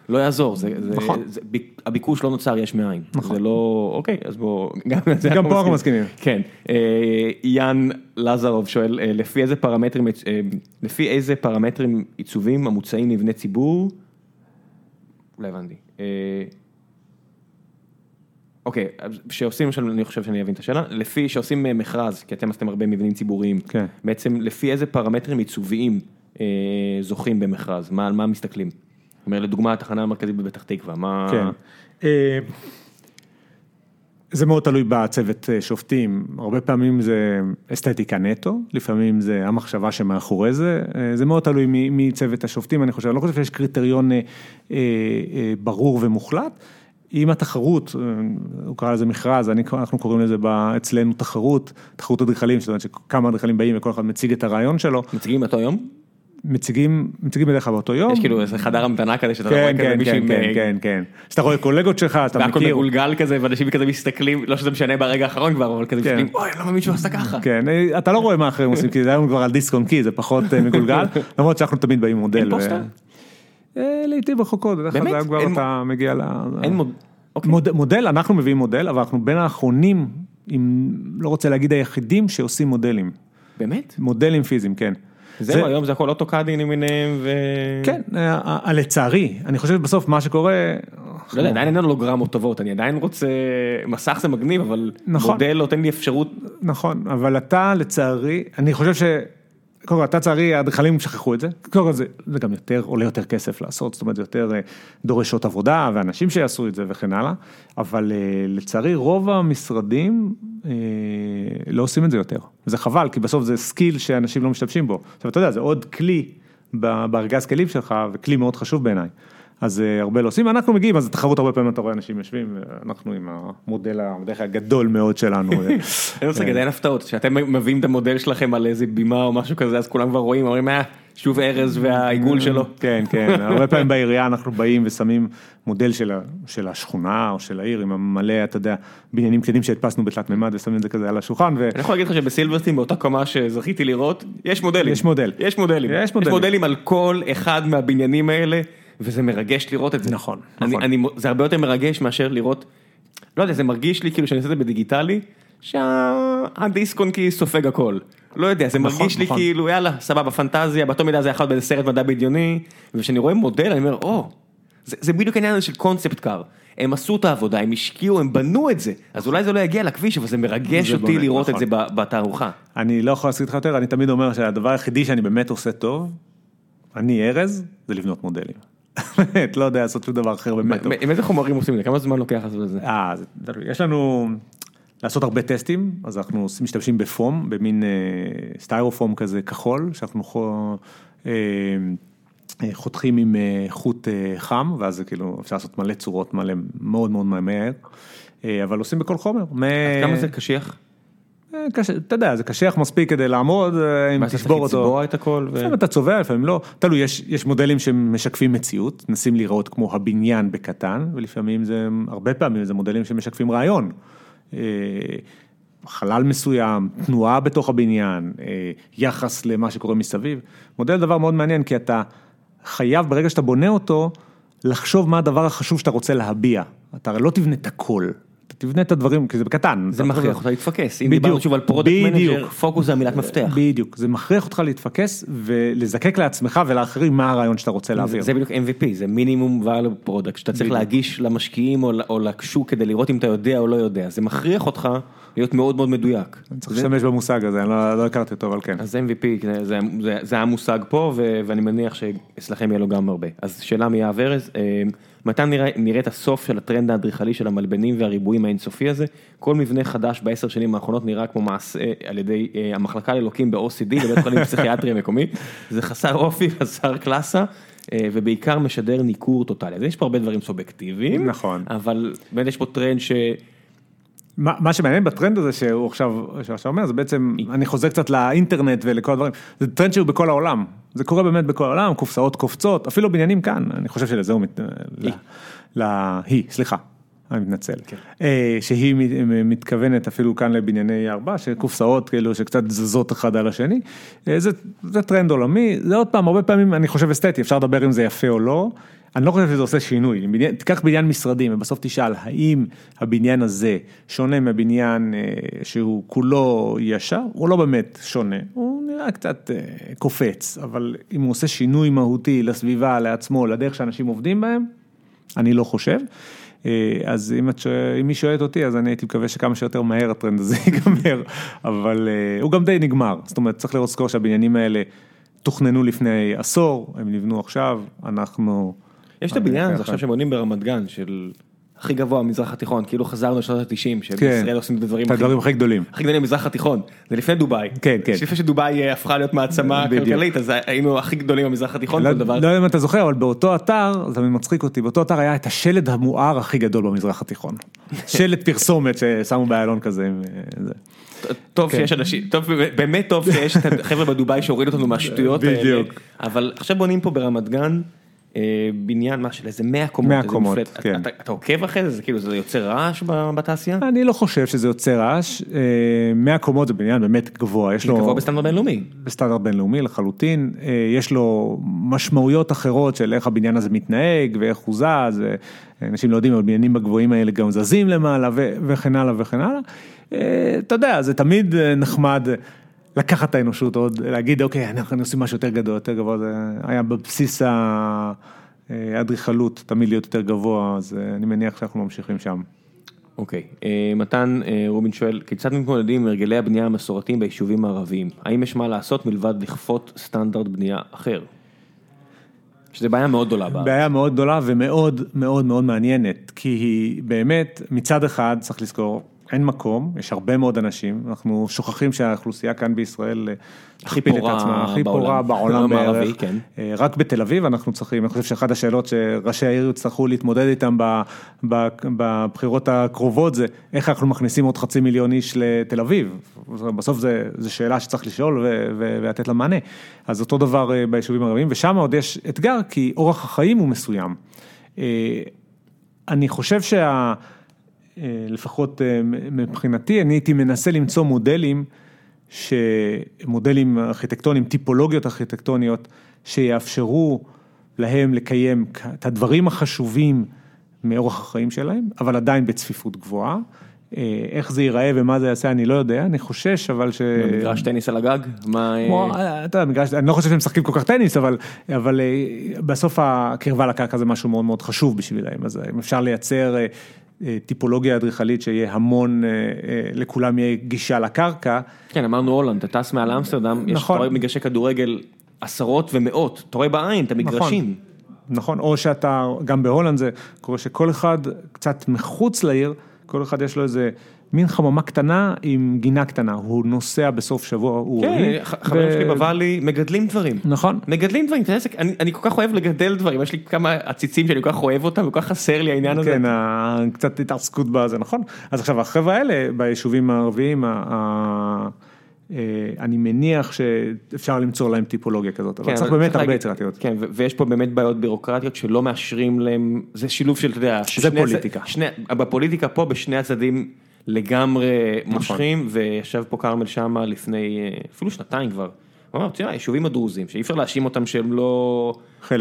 [SPEAKER 1] לא יעזור, זה, זה,
[SPEAKER 2] נכון.
[SPEAKER 1] זה, ביק- הביקוש לא נוצר יש מאין, זה לא, אוקיי, אז בוא, [laughs] גם
[SPEAKER 2] גם פה אנחנו מסכימים.
[SPEAKER 1] כן, אה, יאן לזרוב שואל, אה, לפי איזה פרמטרים, אה, לפי איזה פרמטרים עיצובים המוצעים מבני ציבור, לא הבנתי. אוקיי, שעושים, אני חושב שאני אבין את השאלה, לפי שעושים מכרז, כי אתם עשיתם הרבה מבנים ציבוריים,
[SPEAKER 2] כן.
[SPEAKER 1] בעצם לפי איזה פרמטרים עיצוביים אה, זוכים במכרז, מה, על מה מסתכלים? זאת אומרת, לדוגמה, התחנה המרכזית בפתח תקווה, מה...
[SPEAKER 2] כן. אה, זה מאוד תלוי בצוות אה, שופטים, הרבה פעמים זה אסתטיקה נטו, לפעמים זה המחשבה שמאחורי זה, אה, זה מאוד תלוי מצוות השופטים, אני חושב, אני לא חושב שיש קריטריון ברור ומוחלט. אם התחרות, הוא קרא לזה מכרז, אני, אנחנו קוראים לזה ב- אצלנו תחרות, תחרות אדריכלים, זאת אומרת שכמה אדריכלים באים וכל אחד מציג את הרעיון שלו,
[SPEAKER 1] מציגים באותו יום?
[SPEAKER 2] מציגים, מציגים כלל באותו יום.
[SPEAKER 1] יש כאילו איזה חדר המתנה כזה שאתה רואה
[SPEAKER 2] כן,
[SPEAKER 1] כזה
[SPEAKER 2] כן,
[SPEAKER 1] מישהו
[SPEAKER 2] כן,
[SPEAKER 1] עם...
[SPEAKER 2] כן,
[SPEAKER 1] אה,
[SPEAKER 2] כן, כן. שאתה רואה קולגות שלך, אתה
[SPEAKER 1] והכל
[SPEAKER 2] מכיר.
[SPEAKER 1] מגולגל כזה, ואנשים כזה מסתכלים, לא שזה משנה ברגע האחרון כבר, אבל כזה
[SPEAKER 2] כן.
[SPEAKER 1] מסתכלים, אוי, אני לא מאמין שהוא עשה ככה.
[SPEAKER 2] כן, אה, אתה לא רואה מה אחרים עושים, כי זה היום כבר על דיסק און קי, זה פחות אה, מגולגל, [laughs] למרות שאנחנו תמיד באים מודל.
[SPEAKER 1] פוסטר?
[SPEAKER 2] אה, לעיתים רחוקות,
[SPEAKER 1] באמת?
[SPEAKER 2] כבר אתה מגיע ל...
[SPEAKER 1] אוקיי.
[SPEAKER 2] מוד- מודל, אנחנו מביאים מודל, אבל אנחנו בין האחרונים, אם לא רוצה להגיד היחידים, שעושים מודלים.
[SPEAKER 1] באמת?
[SPEAKER 2] מודלים פיזיים, כן.
[SPEAKER 1] זהו,
[SPEAKER 2] זה-
[SPEAKER 1] היום זה הכל אוטוקאדים למיניהם ו...
[SPEAKER 2] כן, אה, אה, לצערי, אני חושב בסוף מה שקורה...
[SPEAKER 1] לא יודע, עדיין אין הולוגרמות טובות, אני עדיין רוצה, מסך זה מגניב, אבל
[SPEAKER 2] נכון.
[SPEAKER 1] מודל נותן לי אפשרות,
[SPEAKER 2] נכון, אבל אתה לצערי, אני חושב ש... קודם כל, אתה לצערי, האדריכלים שכחו את זה, קודם כל זה, זה גם יותר, עולה יותר כסף לעשות, זאת אומרת, זה יותר אה, דורש שעות עבודה, ואנשים שיעשו את זה וכן הלאה, אבל אה, לצערי, רוב המשרדים אה, לא עושים את זה יותר, וזה חבל, כי בסוף זה skill שאנשים לא משתמשים בו. עכשיו, אתה יודע, זה עוד כלי בארגז כלים שלך, וכלי מאוד חשוב בעיניי. אז אה, הרבה לא עושים, אנחנו מגיעים, אז התחרות הרבה פעמים אתה רואה אנשים יושבים, אנחנו עם המודל קלקר הגדול מאוד שלנו. [laughs] אה,
[SPEAKER 1] אין מושג, אין הפתעות, כשאתם מביאים את המודל שלכם על איזה בימה או משהו כזה, אז כולם כבר רואים, אומרים, אה, שוב ארז והעיגול שלו. [laughs]
[SPEAKER 2] כן, כן, הרבה פעמים בעירייה אנחנו באים ושמים מודל של, השכונה או של העיר עם מלא, אתה יודע, בניינים קטנים שהדפסנו בתלת מימד ושמים את זה כזה על השולחן. ו...
[SPEAKER 1] אני יכול להגיד לך שבסילברסטין, באותה קומה שזכיתי לראות, יש מודלים.
[SPEAKER 2] יש מודל.
[SPEAKER 1] יש מודלים.
[SPEAKER 2] יש
[SPEAKER 1] יש
[SPEAKER 2] מודלים.
[SPEAKER 1] מודלים על כל אחד מהבניינים האלה, וזה מרגש לראות את זה.
[SPEAKER 2] נכון,
[SPEAKER 1] אני-
[SPEAKER 2] נכון.
[SPEAKER 1] אני- זה הרבה יותר מרגש מאשר לראות, לא יודע, זה מרגיש לי כאילו שאני עושה את זה בדיגיטלי, שהדיסק און סופג הכל. לא יודע, זה
[SPEAKER 2] נכון,
[SPEAKER 1] מרגיש לי
[SPEAKER 2] נכון.
[SPEAKER 1] כאילו יאללה, סבבה, פנטזיה, באותו מידה זה יכול להיות באיזה סרט מדע בדיוני, וכשאני רואה מודל אני אומר, או, זה, זה בדיוק העניין הזה של קונספט קאר. הם עשו את העבודה, הם השקיעו, הם בנו את זה, אז אולי זה לא יגיע לכביש, אבל זה מרגש
[SPEAKER 2] זה
[SPEAKER 1] אותי
[SPEAKER 2] באמת,
[SPEAKER 1] לראות את
[SPEAKER 2] נכון.
[SPEAKER 1] זה ב- בתערוכה.
[SPEAKER 2] אני לא יכול להסכים איתך יותר, אני תמיד אומר שהדבר היחידי שאני באמת עושה טוב, אני ארז, זה לבנות מודלים. באמת, לא יודע לעשות שום דבר אחר באמת.
[SPEAKER 1] עם איזה חומרים עושים את זה? כמה זמן לוקח לעשות את זה?
[SPEAKER 2] אה. יש לנו לעשות הרבה טסטים, אז אנחנו משתמשים בפום, במין אה, סטיירופום כזה כחול, שאנחנו אה, אה, חותכים עם חוט חם, ואז זה כאילו אפשר לעשות מלא צורות, מלא מאוד מאוד מהר, אבל עושים בכל חומר. מ-
[SPEAKER 1] כמה זה קשיח?
[SPEAKER 2] אה, קשה, אתה יודע, זה קשיח מספיק כדי לעמוד, אה, אם
[SPEAKER 1] מה, אתה
[SPEAKER 2] תשבור
[SPEAKER 1] צריך
[SPEAKER 2] אותו.
[SPEAKER 1] לצבוע את הכל?
[SPEAKER 2] לפעמים אתה צובע, לפעמים לא. תלוי, יש, יש מודלים שמשקפים מציאות, מנסים להיראות כמו הבניין בקטן, ולפעמים זה, הרבה פעמים זה מודלים שמשקפים רעיון. אה, חלל מסוים, תנועה בתוך הבניין, יחס למה שקורה מסביב. מודל דבר מאוד מעניין, כי אתה חייב, ברגע שאתה בונה אותו, לחשוב מה הדבר החשוב שאתה רוצה להביע. אתה הרי לא תבנה את הכל, תבנה את הדברים, כי זה בקטן.
[SPEAKER 1] זה מכריח אותך להתפקס, אם דיברנו שוב על
[SPEAKER 2] product.
[SPEAKER 1] manager, פוקוס זה המילת מפתח.
[SPEAKER 2] בדיוק, זה מכריח אותך להתפקס ולזקק לעצמך ולאחרים מה הרעיון שאתה רוצה להעביר.
[SPEAKER 1] זה בדיוק MVP, זה minimum viable product, שאתה צריך. להגיש למשקיעים או, לשוק כדי לראות אם אתה יודע או לא יודע, זה מכריח אותך להיות מאוד מאוד מדויק.
[SPEAKER 2] צריך להשתמש במושג הזה, אני לא, לא הכרתי אותו, אבל כן.
[SPEAKER 1] אז MVP, זה, המושג פה, ואני מניח שאצלכם יהיה לו גם הרבה. אז שאלה מיהב, ארז, אה, מתי נראה, נראה את הסוף של הטרנד האדריכלי של המלבנים והריבועים האינסופי הזה? כל מבנה חדש בעשר שנים האחרונות נראה כמו מעשה על ידי אה, המחלקה ללוקים ב-OCD, בבית חולים פסיכיאטרי המקומי. זה חסר אופי, [laughs] חסר קלאסה. אה, ובעיקר משדר ניכור טוטאלי, אז יש פה הרבה דברים סובייקטיביים,
[SPEAKER 2] נכון.
[SPEAKER 1] אבל באמת יש פה טרנד ש...
[SPEAKER 2] מה, מה שמעניין בטרנד הזה שהוא עכשיו, שעכשיו אומר, זה בעצם, אני חוזר קצת לאינטרנט ולכל הדברים, זה טרנד שהוא בכל העולם, זה קורה באמת בכל העולם, קופסאות קופצות, אפילו בניינים כאן, אני חושב שלזה הוא, מת... ל... ל... היא, סליחה, אני מתנצל, אה, שהיא מת- מתכוונת אפילו כאן לבנייני ארבע, שקופסאות כאילו שקצת זזות אחד על השני, אה, זה, זה טרנד עולמי, זה עוד פעם, הרבה פעמים אני חושב אסתטי, אפשר לדבר אם זה יפה או לא, אני לא חושב שזה עושה שינוי, תיקח בניין משרדים ובסוף תשאל האם הבניין הזה שונה מהבניין אה, שהוא כולו ישר, הוא לא באמת שונה, הוא נראה קצת אה, קופץ, אבל אם הוא עושה שינוי מהותי לסביבה, לעצמו, לדרך שאנשים עובדים בהם, אני לא חושב. אה, אז אם, את שואל, אם היא שואלת אותי, אז אני הייתי מקווה שכמה שיותר מהר הטרנד הזה [laughs] ייגמר, אבל הוא גם די נגמר, זאת אומרת צריך לזכור שהבניינים האלה תוכננו לפני עשור, הם נבנו עכשיו, אנחנו...
[SPEAKER 1] יש את הבניין הזה עכשיו שבונים ברמת גן של הכי גבוה במזרח התיכון, כאילו חזרנו לשנות ה-90, שבישראל עושים את הדברים
[SPEAKER 2] הדברים הכי גדולים.
[SPEAKER 1] הכי גדולים במזרח התיכון, זה לפני דובאי.
[SPEAKER 2] כן, כן.
[SPEAKER 1] לפני שדובאי אה, הפכה להיות מעצמה. כלכלית, אז היינו הכי גדולים במזרח התיכון,
[SPEAKER 2] לא
[SPEAKER 1] דבר.
[SPEAKER 2] לא יודע אם אתה זוכר, אבל באותו אתר, זה מצחיק אותי, באותו אתר היה את השלד המואר הכי גדול במזרח התיכון. [laughs] שלד פרסומת ששמו באיילון כזה. עם, אה.
[SPEAKER 1] טוב
[SPEAKER 2] כן.
[SPEAKER 1] שיש אנשים, טוב, באמת טוב שיש את החבר'ה בדובאי שהורידו אותנו מהשטויות האלה. אבל עכשיו בונים פה ברמת גן. אה, בניין מה של איזה 100 קומות,
[SPEAKER 2] 100
[SPEAKER 1] איזה
[SPEAKER 2] קומות. כן.
[SPEAKER 1] אתה, אתה עוקב אחרי זה? זה כאילו זה יוצר רעש בתעשייה?
[SPEAKER 2] אני לא חושב שזה יוצר רעש, אה, 100 קומות זה בניין באמת גבוה, יש
[SPEAKER 1] זה
[SPEAKER 2] לו...
[SPEAKER 1] גבוה בסטנדרט בינלאומי.
[SPEAKER 2] בסטנדרט בינלאומי לחלוטין, אה, יש לו משמעויות אחרות של איך הבניין הזה מתנהג ואיך הוא זז, אה, אנשים לא יודעים, אבל בניינים הגבוהים האלה גם זזים למעלה ו- וכן הלאה וכן הלאה. אה, אתה יודע, זה תמיד אה, נחמד לקחת את האנושות עוד, להגיד אוקיי, אנחנו עושים משהו יותר גדול, יותר גבוה, זה היה בבסיס ה- אה, האדריכלות, תמיד להיות יותר גבוה, אז אה, אני מניח שאנחנו ממשיכים שם.
[SPEAKER 1] אוקיי, אה, מתן אה, רובין שואל, כיצד מתמודדים עם הרגלי הבנייה המסורתיים ביישובים הערביים? האם יש מה לעשות מלבד לכפות סטנדרט בנייה אחר? שזה בעיה מאוד גדולה בארץ.
[SPEAKER 2] בעיה מאוד גדולה ומאוד מאוד מאוד מעניינת, כי היא באמת, מצד אחד צריך לזכור, אין מקום, יש הרבה מאוד אנשים, אנחנו שוכחים שהאוכלוסייה כאן בישראל אה,
[SPEAKER 1] הכי פורה
[SPEAKER 2] עצמה, הכי
[SPEAKER 1] בעולם.
[SPEAKER 2] פורה [laughs] בעולם בערך,
[SPEAKER 1] כן.
[SPEAKER 2] אה, רק בתל אביב אנחנו צריכים, אני חושב שאחת השאלות שראשי העיר יצטרכו להתמודד איתם ב- בבחירות הקרובות זה איך אנחנו מכניסים עוד חצי מיליון איש לתל אביב, בסוף זה שאלה שצריך לשאול ו- ו- ולתת לה מענה, אז אותו דבר אה, ביישובים הערביים ושם עוד יש אתגר כי אורח החיים הוא מסוים. אני חושב שה... אה, לפחות אה, מבחינתי, אני הייתי מנסה למצוא מודלים, שמודלים ארכיטקטוניים, טיפולוגיות ארכיטקטוניות, שיאפשרו להם לקיים את הדברים החשובים מאורח החיים שלהם, אבל עדיין בצפיפות גבוהה. אה, איך זה ייראה ומה זה יעשה אני לא יודע, אני חושש אבל ש...
[SPEAKER 1] מגרש טניס על הגג? מה...
[SPEAKER 2] כמו, אתה יודע, מגרש, אני לא חושב שהם משחקים כל כך טניס, אבל, אבל בסוף הקרבה לקרקע זה משהו מאוד מאוד חשוב בשבילם, אז אם אפשר לייצר טיפולוגיה אדריכלית שיהיה המון, אה, אה, לכולם יהיה גישה לקרקע.
[SPEAKER 1] כן, אמרנו הולנד, אתה טס מעל אמסטרדם, יש,
[SPEAKER 2] נכון.
[SPEAKER 1] אתה רואה מגרשי כדורגל עשרות ומאות, אתה רואה בעין את המגרשים.
[SPEAKER 2] נכון, או שאתה, גם בהולנד זה קורה שכל אחד קצת מחוץ לעיר, כל אחד יש לו איזה מין חממה קטנה עם גינה קטנה, הוא נוסע בסוף שבוע, הוא...
[SPEAKER 1] כן, חברים שלי בוואלי מגדלים דברים.
[SPEAKER 2] נכון,
[SPEAKER 1] מגדלים דברים, זה- אני, אני כל כך אוהב לגדל דברים, יש לי כמה עציצים שאני כל כך אוהב אותם, וכל כך חסר לי העניין הזה.
[SPEAKER 2] כן, קצת התעסקות בזה, נכון. אז עכשיו החבר'ה האלה ביישובים הערביים, אה, אני מניח שאפשר למצוא להם טיפולוגיה כזאת, אבל
[SPEAKER 1] כן,
[SPEAKER 2] צריך באמת הרבה יצירתיות.
[SPEAKER 1] כן, ויש פה באמת בעיות בירוקרטיות שלא מאשרים להם, זה שילוב של, אתה יודע, הצ-
[SPEAKER 2] פוליטיקה.
[SPEAKER 1] בפוליטיקה פה בשני הצדדים לגמרי מושכים, וישב פה כרמל שאמה לפני אה, אפילו שנתיים כבר. הוא אמר, תראה, היישובים הדרוזים, שאי אפשר להאשים אותם שהם לא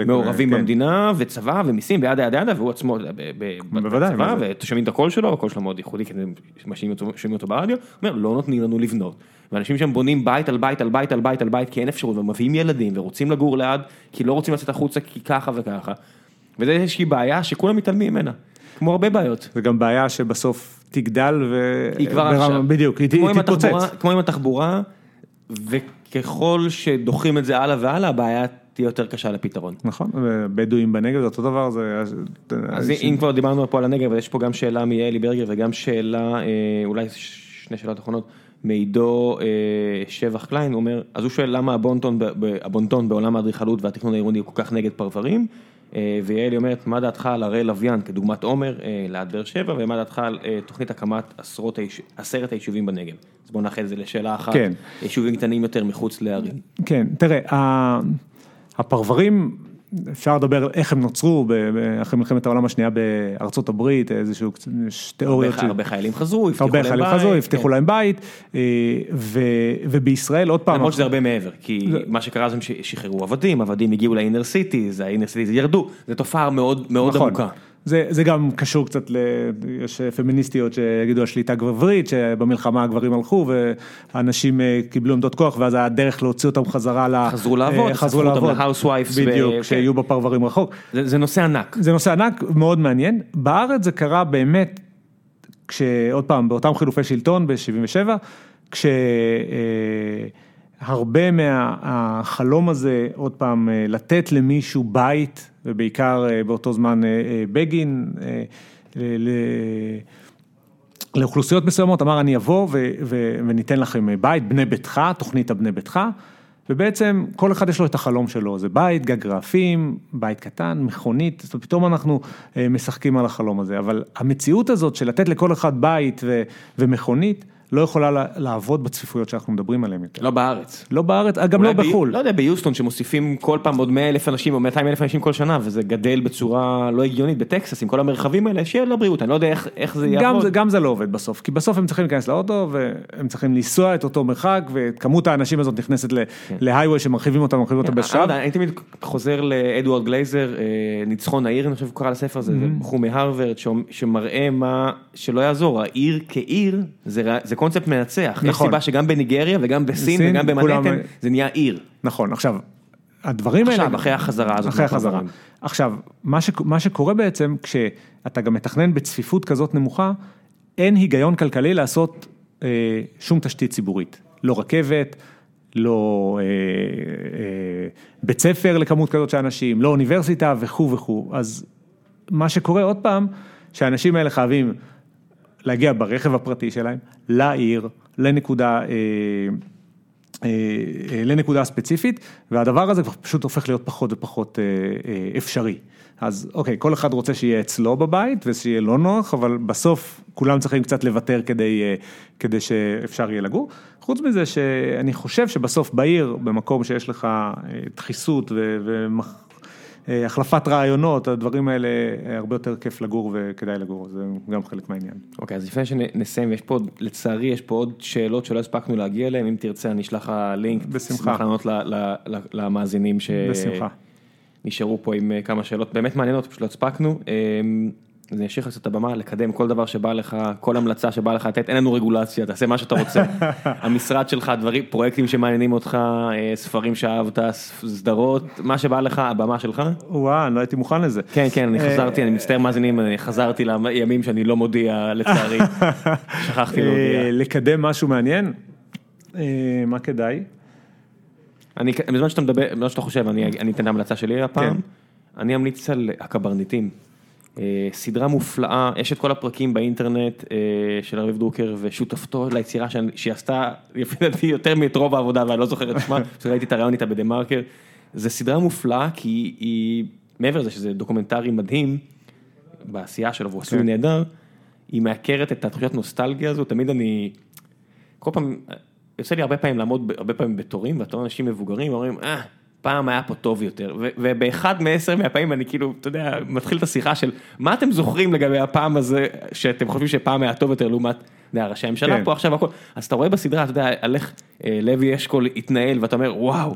[SPEAKER 1] מעורבים
[SPEAKER 2] כן.
[SPEAKER 1] במדינה, וצבא ומיסים וידה ידה ידה, והוא עצמו
[SPEAKER 2] בוודאי,
[SPEAKER 1] בצבא,
[SPEAKER 2] מה?
[SPEAKER 1] ושומעים את הקול שלו, הקול שלו מאוד ייחודי, כי אותו- שומעים אותו ברדיו, הוא אומר, לא נותנים לנו לבנות. ואנשים שם בונים בית על בית על בית על בית על בית, כי אין אפשרות, ומביאים ילדים, ורוצים לגור ליד, כי לא רוצים לצאת החוצה, כי ככה וככה. וזה איזושהי בעיה שכולם מתעלמים ממנה, כמו הרבה בעיות.
[SPEAKER 2] זה גם בעיה שבסוף תגדל ו...
[SPEAKER 1] היא כבר
[SPEAKER 2] ברמה-
[SPEAKER 1] עכשיו.
[SPEAKER 2] בדיוק, היא תתפוצץ.
[SPEAKER 1] כמו עם התחבורה, וככל שדוחים את זה הלאה והלאה, הבעיה תהיה יותר קשה לפתרון.
[SPEAKER 2] נכון, בדואים בנגב זה אותו דבר, זה...
[SPEAKER 1] אז אם כבר דיברנו פה על הנגב, יש פה גם שאלה מיאלי ברגר וגם שאלה, אה, אולי שני שאלות אחרונות, מעידו אה, שבח קליין, הוא אומר, אז הוא שואל למה הבונטון, הבונטון בעולם האדריכלות והתכנון העירוני הוא כל כך נגד פרברים, ויעלי אומרת, מה דעתך על הרי לוויין כדוגמת עומר אה, ליד באר שבע, ומה דעתך על אה, תוכנית הקמת עשרות, הייש- עשרת היישובים בנגב? אז בואו נאחד את זה לשאלה אחת,
[SPEAKER 2] כן.
[SPEAKER 1] יישובים קטנים יותר מחוץ לערים.
[SPEAKER 2] כן, תראה, הפרברים, אפשר לדבר איך הם נוצרו אחרי מלחמת העולם השנייה בארצות הברית, איזשהו, תיאוריות.
[SPEAKER 1] הרבה, הרבה חיילים חזרו, הבטיחו
[SPEAKER 2] הרבה
[SPEAKER 1] להם
[SPEAKER 2] חיילים
[SPEAKER 1] בית,
[SPEAKER 2] חזרו,
[SPEAKER 1] כן.
[SPEAKER 2] הבטיחו להם בית, אה, ו- ובישראל עוד פעם,
[SPEAKER 1] למרות שזה הרבה מעבר, כי מה שקרה זה שחררו עבדים, עבדים הגיעו לinner cities, ה inner cities ירדו, זו תופעה מאוד מאוד
[SPEAKER 2] נכון.
[SPEAKER 1] עמוקה.
[SPEAKER 2] זה, זה גם קשור קצת ל... יש פמיניסטיות שיגידו על שליטה גברית, שבמלחמה הגברים הלכו והנשים אה, קיבלו עמדות כוח, ואז הדרך להוציא אותם חזרה ל...
[SPEAKER 1] חזרו לעבוד,
[SPEAKER 2] אה, חזרו
[SPEAKER 1] חשפו אותם
[SPEAKER 2] לעבוד.
[SPEAKER 1] ו-
[SPEAKER 2] בדיוק,
[SPEAKER 1] כן.
[SPEAKER 2] שיהיו בפרברים רחוק.
[SPEAKER 1] זה, זה נושא ענק.
[SPEAKER 2] זה נושא ענק, מאוד מעניין. בארץ זה קרה באמת, כשעוד פעם, באותם חילופי שלטון ב-77, כשהרבה מהחלום הזה, עוד פעם, אה, לתת למישהו בית, ובעיקר אה, באותו זמן אה, בגין, לאוכלוסיות מסוימות, אמר אני אבוא וניתן לכם בית, בני ביתך, תוכנית הבני ביתך, ובעצם כל אחד יש לו את החלום שלו, זה בית, גג רעפים, בית קטן, מכונית, זאת אומרת, פתאום אנחנו משחקים על החלום הזה, אבל המציאות הזאת של לתת לכל אחד בית ומכונית, לא יכולה לה- לעבוד בצפיפויות שאנחנו מדברים עליהן יותר.
[SPEAKER 1] לא בארץ.
[SPEAKER 2] לא בארץ, גם לא בחו"ל.
[SPEAKER 1] לא יודע, ביוסטון שמוסיפים כל פעם עוד 100 אלף אנשים או 200 אלף אנשים כל שנה, וזה גדל בצורה לא הגיונית בטקסס עם כל המרחבים האלה, שיהיה לבריאות, אני לא יודע איך, איך זה
[SPEAKER 2] גם
[SPEAKER 1] יעבוד.
[SPEAKER 2] זה, גם זה לא עובד בסוף, כי בסוף הם צריכים להיכנס לאוטו והם צריכים לנסוע את אותו מרחק וכמות האנשים הזאת נכנסת להיghway שמרחיבים אותה, מרחיבים אותה
[SPEAKER 1] כן, אני לא
[SPEAKER 2] בשעה.
[SPEAKER 1] יודע, אני תמיד חוזר לאדוארד גלייזר, אה, ניצחון העיר, אני חושב שהוא קרא לספר הזה, זה בחור מהרווארד שאומ- שמראה מה, שלא יעזור, העיר כעיר זה זה קונספט מנצח, יש
[SPEAKER 2] נכון.
[SPEAKER 1] סיבה שגם בניגריה וגם בסין וגם
[SPEAKER 2] כולם-
[SPEAKER 1] במנהטן זה נהיה עיר.
[SPEAKER 2] נכון, עכשיו, הדברים האלה...
[SPEAKER 1] עכשיו, אחרי החזרה הזאת.
[SPEAKER 2] אחרי החזרה.
[SPEAKER 1] מהפרברים.
[SPEAKER 2] עכשיו, מה, ש, מה שקורה בעצם, כשאתה גם מתכנן בצפיפות כזאת נמוכה, אין היגיון כלכלי לעשות אה, שום תשתית ציבורית. לא רכבת, לא אה, אה, בית ספר לכמות כזאת של אנשים, לא אוניברסיטה וכו' וכו'. אז מה שקורה עוד פעם, שהאנשים האלה חייבים להגיע ברכב הפרטי שלהם, לעיר, לנקודה, אה, אה, אה, לנקודה ספציפית, והדבר הזה פשוט הופך להיות פחות ופחות אפשרי. אז אוקיי, כל אחד רוצה שיהיה אצלו בבית ושיהיה לא נוח, אבל בסוף כולם צריכים קצת לוותר כדי, כדי שאפשר יהיה לגור. חוץ מזה שאני חושב שבסוף בעיר, במקום שיש לך דחיסות ו... אה, החלפת רעיונות, הדברים האלה אה, הרבה יותר כיף לגור וכדאי לגור, זה גם חלק מהעניין.
[SPEAKER 1] אוקיי, אז לפני שנסיים, יש פה, לצערי, יש פה עוד שאלות שלא הספקנו להגיע אליהן, אם תרצה אני אשלח לך לינק.
[SPEAKER 2] בשמחה.
[SPEAKER 1] אשמח לענות למאזינים
[SPEAKER 2] בשמחה.
[SPEAKER 1] שנשארו פה עם אה, כמה שאלות באמת מעניינות, פשוט לא הספקנו. אה, אני אשאיר לך קצת את הבמה לקדם כל דבר שבא לך, כל המלצה שבא לך לתת, אין לנו רגולציה, תעשה מה שאתה רוצה. [laughs] המשרד שלך, דברים, פרויקטים שמעניינים אותך, אה, ספרים שאהבת, סדרות, מה שבא לך, הבמה שלך.
[SPEAKER 2] וואו, אני לא הייתי מוכן לזה.
[SPEAKER 1] כן, כן, אני חזרתי, אני מצטער מאזינים, אני חזרתי לימים שאני לא מודיע, לצערי. [laughs] שכחתי להודיע.
[SPEAKER 2] אה, לקדם משהו מעניין? אה, מה כדאי?
[SPEAKER 1] אני, בזמן שאתה מדבר, בזמן שאתה חושב, אני, אני אתן את ההמלצה שלי הפעם.
[SPEAKER 2] כן.
[SPEAKER 1] אני אמליץ על הקברניטים. אה, סדרה מופלאה, יש את כל הפרקים באינטרנט אה, של רביב דרוקר ושותפתו ליצירה שהיא עשתה, לפי דעתי, יותר מאת רוב העבודה, ואני לא זוכר את שמה, [laughs] ראיתי את הרעיון איתה בדה מרקר. זה סדרה מופלאה כי היא- מעבר לזה שזה דוקומנטרי מדהים, בעשייה שלו, והוא עשוי
[SPEAKER 2] כן.
[SPEAKER 1] נהדר, היא מעקרת את התחושת נוסטלגיה הזו, תמיד אני, כל פעם, יוצא לי הרבה פעמים לעמוד, הרבה פעמים בתורים, ואתה רואה אנשים מבוגרים, אומרים, אה, פעם היה פה טוב יותר, ובאחד מעשר מהפעמים אני כאילו, אתה יודע, מתחיל את השיחה של, מה אתם זוכרים לגבי הפעם הזה, שאתם חושבים שפעם היה טוב יותר לעומת, אתה יודע, ראשי הממשלה
[SPEAKER 2] כן.
[SPEAKER 1] פה עכשיו הכל, אז אתה רואה בסדרה, אתה יודע, על איך אה, לוי אשכול התנהל, ואתה אומר, וואו.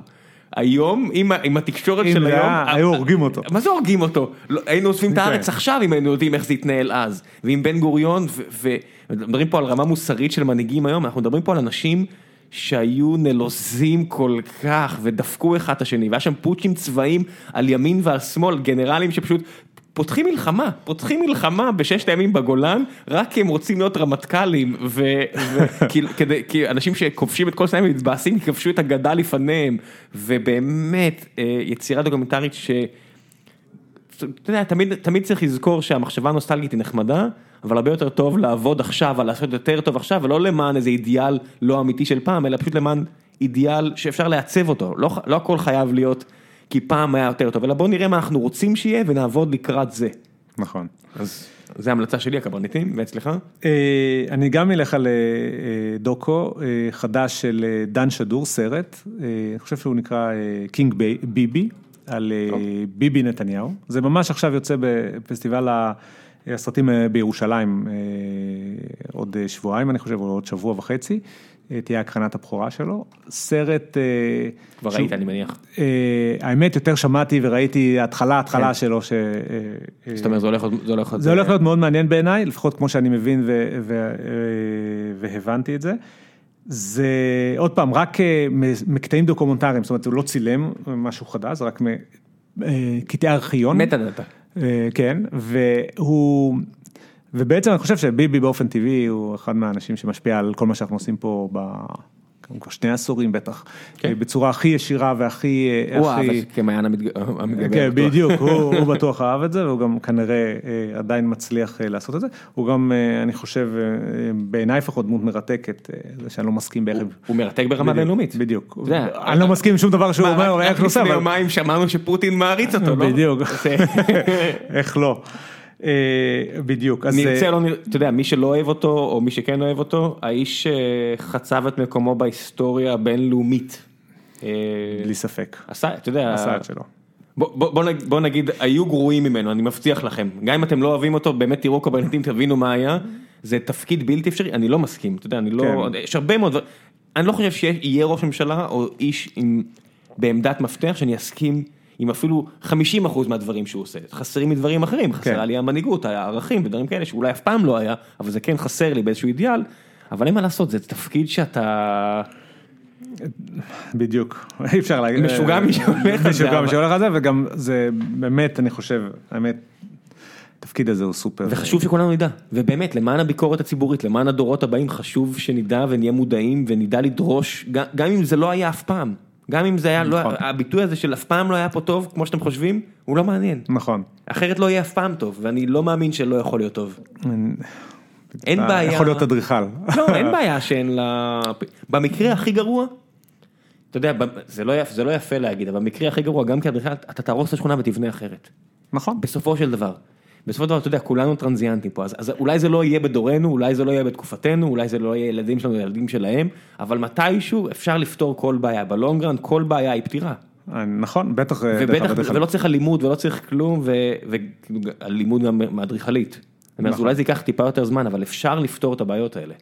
[SPEAKER 1] היום עם, עם התקשורת של היום,
[SPEAKER 2] היו הורגים אותו.
[SPEAKER 1] מה זה הורגים אותו? לא, היינו עוזבים את
[SPEAKER 2] כן.
[SPEAKER 1] הארץ עכשיו אם היינו יודעים איך זה התנהל אז. ועם בן גוריון, ומדברים פה על רמה מוסרית של מנהיגים היום, אנחנו מדברים פה על אנשים שהיו נלוזים כל כך ודפקו אחד את השני, והיה שם פוטשים צבאיים על ימין ועל שמאל, גנרלים שפשוט... פותחים מלחמה, פותחים מלחמה בששת הימים בגולן, רק כי הם רוצים להיות רמטכ"לים, וכדי, [laughs] כי אנשים שכובשים את כל סנאים מתבאסים, כי כבשו את הגדה לפניהם, ובאמת, אה, יצירה דוקומנטרית ש... אתה יודע, תמיד, תמיד צריך לזכור שהמחשבה הנוסטלגית היא נחמדה, אבל הרבה יותר טוב לעבוד עכשיו, על לעשות יותר טוב עכשיו, ולא למען איזה אידיאל לא אמיתי של פעם, אלא פשוט למען אידיאל שאפשר לעצב אותו, לא, לא הכל חייב להיות כי פעם היה יותר טוב, אלא בוא נראה מה אנחנו רוצים שיהיה ונעבוד לקראת זה.
[SPEAKER 2] נכון.
[SPEAKER 1] אז זה ההמלצה שלי, הקברניטים, ואצלך?
[SPEAKER 2] אה, אני גם אלך על אה, אה, דוקו חדש של דן שדור, סרט, אני חושב שהוא נקרא קינג בי- ביבי, על ביבי נתניהו. זה ממש עכשיו יוצא בפסטיבל ה- הסרטים אה, בירושלים אה, עוד אה, שבועיים, אני חושב, או עוד שבוע וחצי, אה, תהיה הקרנת הבכורה שלו. סרט... אה,
[SPEAKER 1] כבר ראית, אני מניח.
[SPEAKER 2] אה, האמת, יותר שמעתי וראיתי התחלה, התחלה
[SPEAKER 1] כן.
[SPEAKER 2] שלו, ש... אה, אה,
[SPEAKER 1] זאת אומרת, זה הולך להיות... זה הולך להיות-
[SPEAKER 2] מאוד מעניין בעיניי, לפחות כמו שאני מבין אה, והבנתי את זה. זה עוד פעם, רק אה, מקטעים דוקומנטריים, זאת אומרת, הוא לא צילם משהו חדש, זה רק מ- אה, קטעי ארכיון.
[SPEAKER 1] מטה דאטה.
[SPEAKER 2] אה, כן, והוא, ובעצם אני חושב שביבי באופן טבעי הוא אחד מהאנשים שמשפיע על כל מה שאנחנו עושים פה ב... כבר שני עשורים בטח,
[SPEAKER 1] כן.
[SPEAKER 2] בצורה הכי ישירה והכי... אה,
[SPEAKER 1] הוא אהב
[SPEAKER 2] הכי-
[SPEAKER 1] את זה כמעיין המתג- המתגבר.
[SPEAKER 2] כן. בדיוק, הוא, [laughs] הוא בטוח אהב את זה, והוא גם כנראה אה, עדיין מצליח אה, לעשות את זה. הוא גם, אה, אני חושב, אה, בעיניי לפחות דמות מרתקת, אה, זה שאני לא מסכים בערב.
[SPEAKER 1] הוא מרתק ברמה
[SPEAKER 2] בדיוק,
[SPEAKER 1] בינלאומית.
[SPEAKER 2] בדיוק.
[SPEAKER 1] אתה יודע,
[SPEAKER 2] אני לא מסכים עם שום דבר שהוא אומר, איך הוא עושה,
[SPEAKER 1] לפני יומיים שמענו שפוטין מעריץ אותו, לא?
[SPEAKER 2] בדיוק.
[SPEAKER 1] זה- [laughs]
[SPEAKER 2] איך לא. אה, בדיוק, אז...
[SPEAKER 1] נרצה
[SPEAKER 2] אה,
[SPEAKER 1] או לא נרצה, אתה יודע, מי שלא אוהב אותו, או מי שכן אוהב אותו, האיש אה, חצב את מקומו בהיסטוריה הבינלאומית.
[SPEAKER 2] בלי ספק,
[SPEAKER 1] עשה, אתה יודע,
[SPEAKER 2] עשה את שלו.
[SPEAKER 1] בוא, בוא, בוא, נג- בוא נגיד, היו גרועים ממנו, אני מבטיח לכם. גם אם אתם לא אוהבים אותו, באמת תראו קברניטים, תבינו מה היה. זה תפקיד בלתי אפשרי, אני לא מסכים, אתה יודע, אני לא,
[SPEAKER 2] כן.
[SPEAKER 1] יש הרבה מאוד, אני לא חושב שיהיה ראש ממשלה או איש עם, בעמדת מפתח שאני אסכים עם אפילו 50% מהדברים שהוא עושה. חסרים לי דברים אחרים, חסרה
[SPEAKER 2] כן.
[SPEAKER 1] לי המנהיגות, הערכים ודברים כאלה שאולי אף פעם לא היה, אבל זה כן חסר לי באיזשהו אידיאל, אבל אין מה לעשות, זה תפקיד שאתה...
[SPEAKER 2] בדיוק, [laughs] אי אפשר להגיד.
[SPEAKER 1] משוגע מי שהולך על זה,
[SPEAKER 2] משוגע מי שהולך על זה, וגם זה באמת, אני חושב, האמת, התפקיד הזה הוא סופר.
[SPEAKER 1] וחשוב שכולנו נדע, ובאמת, למען הביקורת הציבורית, למען הדורות הבאים, חשוב שנדע ונהיה מודעים ונדע לדרוש, גם אם זה לא היה אף פעם, גם אם זה היה, לא,
[SPEAKER 2] נכון.
[SPEAKER 1] הביטוי הזה של אף פעם לא היה פה טוב, כמו שאתם חושבים, הוא לא מעניין.
[SPEAKER 2] נכון.
[SPEAKER 1] אחרת לא יהיה אף פעם טוב, ואני לא מאמין שלא יכול להיות טוב. אין
[SPEAKER 2] אתה
[SPEAKER 1] בעיה.
[SPEAKER 2] יכול להיות אדריכל.
[SPEAKER 1] לא, אין בעיה שאין לה... במקרה הכי גרוע, אתה יודע, זה לא, יפ, זה לא יפה להגיד, אבל במקרה הכי גרוע, גם כאדריכל, אתה תהרוס את השכונה ותבנה אחרת.
[SPEAKER 2] נכון.
[SPEAKER 1] בסופו של דבר. בסופו של דבר, אתה יודע, כולנו טרנזיאנטים פה, אז, אז אולי זה לא יהיה בדורנו, אולי זה לא יהיה בתקופתנו, אולי זה לא יהיה ילדים שלנו, ילדים שלהם, אבל מתישהו אפשר לפתור כל בעיה, בלונגרנד כל בעיה היא פתירה.
[SPEAKER 2] אה, נכון, בטח. אה, דרך
[SPEAKER 1] ובטח,
[SPEAKER 2] אדריכל.
[SPEAKER 1] ולא צריך אלימות ולא צריך כלום, ואלימות גם אומרת,
[SPEAKER 2] נכון.
[SPEAKER 1] אולי זה ייקח טיפה יותר זמן, אבל אפשר לפתור את הבעיות האלה.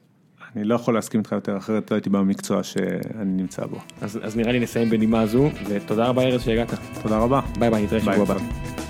[SPEAKER 2] אני לא יכול להסכים איתך יותר, אחרת לא הייתי במקצוע שאני נמצא בו.
[SPEAKER 1] אז, אז נראה לי נסיים בנימה זו, ותודה רבה ארז שהגעת.
[SPEAKER 2] תודה רבה.
[SPEAKER 1] ביי ביי, נתראה. שבוע הבא.